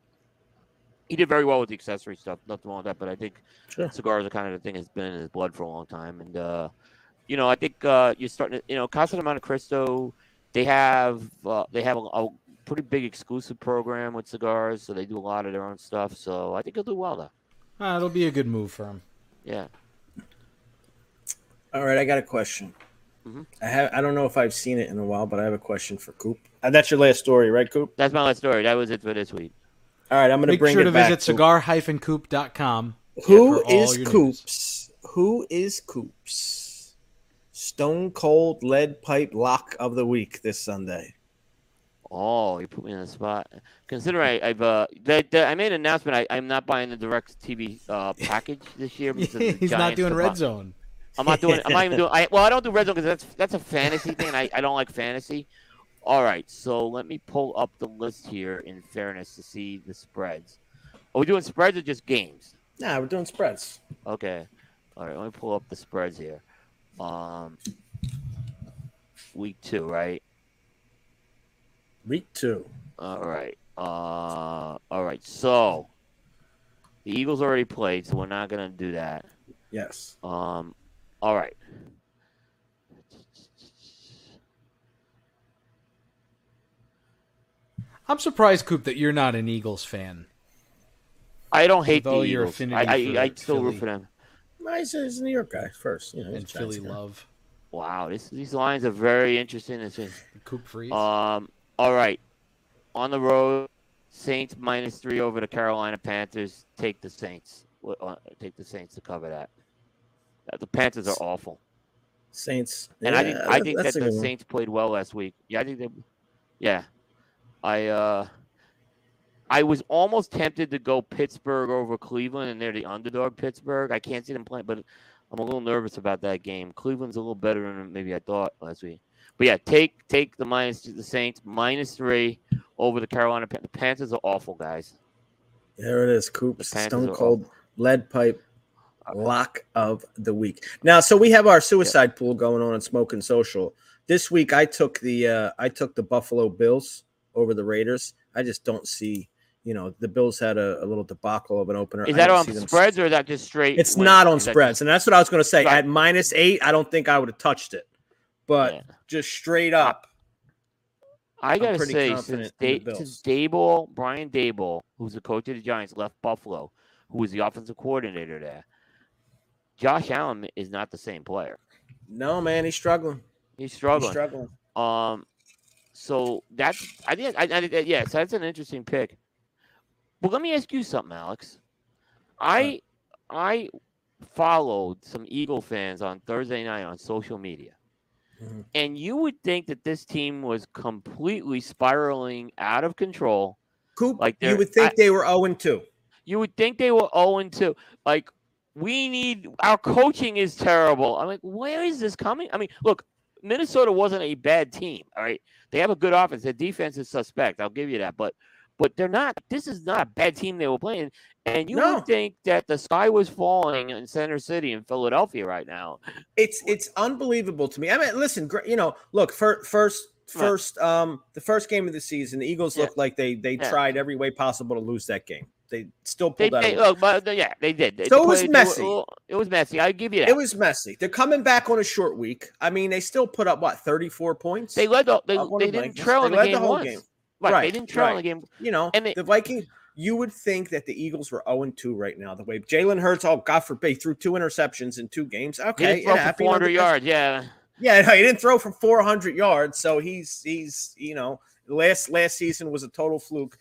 He did very well with the accessory stuff. Nothing wrong with that. But I think
Sure.
cigars are kind of the thing that's been in his blood for a long time. And uh, you know, I think uh, you're starting to. You know, Casa de Montecristo, they have uh, they have a, a pretty big exclusive program with cigars, so they do a lot of their own stuff. So I think he'll do well there.
Ah, it'll be a good move for him.
Yeah.
All right, I got a question.
Mhm.
I have. I don't know if I've seen it in a while, but I have a question for Coop. And that's your last story, right, Coop?
That's my last story. That was it for this week.
All right, I'm going to
Make
bring
sure
it
to
back.
visit cigar-coop.com.
Who is
for all
is
your news.
Coops? Who is Coops? Stone Cold Lead Pipe Lock of the Week this Sunday.
Oh, you put me in the spot. Consider I, I've uh, that, that- I made an announcement. I, I'm not buying the DirecTV uh, package this year. because of the
He's not doing
combine-
Red Zone.
I'm not doing. I'm not even doing. I, well, I don't do red zone because that's that's a fantasy thing, and I, I don't like fantasy. All right, so let me pull up the list here. In fairness, to see the spreads. Are we doing spreads or just games?
Nah, we're doing spreads.
Okay. All right, let me pull up the spreads here. Um, week two, right?
Week two.
All right. Uh, all right. So the Eagles already played, so we're not gonna do that.
Yes.
Um, all right.
I'm surprised, Coop, that you're not an Eagles fan.
I don't hate
With all
the
your
Eagles. I,
affinity
I, I
for
still root for them.
Well, He's a, he's a New York guy first. You know,
And Philly
guy.
love.
Wow, this, these lines are very interesting. This is-
Coop Freeze.
Um, all right. On the road, Saints minus three over the Carolina Panthers. Take the Saints. Uh, Take the Saints to cover that. Uh, The Panthers are awful.
Saints.
And I think I think that the
good one.
Saints played well last week. Yeah, I think they. Yeah, I uh, I was almost tempted to go Pittsburgh over Cleveland, and they're the underdog. Pittsburgh. I can't see them playing, but I'm a little nervous about that game. Cleveland's a little better than maybe I thought last week. But yeah, take take the minus the Saints minus three over the Carolina. Pan- The Panthers are awful, guys.
There it is, Coops. Stone Cold Lead Pipe Lock of the Week. Now, so we have our suicide pool going on in Smoking Social. This week, I took the uh, I took the Buffalo Bills over the Raiders. I just don't see, you know, the Bills had a, a little debacle of an opener.
Is that on spreads or is that just straight?
It's
win?
not on
Is that
spreads, and that's what I was going to say.
Right.
At minus eight, I don't think I would have touched it, but
Yeah.
just straight up,
I gotta say, since, da- since Daboll, Brian Daboll, who's the coach of the Giants, left Buffalo, who was the offensive coordinator there, Josh Allen is not the same player.
no man, he's struggling.
He's
He's
struggling.
struggling.
Um, so that's I think I, I so that's an interesting pick. But let me ask you something, Alex. I I followed some Eagle fans on Thursday night on social media.
Mhm.
And you would think that this team was completely spiraling out of control.
Coop,
Like
you would think
I-
they were 0 and 2.
You would think they were 0 and 2. Like, we need our coaching is terrible. I'm like, where is this coming? I mean, look, Minnesota wasn't a bad team. All right. They have a good offense. Their defense is suspect. I'll give you that. But but they're not this is not a bad team they were playing. And you
No.
would think that the sky was falling in Center City in Philadelphia right now.
It's it's unbelievable to me. I mean, listen, you know, look, fir- first first um the first game of the season, the Eagles
Yeah.
looked like they they
Yeah.
tried every way possible to lose that game. They still
They,
pulled out.
they
a win.
look, but yeah, they did. They
So it was
they were-
messy.
It was messy. I give you that.
It was messy. They're coming back on a short week. I mean, they still put up what 34 points.
they led the they,
uh,
they didn't trail
They
in the
led the whole
once.
game.
Right,
Right,
They didn't trail in the game.
you know,
and they-
the Vikings. You would think that the Eagles were 0 and 2 right now. The way Jalen Hurts, oh God forbid, he threw two interceptions in two games.
He
Okay,
didn't throw
it
for
happened. You know,
400 yards. Yeah.
Yeah, no, he didn't throw for 400 yards, so he's he's you know last last season was a total fluke.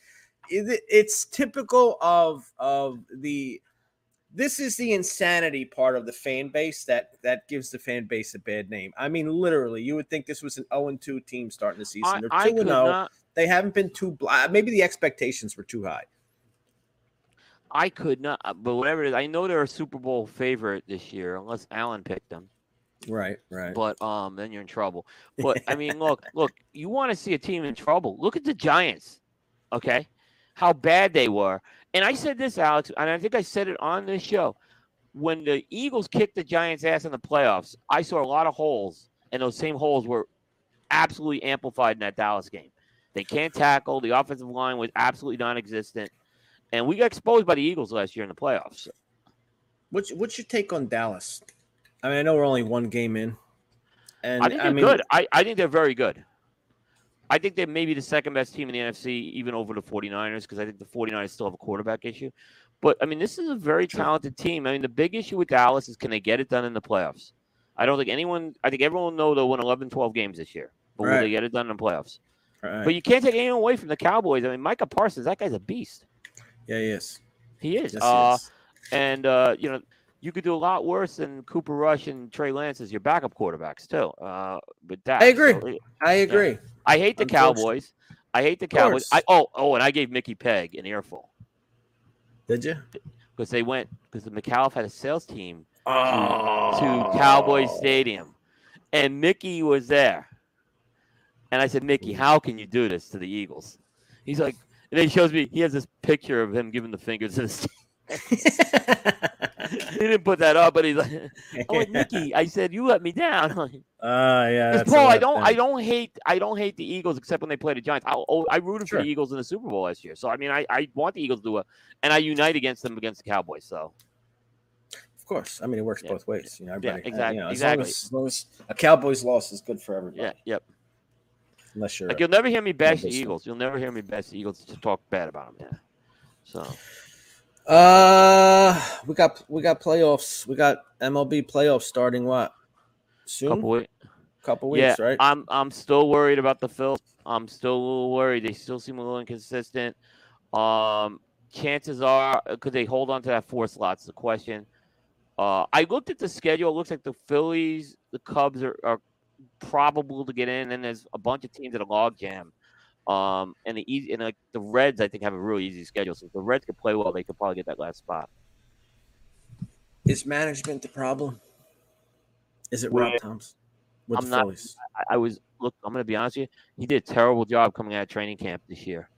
It- it's typical of of the this is the insanity part of the fan base that that gives the fan base a bad name. I mean, literally, you would think this was an 0 2 team starting the season.
I,
They're 2
could
0.
not.
They haven't been too bl- maybe the expectations were too high.
I could not. uh, But whatever it is, I know they're a Super Bowl favorite this year, unless Allen picked them.
Right, right.
But um, then you're in trouble. But I mean, look, look. You want to see a team in trouble? Look at the Giants. Okay, how bad they were. And I said this, Alex, and I think I said it on this show. When the Eagles kicked the Giants' ass in the playoffs, I saw a lot of holes, and those same holes were absolutely amplified in that Dallas game. They can't tackle. The offensive line was absolutely non-existent, and we got exposed by the Eagles last year in the playoffs.
What's what's your take on Dallas? I mean, I know we're only one game in, and
I think they're
mean,
good. I, I think they're very good. I think they're maybe the second best team in the NFC, even over the 49ers, because I think the 49ers still have a quarterback issue. But I mean, this is a very talented team. I mean, the big issue with Dallas is can they get it done in the playoffs? I don't think anyone, I think everyone will know they'll win 11, 12 games this year, but will they get it done in the playoffs?
Right.
But you can't take anyone away from the Cowboys. I mean, Micah Parsons, that guy's a beast.
yeah, he is.
He is.
Yes, he
uh,
is.
and uh, you know, you could do a lot worse than Cooper Rush and Trey Lance as your backup quarterbacks too. Uh, with that,
I agree.
So,
I agree.
I hate the Cowboys. I hate the Cowboys. I oh oh, and I gave Mickey Peg an earful
Did you?
because they went because the McAuliffe had a sales team
Oh,
to Cowboy Stadium, and Mickey was there. And I said, Mickey, mm. how can you do this to the Eagles? He's like, and then he shows me he has this picture of him giving the fingers to the. he didn't put that up, but he's like, I'm like Mickey. I said, you let me down. Like,
Ah, yeah.
Paul, I don't,
then.
I don't hate, I don't hate the Eagles except when they play the Giants. I, oh, I rooted
Sure.
for the Eagles in the Super Bowl last year, so I mean, I, I want the Eagles to do it, and I unite against them against the Cowboys. So
Of course. I mean, it works
Yeah.
both ways. You know, everybody, uh,
exactly,
You know, as,
exactly.
Long as, as long as a Cowboys loss is good for everybody.
yeah, yep.
Unless you're.
Like you'll never hear me bash the. Eagles. You'll never hear me bash the Eagles to talk bad about them. Yeah. So
Uh, we got we got playoffs. We got MLB playoffs starting what? Soon.
couple weeks.
Couple
Yeah,
right?
I'm I'm still worried about the Phils. I'm still a little worried. They still seem a little inconsistent. Um, chances are, could they hold on to that four slot's the question. Uh, I looked at the schedule. It looks like the Phillies, the Cubs are, are probable to get in, and there's a bunch of teams at a log jam. Um, and the easy and like the Reds, I think have a really easy schedule. So if the Reds could play well, they could probably get that last spot.
Is management the problem? Is it Rob Thomson with
I'm
the
not-
Phillies?
I, was look. I'm gonna be honest with you. He did a terrible job coming out of training camp this year.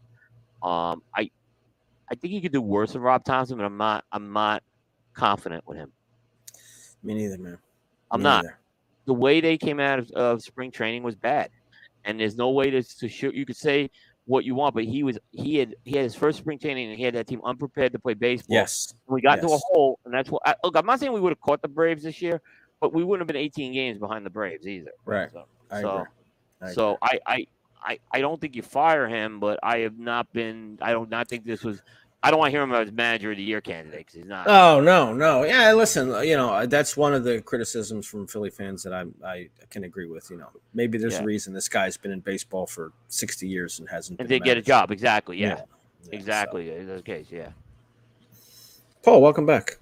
Um, I I think he could do worse than Rob Thomson, but I'm not. I'm not confident with him.
Me neither, man.
I'm
Me
not.
neither.
The way they came out of, of spring training was bad, and there's no way to to show. You could say what you want, but he was he had he had his first spring training and he had that team unprepared to play baseball.
Yes.
we got to a hole, and that's what. I, look, I'm not saying we would have caught the Braves this year, but we wouldn't have been 18 games behind the Braves either.
Right.
So,
I
so,
agree. I
so I, I, I, I don't think you fire him, but I have not been. I don't not think this was. I don't want to hear him as manager of the year candidate because he's not.
Oh no, no. Yeah, listen. You know, that's one of the criticisms from Philly fans that I I can agree with. You know, maybe there's
Yeah.
a reason this guy's been in baseball for sixty years and hasn't.
and
been
did get a job exactly. Yeah,
Yeah,
exactly. That's the case. Yeah.
Paul, welcome back.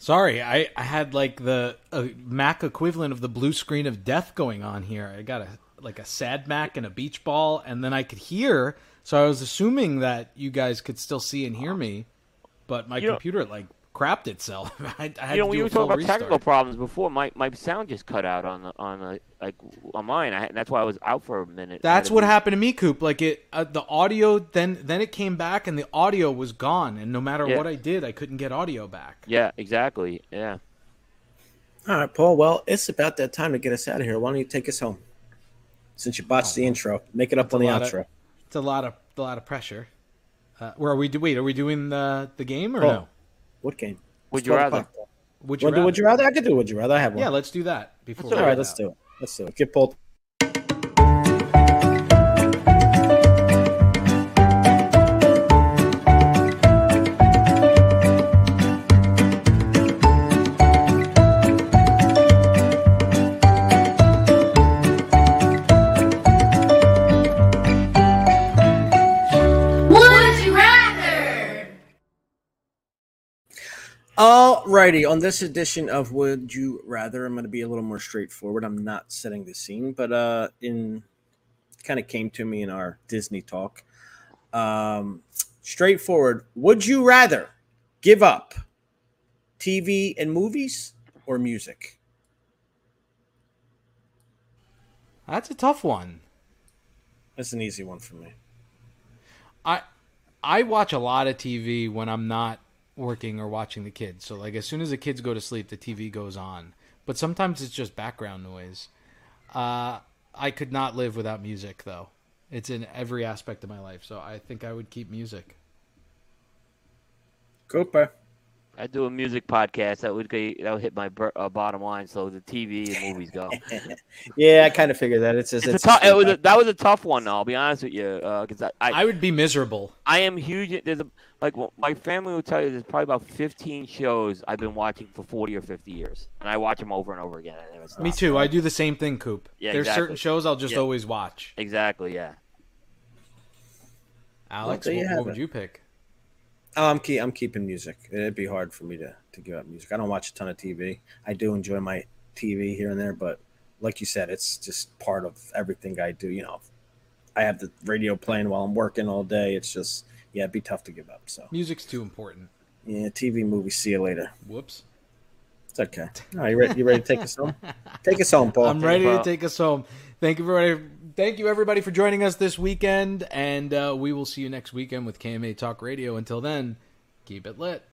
Sorry, I, I had like the uh, Mac equivalent of the blue screen of death going on here. I got a like a sad Mac and a beach ball, and then I could hear. So I was assuming that you guys could still see and hear me, but my
You know-
computer like crapped itself. I, I had
you know,
to
when
do
you
a
were
full
talking about
restart.
technical problems before, my, my sound just cut out on the on the like on mine. I, and that's why I was out for a minute.
That's what
mute-
happened to me, Coop. Like it, uh, the audio then then it came back, and the audio was gone. And no matter
Yeah.
what I did, I couldn't get audio back.
Yeah, exactly. Yeah.
All right, Paul. Well, it's about that time to get us out of here. Why don't you take us home? Since you botched the intro, make it up on the
a lot of-
outro.
It's a lot of a lot of pressure. Uh, where are we? Do wait? Are we doing the the game or
Oh,
no?
What game?
Would
It's
you rather?
Would you
Wanna
rather?
Would you rather? I could do. Would you rather? I have one.
Yeah, let's do that before.
All
we
let's
out.
do it. Let's do it. Get Paul. Alrighty, on this edition of Would You Rather, I'm going to be a little more straightforward. I'm not setting the scene, but uh, in kind of came to me in our Disney talk. Um, straightforward. Would you rather give up TV and movies or music?
That's a tough one.
That's an easy one for me.
I I watch a lot of TV when I'm not working or watching the kids. So like as soon as the kids go to sleep, the TV goes on. But sometimes it's just background noise. Uh, I could not live without music though. It's in every aspect of my life. So I think I would keep music.
Cooper.
I do a music podcast that would get, that would hit my uh, bottom line. So the TV and movies go.
Yeah, I kind of figured that. It's just
It's a
it's
tough. It was a, that was a tough one. Though, I'll be honest with you, because I, I
I would be miserable.
I am huge. There's a like well, my family will tell you. There's probably about 15 shows I've been watching for 40 or 50 years, and I watch them over and over again. I never.
Me too. I do the same thing, Coop.
Yeah,
There's
exactly.
certain shows I'll just
Yeah.
always watch.
Exactly. Yeah.
Alex,
there you
what, what would you pick?
Oh, I'm keep, I'm keeping music. It'd be hard for me to to give up music. I don't watch a ton of TV. I do enjoy my TV here and there, but like you said, it's just part of everything I do. You know, I have the radio playing while I'm working all day. It's just yeah, it'd be tough to give up. So
Music's too important.
yeah, TV, movie. See you later.
Whoops.
It's okay. All right, you ready? You ready to take us home? Take us home, Paul.
I'm ready to take us home. Thank you, everybody. Thank you, everybody, for joining us this weekend, and uh, we will see you next weekend with KMA Talk Radio. Until then, keep it lit.